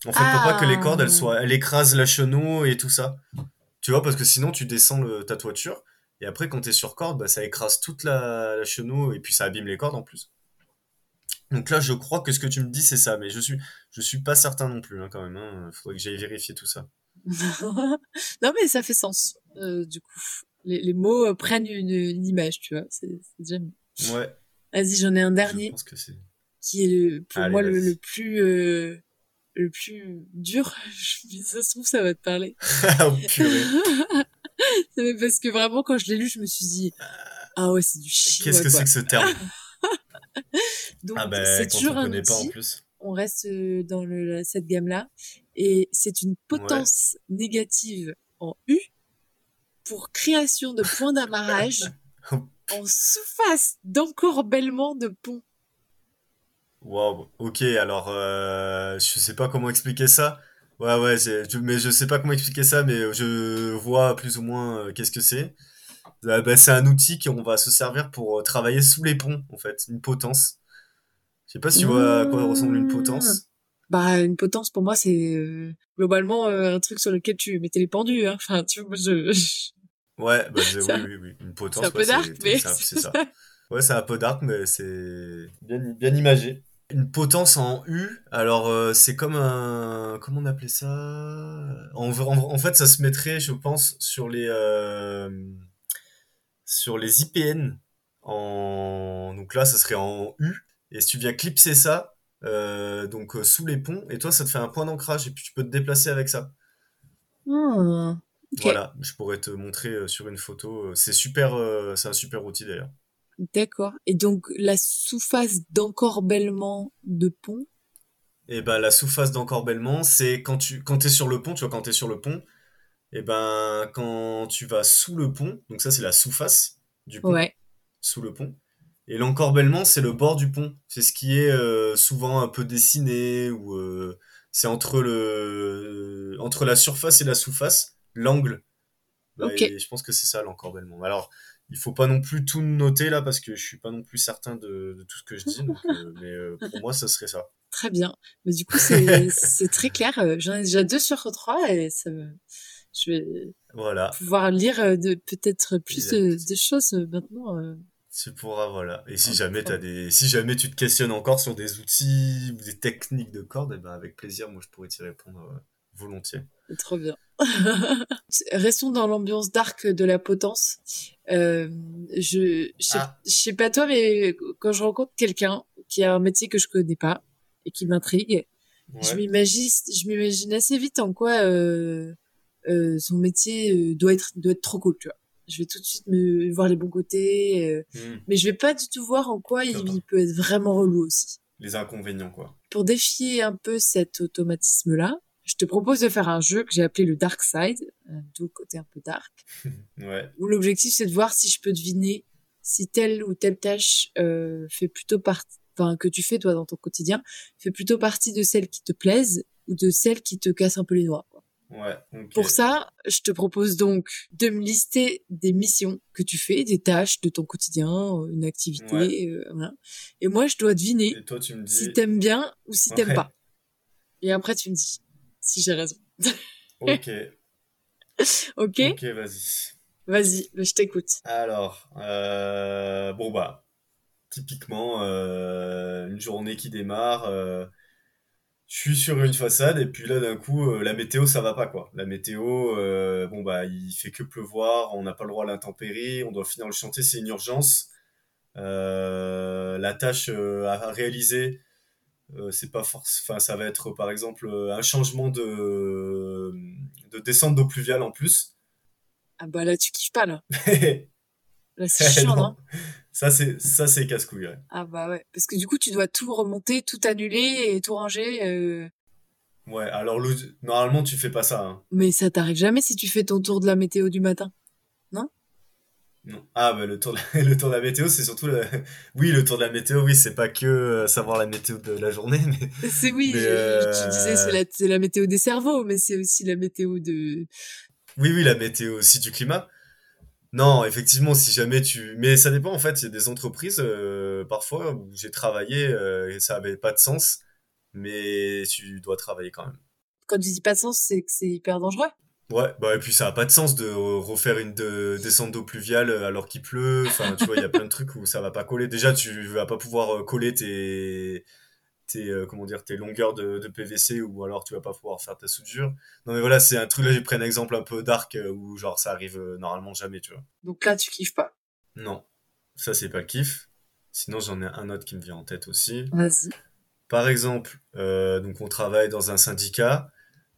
[SPEAKER 4] En fait, pour pas que les cordes, elles, ah. soient, elles écrasent la chenot et tout ça. Tu vois, parce que sinon, tu descends le, ta toiture, et après, quand t'es sur corde, bah, ça écrase toute la, la et puis ça abîme les cordes en plus. Donc là, je crois que ce que tu me dis, c'est ça, mais je suis, je suis pas certain non plus, hein, quand même. Hein. Faudrait que j'aille vérifier tout ça. (laughs)
[SPEAKER 3] non, mais ça fait sens, euh, du coup. Les, les mots euh, prennent une, une, image, tu vois. C'est déjà
[SPEAKER 4] Ouais.
[SPEAKER 3] Vas-y, j'en ai un dernier.
[SPEAKER 4] Je pense que c'est.
[SPEAKER 3] Qui est le, pour moi le, le, plus, euh, le plus dur, (laughs) ça se trouve, ça va te parler. (laughs)
[SPEAKER 4] oh, purée.
[SPEAKER 3] parce que vraiment, quand je l'ai lu, je me suis dit, ah ouais, c'est du chien.
[SPEAKER 4] Qu'est-ce que c'est que ce terme? (laughs)
[SPEAKER 3] Donc, ah ben, c'est toujours un outil. Pas en plus. On reste euh, dans le, cette gamme-là. Et c'est une potence négative en U pour création de points d'amarrage (laughs) en sous-face d'encorbellement de pont.
[SPEAKER 4] Wow, ok, alors euh, je sais pas comment expliquer ça. Ouais, ouais, mais je sais pas comment expliquer ça, mais je vois plus ou moins euh, qu'est-ce que c'est. Euh, bah, c'est un outil qu'on va se servir pour euh, travailler sous les ponts, en fait, une potence. Je sais pas si tu vois à quoi ressemble une potence. Mmh.
[SPEAKER 3] Bah, une potence pour moi, c'est globalement un truc sur lequel tu mettais les pendus. Hein. Enfin, tu vois, je...
[SPEAKER 4] Ouais, bah, (laughs) oui, oui, oui, une potence.
[SPEAKER 3] C'est un peu dark, mais
[SPEAKER 4] c'est ça. Ouais, c'est un peu dark, mais c'est bien, bien imagé. Une potence en U, alors euh, c'est comme un... Comment on appelait ça? En, en, fait, ça se mettrait, je pense, sur les... Euh, sur les IPN. En... Donc là, ça serait en U. Et si tu viens clipser ça, euh, donc sous les ponts, et toi, ça te fait un point d'ancrage, et puis tu peux te déplacer avec ça.
[SPEAKER 3] Hmm,
[SPEAKER 4] voilà, je pourrais te montrer sur une photo. C'est super, c'est un super outil d'ailleurs.
[SPEAKER 3] D'accord. Et donc la sous-face d'encorbellement de pont?
[SPEAKER 4] Eh ben la sous-face d'encorbellement, c'est quand tu quand es sur le pont, tu vois quand tu es sur le pont, et eh ben quand tu vas sous le pont, donc ça c'est la sous-face du pont.
[SPEAKER 3] Ouais.
[SPEAKER 4] Sous le pont. Et l'encorbellement, c'est le bord du pont. C'est ce qui est euh, souvent un peu dessiné ou euh, c'est entre le entre la surface et la sous-face, l'angle.
[SPEAKER 3] Ok.
[SPEAKER 4] je pense que c'est ça l'encorbellement. Alors, il faut pas non plus tout noter là parce que je suis pas non plus certain de, tout ce que je dis. Euh, (laughs) mais euh, pour moi, ça serait ça.
[SPEAKER 3] Très bien. Mais du coup, c'est (laughs) très clair. Euh, j'en ai déjà deux sur trois et ça me... je vais
[SPEAKER 4] Voilà.
[SPEAKER 3] pouvoir lire euh, de peut-être plus de, de choses euh, maintenant. euh.
[SPEAKER 4] Tu pourras, voilà. Et si
[SPEAKER 3] Ah,
[SPEAKER 4] jamais t'as des, si jamais tu te questionnes encore sur des outils ou des techniques de corde, eh ben avec plaisir, moi je pourrais t'y répondre euh, volontiers.
[SPEAKER 3] Trop bien. (laughs) Restons dans l'ambiance dark de la potence. Euh, je, je, sais,
[SPEAKER 4] Ah.
[SPEAKER 3] je sais pas toi, mais quand je rencontre quelqu'un qui a un métier que je connais pas et qui m'intrigue, je m'imagine, je m'imagine assez vite en quoi euh, euh, son métier euh, doit être doit être trop cool, tu vois. Je vais tout de suite me voir les bons côtés, euh,
[SPEAKER 4] Hmm.
[SPEAKER 3] mais je vais pas du tout voir en quoi il, peut être vraiment relou aussi.
[SPEAKER 4] Les inconvénients, quoi.
[SPEAKER 3] Pour défier un peu cet automatisme-là, je te propose de faire un jeu que j'ai appelé le Dark Side, d'où le côté un peu dark, (laughs)
[SPEAKER 4] Ouais.
[SPEAKER 3] où l'objectif c'est de voir si je peux deviner si telle ou telle tâche euh, fait plutôt partie, enfin que tu fais toi dans ton quotidien, fait plutôt partie de celles qui te plaisent ou de celles qui te cassent un peu les noix. quoi.
[SPEAKER 4] Ouais.
[SPEAKER 3] Pour ça, je te propose donc de me lister des missions que tu fais, des tâches de ton quotidien, euh, une activité,
[SPEAKER 4] Ouais.
[SPEAKER 3] euh, voilà. Et moi, je dois deviner
[SPEAKER 4] Et toi, tu me dis.
[SPEAKER 3] si t'aimes bien ou si t'aimes
[SPEAKER 4] Ouais.
[SPEAKER 3] pas. Et après, tu me dis si j'ai raison.
[SPEAKER 4] Ok. (laughs)
[SPEAKER 3] Ok,
[SPEAKER 4] Ok, vas-y.
[SPEAKER 3] Vas-y, je t'écoute.
[SPEAKER 4] Alors, euh, bon bah, typiquement, euh, une journée qui démarre, euh, je suis sur une façade et puis là d'un coup, euh, la météo ça va pas quoi. La météo, euh, bon bah, il fait que pleuvoir, on n'a pas le droit à l'intempérie, on doit finir le chantier, c'est une urgence. Euh, la tâche à réaliser, c'est pas force, enfin ça va être par exemple un changement de de descente d'eau pluviale en plus.
[SPEAKER 3] Ah bah là, tu kiffes pas, là. (laughs) Là, c'est chiant,
[SPEAKER 4] Non.
[SPEAKER 3] Non
[SPEAKER 4] Ça c'est ça c'est casse-couille. ouais.
[SPEAKER 3] Ah bah ouais. Parce que du coup, tu dois tout remonter, tout annuler et tout ranger. euh,
[SPEAKER 4] Ouais, alors le- normalement tu fais pas ça. Hein.
[SPEAKER 3] Mais ça t'arrive jamais si tu fais ton tour de la météo du matin.
[SPEAKER 4] Non? Ah bah le tour de la, (laughs) le tour de la météo, c'est surtout le... (laughs) oui le tour de la météo, oui c'est pas que euh, savoir la météo de la journée, mais (laughs)
[SPEAKER 3] C'est oui,
[SPEAKER 4] Mais,
[SPEAKER 3] je- je- tu disais c'est
[SPEAKER 4] euh,
[SPEAKER 3] la, c'est la météo des cerveaux, mais c'est aussi la météo de...
[SPEAKER 4] oui oui la météo aussi du climat. Non, effectivement, si jamais tu, mais ça dépend en fait. Il y a des entreprises euh, parfois où j'ai travaillé euh, et ça avait pas de sens, mais tu dois travailler quand même.
[SPEAKER 3] Quand tu dis pas de sens, c'est que c'est hyper dangereux.
[SPEAKER 4] Ouais, bah et puis ça a pas de sens de refaire une de, descente d'eau pluviale alors qu'il pleut. Enfin, tu vois, il y a plein de trucs où ça va pas coller. Déjà, tu vas pas pouvoir euh, coller tes, tes euh, comment dire, tes longueurs de, de PVC ou alors tu vas pas pouvoir faire ta soudure. Non mais voilà, c'est un truc là, j'ai pris un exemple un peu dark euh, où genre ça arrive euh, normalement jamais, tu vois.
[SPEAKER 3] Donc là, tu kiffes pas?
[SPEAKER 4] Non, ça c'est pas le kiff. Sinon, j'en ai un autre qui me vient en tête aussi.
[SPEAKER 3] Vas-y.
[SPEAKER 4] Par exemple, euh, donc on travaille dans un syndicat,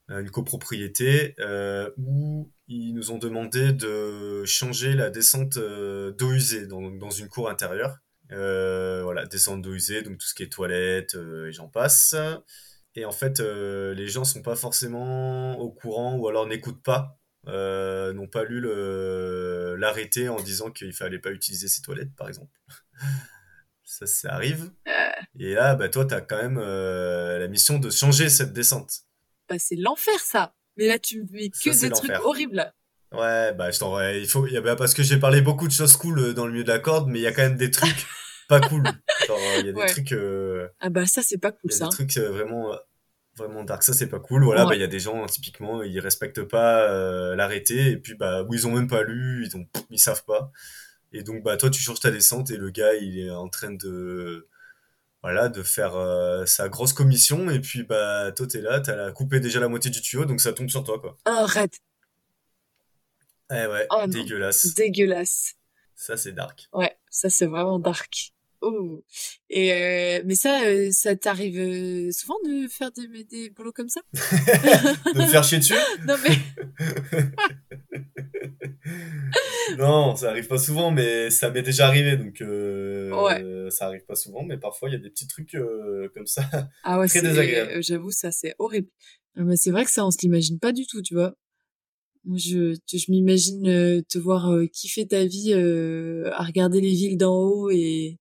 [SPEAKER 4] une copropriété, euh, où ils nous ont demandé de changer la descente d'eau usée dans, dans une cour intérieure. Euh, voilà, descente d'eau usée, donc tout ce qui est toilette euh, et j'en passe. Et en fait, euh, les gens sont pas forcément au courant ou alors n'écoutent pas, n'ont pas lu l'arrêté en disant qu'il fallait pas utiliser ces toilettes, par exemple. (laughs) Ça, ça arrive. Et là, bah, toi, tu as quand même la mission de changer cette descente.
[SPEAKER 3] Bah, c'est l'enfer, ça. Mais là, tu me mets que
[SPEAKER 4] Ça,
[SPEAKER 3] des trucs horribles.
[SPEAKER 4] Ouais, bah, je t'en il faut, il y a- bah, parce que j'ai parlé beaucoup de choses cool dans le milieu de la corde, mais il y a quand même des trucs (laughs) pas cool. (laughs) Genre, il y a des
[SPEAKER 3] Ouais.
[SPEAKER 4] trucs, euh,
[SPEAKER 3] Ah bah ça, c'est pas cool,
[SPEAKER 4] il y a
[SPEAKER 3] ça.
[SPEAKER 4] des trucs euh, vraiment, vraiment dark. Ça, c'est pas cool. Voilà,
[SPEAKER 3] Ouais.
[SPEAKER 4] bah, il y a des gens, typiquement, ils respectent pas euh, l'arrêté, et puis, bah, ou ils ont même pas lu, ils ont, ils savent pas. Et donc, bah, toi, tu changes ta descente, et le gars, il est en train de, voilà, de faire euh, sa grosse commission, et puis, bah, toi, t'es là, t'as coupé déjà la moitié du tuyau, donc ça tombe sur toi, quoi.
[SPEAKER 3] Arrête.
[SPEAKER 4] Eh ouais,
[SPEAKER 3] Oh non.
[SPEAKER 4] dégueulasse.
[SPEAKER 3] Dégueulasse.
[SPEAKER 4] Ça, c'est dark.
[SPEAKER 3] Ouais, ça, c'est vraiment dark. Oh. Et euh, mais ça, euh, ça t'arrive euh, souvent de faire des, des boulots comme ça? (laughs)
[SPEAKER 4] De me faire chier dessus? (laughs)
[SPEAKER 3] Non mais (laughs)
[SPEAKER 4] Non, ça arrive pas souvent, mais ça m'est déjà arrivé, donc euh, ça arrive pas souvent, mais parfois il y a des petits trucs euh, comme ça.
[SPEAKER 3] ah ouais,
[SPEAKER 4] Très
[SPEAKER 3] c'est
[SPEAKER 4] désagréable.
[SPEAKER 3] j'avoue ça c'est horrible. Euh, Mais c'est vrai que ça on se l'imagine pas du tout, tu vois. Je je m'imagine te voir kiffer ta vie euh, à regarder les villes d'en haut et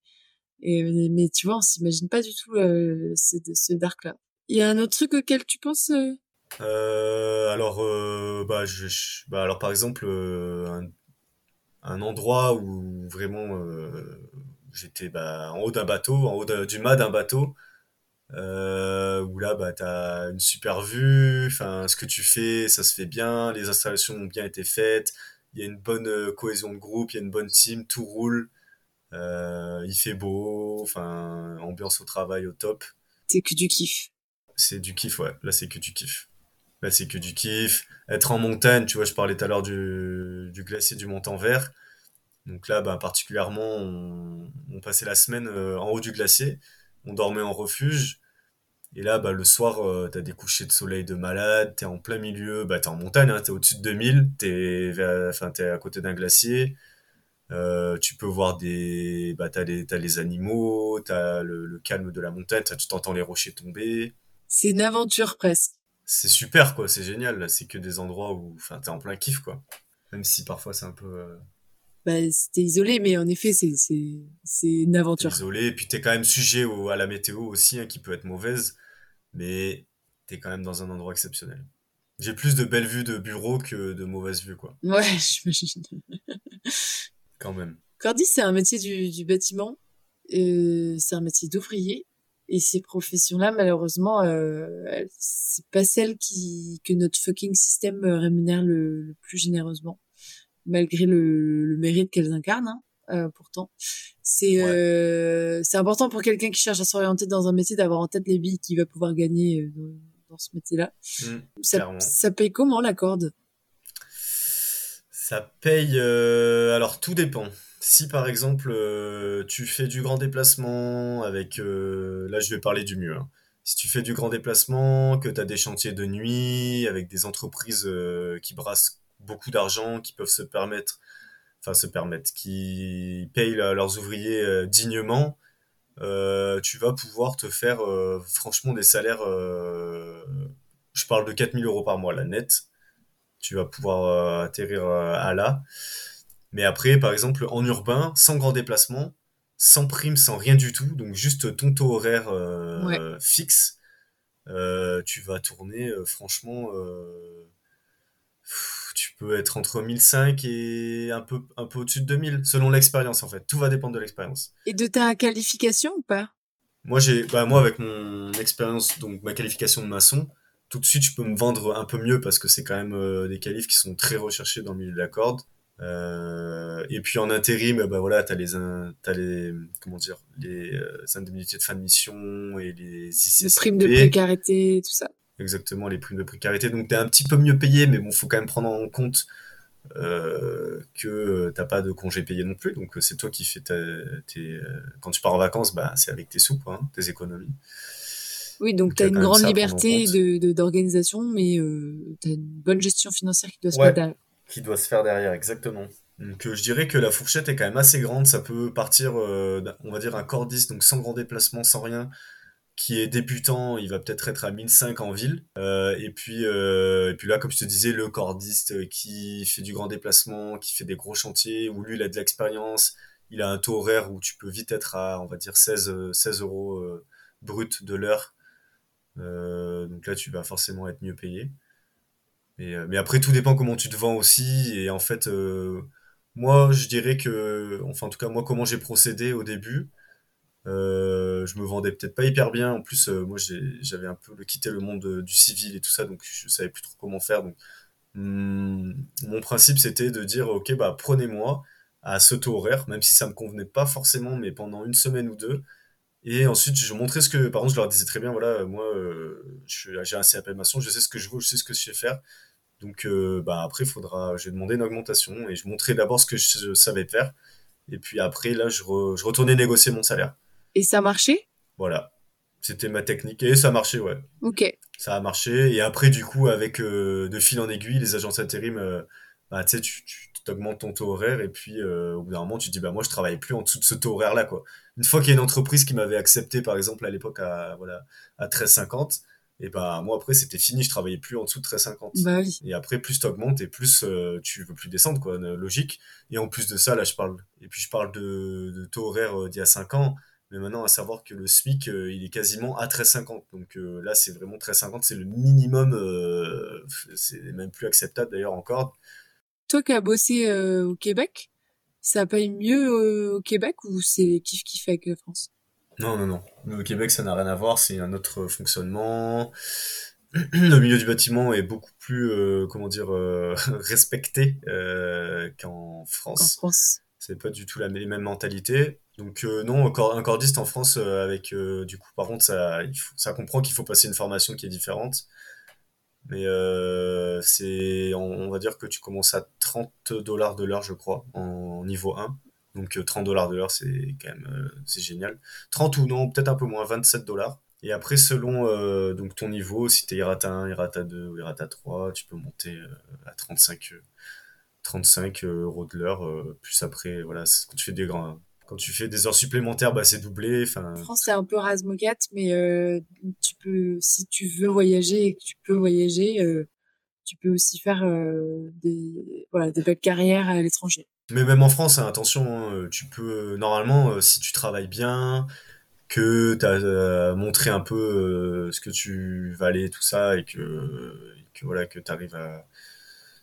[SPEAKER 3] et mais tu vois on s'imagine pas du tout euh, ce, dark là. Il y a un autre truc auquel tu penses euh?
[SPEAKER 4] Euh, alors, euh, bah, bah, alors par exemple, un, endroit où vraiment j'étais bah, en haut d'un bateau, en haut du mât d'un bateau, où là, bah, t'as une super vue, enfin, ce que tu fais, ça se fait bien, les installations ont bien été faites, il y a une bonne cohésion de groupe, il y a une bonne team, tout roule, il fait beau, enfin, ambiance au travail au top.
[SPEAKER 3] C'est que du kiff.
[SPEAKER 4] C'est du kiff, ouais. Là, c'est que du kiff. Là, c'est que du kiff. Être en montagne, tu vois, je parlais tout à l'heure du, du glacier du Montant Vert. Donc là, bah, particulièrement, on, on passait la semaine euh, en haut du glacier on dormait en refuge. Et là, bah, le soir, euh, t'as des couchers de soleil de malade, t'es en plein milieu, bah, t'es en montagne, hein, t'es au-dessus de 2000, t'es, enfin, t'es à côté d'un glacier. Euh, tu peux voir des, bah, t'as les, t'as les animaux, t'as le, le calme de la montagne, tu t'entends les rochers tomber.
[SPEAKER 3] C'est une aventure presque.
[SPEAKER 4] C'est super, quoi, c'est génial. C'est que des endroits où, enfin, t'es en plein kiff, quoi. Même si parfois c'est un peu, euh,
[SPEAKER 3] bah, c'était isolé, mais en effet, c'est, c'est, c'est une aventure.
[SPEAKER 4] isolé, et puis t'es quand même sujet au- à la météo aussi, hein, qui peut être mauvaise, mais t'es quand même dans un endroit exceptionnel. J'ai plus de belles vues de bureau que de mauvaises vues, quoi,
[SPEAKER 3] Ouais, (laughs) j'imagine.
[SPEAKER 4] Quand même.
[SPEAKER 3] Cordis, c'est un métier du, du bâtiment. Euh, c'est un métier d'ouvrier. Et ces professions-là, malheureusement, euh, c'est pas celles qui, que notre fucking système euh, rémunère le, le plus généreusement, malgré le, le mérite qu'elles incarnent. hein, euh, pourtant, c'est
[SPEAKER 4] Ouais.
[SPEAKER 3] euh, c'est important pour quelqu'un qui cherche à s'orienter dans un métier d'avoir en tête les billes qu'il va pouvoir gagner euh, dans, ce métier-là.
[SPEAKER 4] Mm,
[SPEAKER 3] Ça, ça paye comment la corde?
[SPEAKER 4] Ça paye. euh, alors tout dépend. Si par exemple euh, tu fais du grand déplacement avec, euh, là je vais parler du mieux. hein. Si tu fais du grand déplacement, que tu as des chantiers de nuit avec des entreprises qui brassent beaucoup d'argent, qui peuvent se permettre, enfin se permettre, qui payent leurs ouvriers dignement, tu vas pouvoir te faire franchement des salaires. je parle de 4000 euros par mois, la net tu vas pouvoir euh, atterrir euh, à là. Mais après, par exemple, en urbain, sans grand déplacement, sans prime, sans rien du tout, donc juste ton taux horaire euh,
[SPEAKER 3] Ouais.
[SPEAKER 4] fixe, tu vas tourner, franchement, tu peux être entre 1005 et un peu, un peu au-dessus de 2000, selon l'expérience en fait. Tout va dépendre de l'expérience.
[SPEAKER 3] Et de ta qualification ou pas?
[SPEAKER 4] Moi, j'ai, bah, moi, avec mon expérience, donc ma qualification de maçon, tout de suite, je peux me vendre un peu mieux parce que c'est quand même euh, des qualifs qui sont très recherchés dans le milieu de la corde. Euh, et puis en intérim, bah voilà, t'as les, t'as les, comment dire, les euh, indemnités de fin de mission et les
[SPEAKER 3] Les primes de précarité, tout ça.
[SPEAKER 4] Exactement, les primes de précarité. Donc t'es un petit peu mieux payé, mais bon, faut quand même prendre en compte euh, que t'as pas de congé payé non plus. Donc c'est toi qui fais ta, tes, quand tu pars en vacances, bah c'est avec tes sous, quoi, hein, tes économies.
[SPEAKER 3] Oui, donc tu as une grande liberté de de- d'organisation, mais euh, tu as une bonne gestion financière qui doit se
[SPEAKER 4] Ouais.
[SPEAKER 3] mettre derrière.
[SPEAKER 4] qui doit se faire derrière, exactement. Donc euh, je dirais que la fourchette est quand même assez grande, ça peut partir, euh, on va dire un cordiste, donc sans grand déplacement, sans rien, qui est débutant, il va peut-être être à 1005 en ville. Euh, et puis euh, et puis là, comme je te disais, le cordiste qui fait du grand déplacement, qui fait des gros chantiers, où lui il a de l'expérience, il a un taux horaire où tu peux vite être à, on va dire 16, euh, 16 euros euh, brut de l'heure. Euh, donc là, tu vas forcément être mieux payé. Mais, euh, mais après, tout dépend comment tu te vends aussi. Et en fait, euh, moi, je dirais que, enfin, en tout cas, moi, comment j'ai procédé au début, je me vendais peut-être pas hyper bien. En plus, moi, j'avais un peu quitté le monde de- du civil et tout ça, donc je savais plus trop comment faire. Donc, hum, mon principe, c'était de dire, ok, bah, prenez-moi à ce taux horaire, même si ça me convenait pas forcément, mais pendant une semaine ou deux. Et ensuite, je montrais ce que, par contre, je leur disais très bien, voilà, moi, euh, j'ai un CAP maçon, je sais ce que je vaux, je sais ce que je sais faire. Donc, euh, bah, après, faudra, je vais demander une augmentation et je montrais d'abord ce que je savais faire. Et puis après, là, je, re- je retournais négocier mon salaire.
[SPEAKER 3] Et ça marchait?
[SPEAKER 4] Voilà. C'était ma technique et ça marchait, ouais.
[SPEAKER 3] Ok.
[SPEAKER 4] Ça a marché. Et après, du coup, avec euh, de fil en aiguille, les agences intérim, bah, tu sais, tu, tu augmentes ton taux horaire et puis euh, au bout d'un moment, tu te dis, bah, moi, je travaille plus en dessous de ce taux horaire-là, quoi. Une fois qu'il y a une entreprise qui m'avait accepté, par exemple, à l'époque, à, voilà, à 13,50, et bah, moi, après, c'était fini, je travaillais plus en dessous de 13,50.
[SPEAKER 3] Bah oui.
[SPEAKER 4] Et après, plus t'augmentes et plus euh, tu veux plus descendre, quoi, logique. Et en plus de ça, là, je parle, et puis je parle de, de taux horaire euh, d'il y a 5 ans, mais maintenant, à savoir que le SMIC, euh, il est quasiment à 13,50. Donc euh, là, c'est vraiment 13,50, c'est le minimum, euh, c'est même plus acceptable d'ailleurs encore.
[SPEAKER 3] Toi qui as bossé euh, au Québec, ça paye mieux euh, au Québec ou c'est kiff kiff avec la France?
[SPEAKER 4] Non, non, non. Au Québec, ça n'a rien à voir, c'est un autre fonctionnement. (clears throat) Le milieu du bâtiment est beaucoup plus, euh, comment dire, euh, (laughs) respecté euh, qu'en France.
[SPEAKER 1] En France.
[SPEAKER 4] C'est pas du tout la, les mêmes mentalités. Donc non, un cordiste en France, avec du coup, par contre, ça, il faut, ça comprend qu'il faut passer une formation qui est différente. Mais c'est, on, va dire que tu commences à 30 dollars de l'heure, je crois, en niveau 1. Donc 30 dollars de l'heure, c'est quand même c'est génial. 30 ou non, peut-être un peu moins, 27 dollars. Et après, selon euh, donc ton niveau, si t'es Irata 1, Irata 2 ou Irata 3, tu peux monter euh, à 35, 35 euh, euros de l'heure. plus après, voilà, quand tu fais des grands, quand tu fais des heures supplémentaires, bah, c'est doublé. Enfin.
[SPEAKER 3] En France, c'est un peu rasmogat, mais tu peux, si tu veux voyager et que tu peux voyager, tu peux aussi faire des, voilà, des belles carrières à l'étranger.
[SPEAKER 4] Mais même en France, hein, attention, hein, tu peux normalement, si tu travailles bien, que tu as euh, montré un peu euh, ce que tu valais, tout ça, et que, que voilà, que tu arrives à.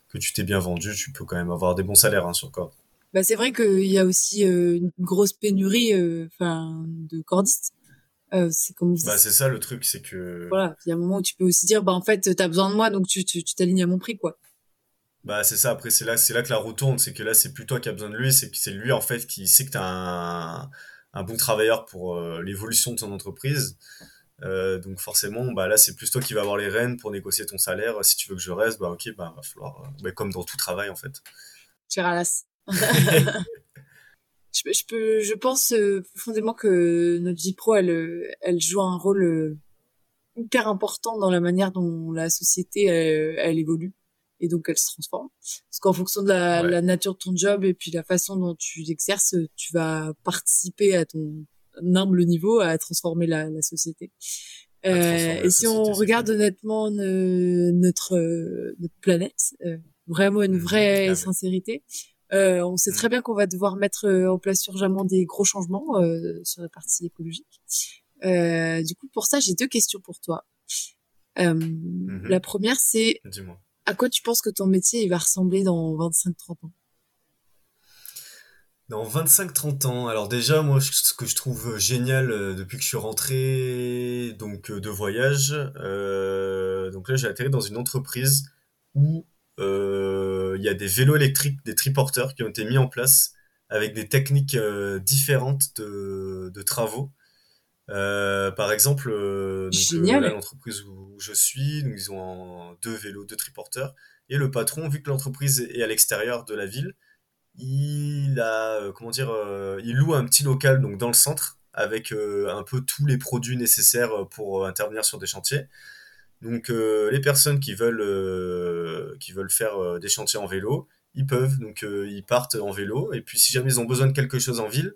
[SPEAKER 4] que tu t'es bien vendu, tu peux quand même avoir des bons salaires hein, sur corde.
[SPEAKER 3] Bah, c'est vrai qu'il y a aussi euh, une grosse pénurie enfin de cordistes. c'est comme
[SPEAKER 4] bah, c'est ça le truc, c'est que.
[SPEAKER 3] Voilà, il y a un moment où tu peux aussi dire, bah en fait, tu as besoin de moi, donc tu t'alignes à mon prix, quoi.
[SPEAKER 4] Bah c'est ça, après c'est là, c'est là que la roue tourne, c'est que là c'est plus toi qui as besoin de lui, c'est c'est lui en fait qui sait que tu as un un bon travailleur pour euh, l'évolution de ton entreprise. Euh, donc forcément, bah là, c'est plus toi qui vas avoir les rênes pour négocier ton salaire. Si tu veux que je reste, bah ok, bah va falloir, euh, bah, comme dans tout travail en fait.
[SPEAKER 3] Chiralas. (laughs) je, je peux, je pense profondément que notre vie pro, elle, elle joue un rôle hyper important dans la manière dont la société elle évolue et donc elle se transforme. Parce qu'en fonction de la, nature de ton job et puis la façon dont tu l'exerces, tu vas participer à ton humble niveau à transformer la, société. Euh, et si on regarde honnêtement notre notre planète, euh, vraiment une mmh, vraie sincérité, euh, on sait mmh. très bien qu'on va devoir mettre en place urgemment des gros changements sur la partie écologique. du coup, pour ça, j'ai deux questions pour toi. Mmh la première, c'est à quoi tu penses que ton métier il va ressembler dans 25-30 ans?
[SPEAKER 4] Dans 25-30 ans, alors déjà moi ce que je trouve génial euh, depuis que je suis rentré donc euh, de voyage, euh, donc là j'ai atterri dans une entreprise où il y a des vélos électriques, des triporteurs qui ont été mis en place avec des techniques différentes de, de travaux. Euh, par exemple, euh, euh l'entreprise où je suis, ils ont deux vélos, deux triporteurs, et le patron, vu que l'entreprise est à l'extérieur de la ville, il a, euh, comment dire, il loue un petit local donc dans le centre avec un peu tous les produits nécessaires pour intervenir sur des chantiers. Donc les personnes qui veulent qui veulent faire des chantiers en vélo, ils peuvent donc ils partent en vélo et puis si jamais ils ont besoin de quelque chose en ville,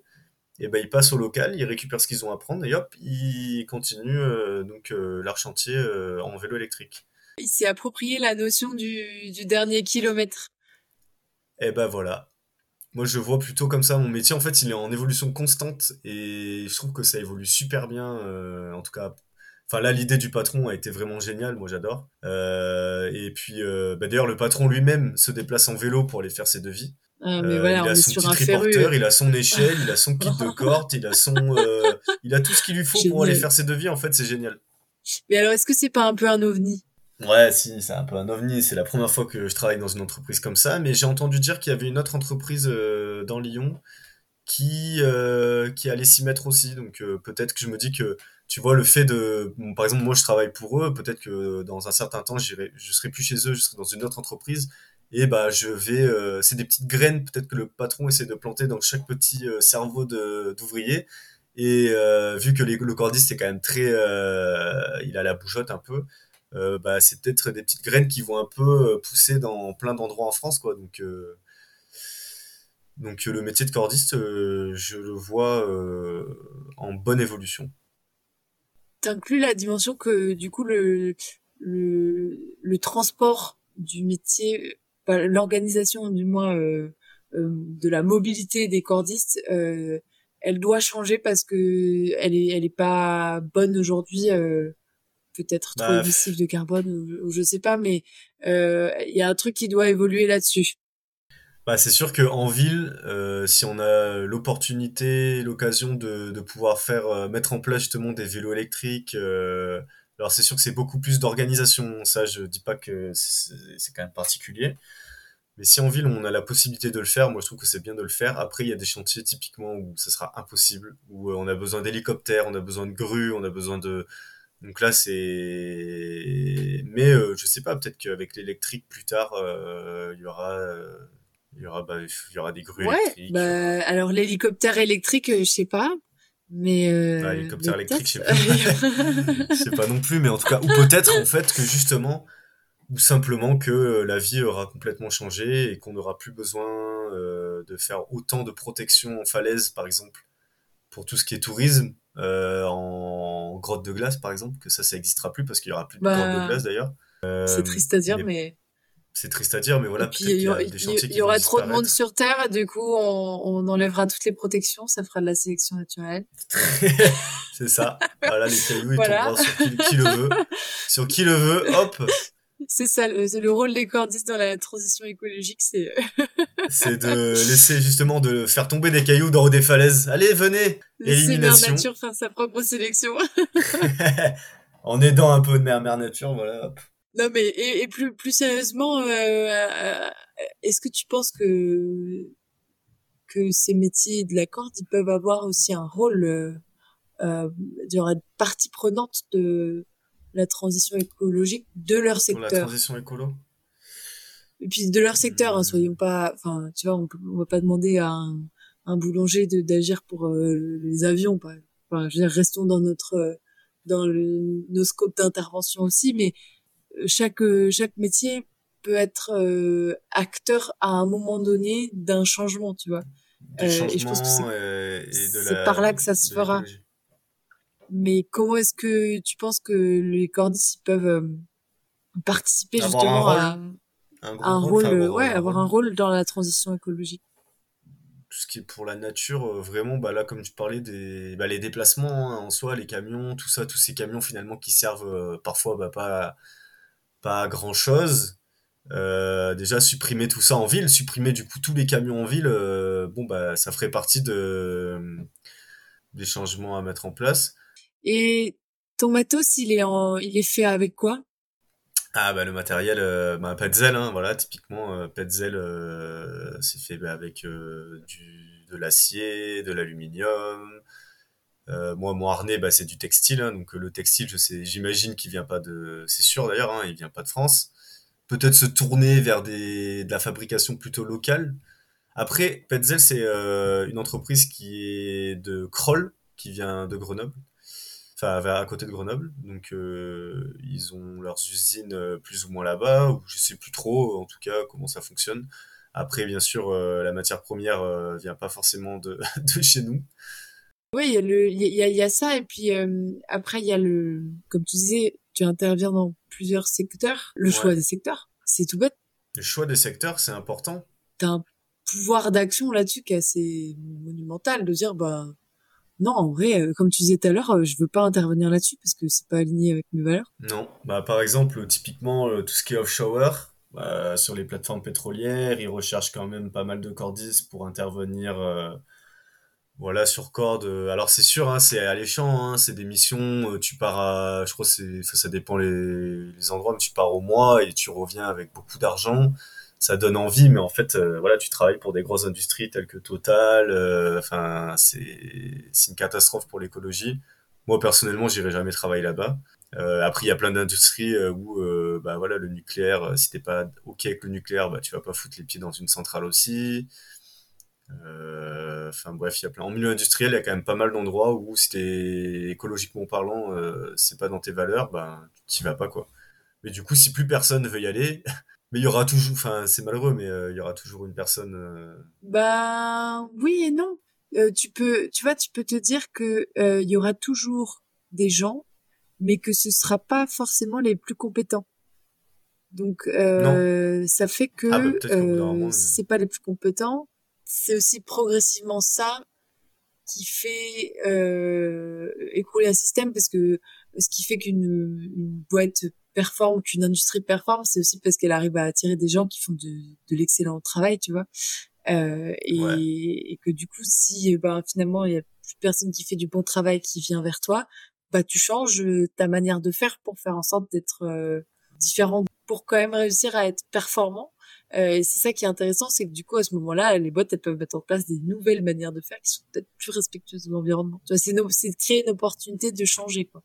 [SPEAKER 4] et ben ils passent au local, ils récupèrent ce qu'ils ont à prendre et hop, ils continuent euh, donc euh, leur chantier euh, en vélo électrique.
[SPEAKER 3] Il s'est approprié la notion du, du dernier kilomètre.
[SPEAKER 4] Et ben voilà. Moi je vois plutôt comme ça mon métier. En fait, il est en évolution constante et je trouve que ça évolue super bien. en tout cas, enfin là l'idée du patron a été vraiment géniale. Moi j'adore. et puis bah, d'ailleurs le patron lui-même se déplace en vélo pour aller faire ses devis.
[SPEAKER 3] Ah, mais euh, voilà, il a son petit triporteur,
[SPEAKER 4] il a son échelle, il a son kit de (laughs) corde, il a son, euh, il a tout ce qu'il lui faut pour aller faire ses devis. En fait, c'est génial.
[SPEAKER 3] Mais alors, est-ce que c'est pas un peu un ovni?
[SPEAKER 4] Ouais, si, c'est un peu un ovni. C'est la première fois que je travaille dans une entreprise comme ça, mais j'ai entendu dire qu'il y avait une autre entreprise euh, dans Lyon qui qui allait s'y mettre aussi. Donc peut-être que je me dis que tu vois le fait de, par exemple, moi je travaille pour eux, peut-être que dans un certain temps, je serai plus chez eux, je serai dans une autre entreprise. Et bah je vais euh, c'est des petites graines peut-être que le patron essaie de planter dans chaque petit euh, cerveau de d'ouvrier. Et euh, vu que les, le cordiste est quand même très il a la bougeotte un peu bah c'est peut-être des petites graines qui vont un peu pousser dans plein d'endroits en France quoi. Donc donc le métier de cordiste je le vois en bonne évolution.
[SPEAKER 3] T'inclus la dimension que du coup le le, le transport du métier l'organisation du moins euh, euh, de la mobilité des cordistes, euh, elle doit changer parce que elle est elle est pas bonne aujourd'hui peut-être trop bah, émissive de carbone ou, je sais pas mais il y a un truc qui doit évoluer là-dessus
[SPEAKER 4] Bah, c'est sûr qu'en ville, euh, si on a l'opportunité, l'occasion de, pouvoir faire euh, mettre en place justement des vélos électriques, euh, alors c'est sûr que c'est beaucoup plus d'organisation. Ça, je dis pas que c'est quand même particulier. Mais si en ville on a la possibilité de le faire, moi je trouve que c'est bien de le faire. Après, il y a des chantiers typiquement où ça sera impossible, où on a besoin d'hélicoptères, on a besoin de grues, on a besoin de... Donc là, c'est... Mais euh, je sais pas, peut-être qu'avec l'électrique plus tard, il y aura... il y aura, bah, il y aura des grues
[SPEAKER 3] Ouais,
[SPEAKER 4] électriques.
[SPEAKER 3] bah alors l'hélicoptère électrique, euh, je sais pas, mais euh,
[SPEAKER 4] Ah, l'hélicoptère
[SPEAKER 3] mais
[SPEAKER 4] électrique, je sais
[SPEAKER 3] peut-être. (laughs)
[SPEAKER 4] Je sais pas non plus, mais en tout cas, ou peut-être en fait que justement, ou simplement que euh, la vie aura complètement changé et qu'on n'aura plus besoin euh, de faire autant de protection en falaise, par exemple, pour tout ce qui est tourisme, euh, en grotte de glace, par exemple, que ça, ça n'existera plus parce qu'il y aura plus de
[SPEAKER 3] Bah,
[SPEAKER 4] grotte de glace d'ailleurs.
[SPEAKER 3] C'est triste à dire,
[SPEAKER 4] mais
[SPEAKER 3] mais
[SPEAKER 4] c'est triste à dire, mais voilà, peut-être
[SPEAKER 3] il
[SPEAKER 4] qu'il
[SPEAKER 3] y, aura,
[SPEAKER 4] a des chantiers
[SPEAKER 3] il
[SPEAKER 4] qui
[SPEAKER 3] y
[SPEAKER 4] vont
[SPEAKER 3] aura trop de monde sur Terre, et du coup on, on enlèvera toutes les protections, ça fera de la sélection naturelle. (laughs)
[SPEAKER 4] C'est ça. Voilà, les cailloux, ils
[SPEAKER 3] Voilà.
[SPEAKER 4] tomberont sur qui, qui le veut. (laughs) Sur qui le veut, hop,
[SPEAKER 3] C'est ça, le, le rôle des cordistes dans la transition écologique, c'est euh,
[SPEAKER 4] c'est de (laughs) laisser justement de faire tomber des cailloux dans des falaises. Allez, venez
[SPEAKER 3] laisser Mère
[SPEAKER 4] Élimination.
[SPEAKER 3] Nature faire sa propre sélection.
[SPEAKER 4] En aidant un peu de mère, mère nature, voilà. hop.
[SPEAKER 3] Non mais et, et plus plus sérieusement, euh, euh, est-ce que tu penses que que ces métiers de la corde ils peuvent avoir aussi un rôle, euh, euh, partie prenante de la transition écologique de leur
[SPEAKER 4] Pour la
[SPEAKER 3] secteur?
[SPEAKER 4] transition écolo?
[SPEAKER 3] et puis de leur secteur, hein,
[SPEAKER 4] Hmm.
[SPEAKER 3] soyons pas, enfin tu vois, on, peut, on va pas demander à un, un boulanger de d'agir pour euh, les avions, pas. Enfin, je veux dire, restons dans notre euh, dans le, nos scopes d'intervention aussi, mais chaque euh, chaque métier peut être euh, acteur à un moment donné d'un changement, tu vois. Euh, et je pense que c'est-
[SPEAKER 4] la.
[SPEAKER 3] par là que ça se fera. Mais comment est-ce que tu penses que les cordistes peuvent participer
[SPEAKER 4] Avoir un
[SPEAKER 3] justement
[SPEAKER 4] rôle,
[SPEAKER 3] à
[SPEAKER 4] Un rôle, avoir
[SPEAKER 3] ouais, avoir un rôle dans la transition écologique.
[SPEAKER 4] tout ce qui est pour la nature, euh, vraiment, bah là, comme tu parlais des, bah, les déplacements hein, en soi, les camions, tout ça, tous ces camions finalement qui servent euh, parfois bah, pas, pas grand chose. Euh, déjà supprimer tout ça en ville, supprimer du coup tous les camions en ville, euh, bon bah ça ferait partie de des changements à mettre en place.
[SPEAKER 3] Et ton matos, il est en, il est fait avec quoi?
[SPEAKER 4] Ah bah le matériel, euh, bah, Petzl, hein, voilà, typiquement euh, euh, c'est fait bah, avec euh, du, de l'acier, de l'aluminium. Euh, moi, mon harnais, bah, c'est du textile, hein, donc euh, le textile, je sais, j'imagine qu'il vient pas de, c'est sûr d'ailleurs, hein, il vient pas de France. Peut-être se tourner vers de la fabrication plutôt locale. Après, Petzl, c'est euh, une entreprise qui est de Kroll, qui vient de Grenoble enfin à côté de Grenoble. Donc ils ont leurs usines plus ou moins là-bas, ou je sais plus trop en tout cas comment ça fonctionne. Après, bien sûr, la matière première vient pas forcément de (laughs) chez nous.
[SPEAKER 3] Oui, il y a le, il y a, il y a ça et puis euh, après il y a le, comme tu disais, tu interviens dans plusieurs secteurs. Le
[SPEAKER 4] Ouais.
[SPEAKER 3] choix des secteurs, c'est tout bête.
[SPEAKER 4] Le choix des secteurs, c'est important.
[SPEAKER 3] T'as un pouvoir d'action là-dessus qui est assez monumental de dire bah non en vrai, euh, comme tu disais tout à l'heure, euh, je veux pas intervenir là-dessus parce que c'est pas aligné avec mes valeurs.
[SPEAKER 4] Non, bah par exemple, typiquement tout ce qui est offshore, bah, sur les plateformes pétrolières, ils recherchent quand même pas mal de cordistes pour intervenir, euh, voilà, sur corde. Euh, Alors c'est sûr, hein, c'est alléchant, hein, c'est des missions. euh, tu pars à, je crois, c'est, ça, ça dépend les, endroits, mais tu pars au mois et tu reviens avec beaucoup d'argent. Ça donne envie, mais en fait, euh, voilà, tu travailles pour des grosses industries telles que Total. euh, Enfin, c'est, une catastrophe pour l'écologie. Moi personnellement, j'irai jamais travailler là-bas. Euh, après, il y a plein d'industries où, bah voilà, le nucléaire, si t'es pas ok avec le nucléaire, bah tu vas pas foutre les pieds dans une centrale aussi. Euh, Enfin bref, il y a plein. En milieu industriel, il y a quand même pas mal d'endroits où, si t'es écologiquement parlant, euh, c'est pas dans tes valeurs, bah t'y vas pas quoi. Mais du coup, si plus personne veut y aller, (laughs) mais il y aura toujours, enfin c'est malheureux, mais euh, il y aura toujours une personne. euh,
[SPEAKER 3] Bah oui et non. Euh, tu peux, tu vois, tu peux te dire que euh, il y aura toujours des gens, mais que ce sera pas forcément les plus compétents. Donc euh, ça fait que
[SPEAKER 4] Ah, bah,
[SPEAKER 3] c'est pas les plus compétents, c'est aussi progressivement ça qui fait euh, écrouler un système parce que ce qui fait qu'une une boîte performe, qu'une industrie performe, c'est aussi parce qu'elle arrive à attirer des gens qui font de, de l'excellent travail, tu vois. Euh, et, et, que du coup, si ben, finalement il y a plus personne qui fait du bon travail qui vient vers toi, bah tu changes ta manière de faire pour faire en sorte d'être euh, différent, pour quand même réussir à être performant. Euh, et c'est ça qui est intéressant, c'est que du coup à ce moment-là, les boîtes elles peuvent mettre en place des nouvelles manières de faire qui sont peut-être plus respectueuses de l'environnement. Tu vois, c'est c'est créer une opportunité de changer quoi.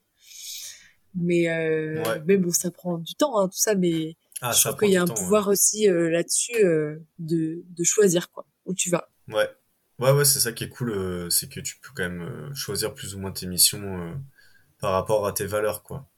[SPEAKER 3] Mais euh, mais bon, ça prend du temps hein, tout ça, mais ah, je trouve qu'il y a un pouvoir aussi euh, là-dessus euh, de, de choisir quoi où tu vas.
[SPEAKER 4] Ouais. Ouais, ouais, c'est ça qui est cool, euh, c'est que tu peux quand même choisir plus ou moins tes missions par rapport à tes valeurs, quoi.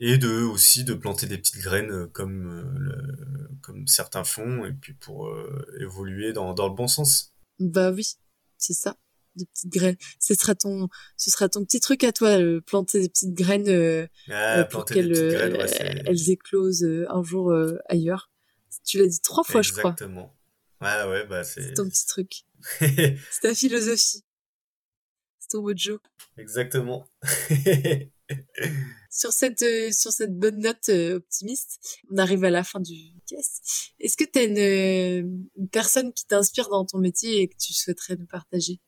[SPEAKER 4] Et de aussi de planter des petites graines comme le, comme certains font, et puis pour évoluer dans, dans le bon sens.
[SPEAKER 3] Bah oui, c'est ça des petites graines. Ce sera ton, ce sera ton petit truc à toi, planter des petites graines euh, ah, euh pour qu'elles euh, elles éclosent euh, un jour ailleurs. Tu l'as dit trois fois, je crois.
[SPEAKER 4] Exactement. Ouais, ouais, bah c'est.
[SPEAKER 3] ton petit truc. (laughs) c'est ta philosophie. C'est ton mojo.
[SPEAKER 4] Exactement. (laughs)
[SPEAKER 3] sur cette sur cette bonne note optimiste, on arrive à la fin du podcast. Est-ce que tu as une, une personne qui t'inspire dans ton métier et que tu souhaiterais nous partager?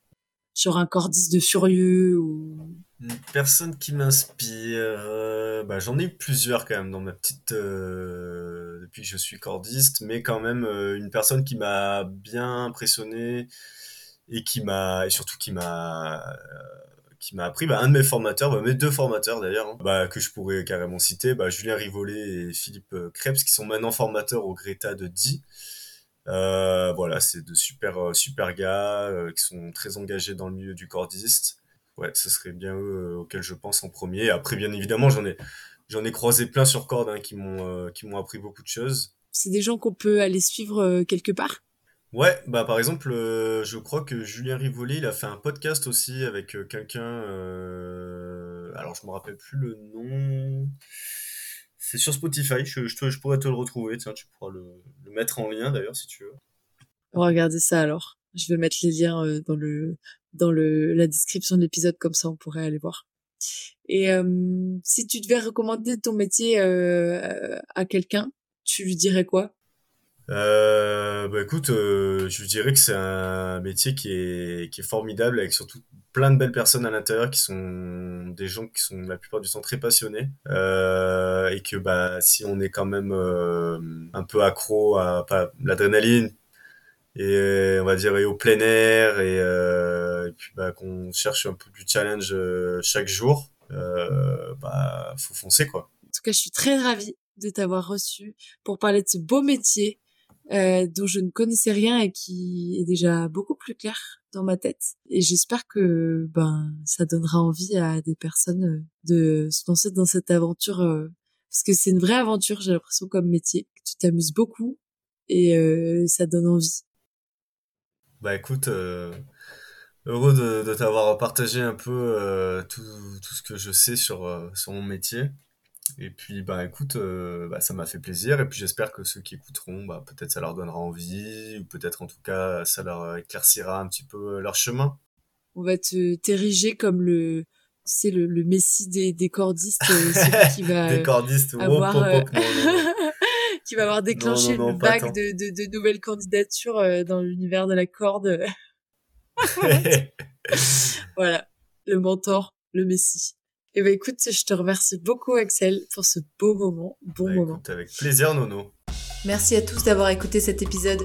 [SPEAKER 3] Sur un cordiste de furieux ou
[SPEAKER 4] une personne qui m'inspire euh, bah, j'en ai eu plusieurs quand même dans ma petite euh, depuis que je suis cordiste mais quand même euh, une personne qui m'a bien impressionné et qui m'a et surtout qui m'a qui m'a appris bah, un de mes formateurs bah, mes deux formateurs d'ailleurs hein, bah, que je pourrais carrément citer bah, Julien Rivollet et Philippe Krebs qui sont maintenant formateurs au Greta de Die euh, voilà, c'est de super euh, gars euh, qui sont très engagés dans le milieu du cordiste. Ouais, ce serait bien eux auxquels je pense en premier. Après, bien évidemment, j'en ai j'en ai croisé plein sur corde hein, qui m'ont qui m'ont appris beaucoup de choses.
[SPEAKER 3] C'est des gens qu'on peut aller suivre quelque part?
[SPEAKER 4] Ouais, bah par exemple, je crois que Julien Rivoli, il a fait un podcast aussi avec quelqu'un. alors je me rappelle plus le nom. C'est sur Spotify, je, je, pourrais te le retrouver, tiens, tu pourras le, mettre en lien d'ailleurs si tu veux.
[SPEAKER 3] Regardez ça alors. Je vais mettre les liens euh, dans le dans le la description de l'épisode comme ça on pourrait aller voir. Et euh, si tu devais recommander ton métier euh, à quelqu'un, tu lui dirais quoi?
[SPEAKER 4] Euh, bah écoute, euh, je dirais que c'est un métier qui est, qui est formidable avec surtout plein de belles personnes à l'intérieur qui sont des gens qui sont la plupart du temps très passionnés euh, et que bah si on est quand même euh, un peu accro à l'adrénaline et on va dire et au plein air et, euh, puis bah qu'on cherche un peu du challenge chaque jour, bah faut foncer quoi.
[SPEAKER 3] En tout cas, je suis très ravie de t'avoir reçu pour parler de ce beau métier euh, dont je ne connaissais rien et qui est déjà beaucoup plus clair dans ma tête. Et j'espère que ben ça donnera envie à des personnes euh, de se lancer dans cette aventure euh, parce que c'est une vraie aventure. J'ai l'impression comme métier tu t'amuses beaucoup et ça donne envie.
[SPEAKER 4] Bah écoute, heureux de, de t'avoir partagé un peu tout, tout ce que je sais sur sur mon métier. Et puis, bah écoute, euh, bah, ça m'a fait plaisir. Et puis j'espère que ceux qui écouteront, bah, peut-être ça leur donnera envie, ou peut-être en tout cas ça leur éclaircira un petit peu euh, leur chemin.
[SPEAKER 3] On va te t'ériger comme le, c'est le, le messie des, des cordistes, euh, (laughs) celui qui va
[SPEAKER 4] des cordistes,
[SPEAKER 3] avoir, (laughs) qui va avoir déclenché une vague de, de, de, nouvelles candidatures dans l'univers de la corde. (laughs) voilà, le mentor, le messie. Eh ben écoute, je te remercie beaucoup Axel pour ce beau moment, bon bah, moment.
[SPEAKER 4] avec plaisir Nono.
[SPEAKER 1] Merci à tous d'avoir écouté cet épisode.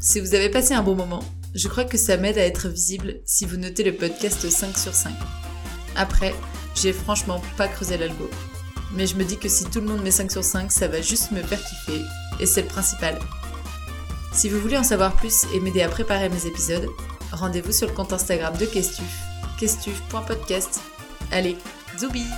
[SPEAKER 1] Si vous avez passé un bon moment, je crois que ça m'aide à être visible si vous notez le podcast 5 sur 5. Après, j'ai franchement pas creusé l'algo. Mais je me dis que si tout le monde met 5 sur 5, ça va juste me faire kiffer, et c'est le principal. Si vous voulez en savoir plus et m'aider à préparer mes épisodes, rendez-vous sur le compte Instagram de Questuf, questuf.podcast. Allez, Zoubi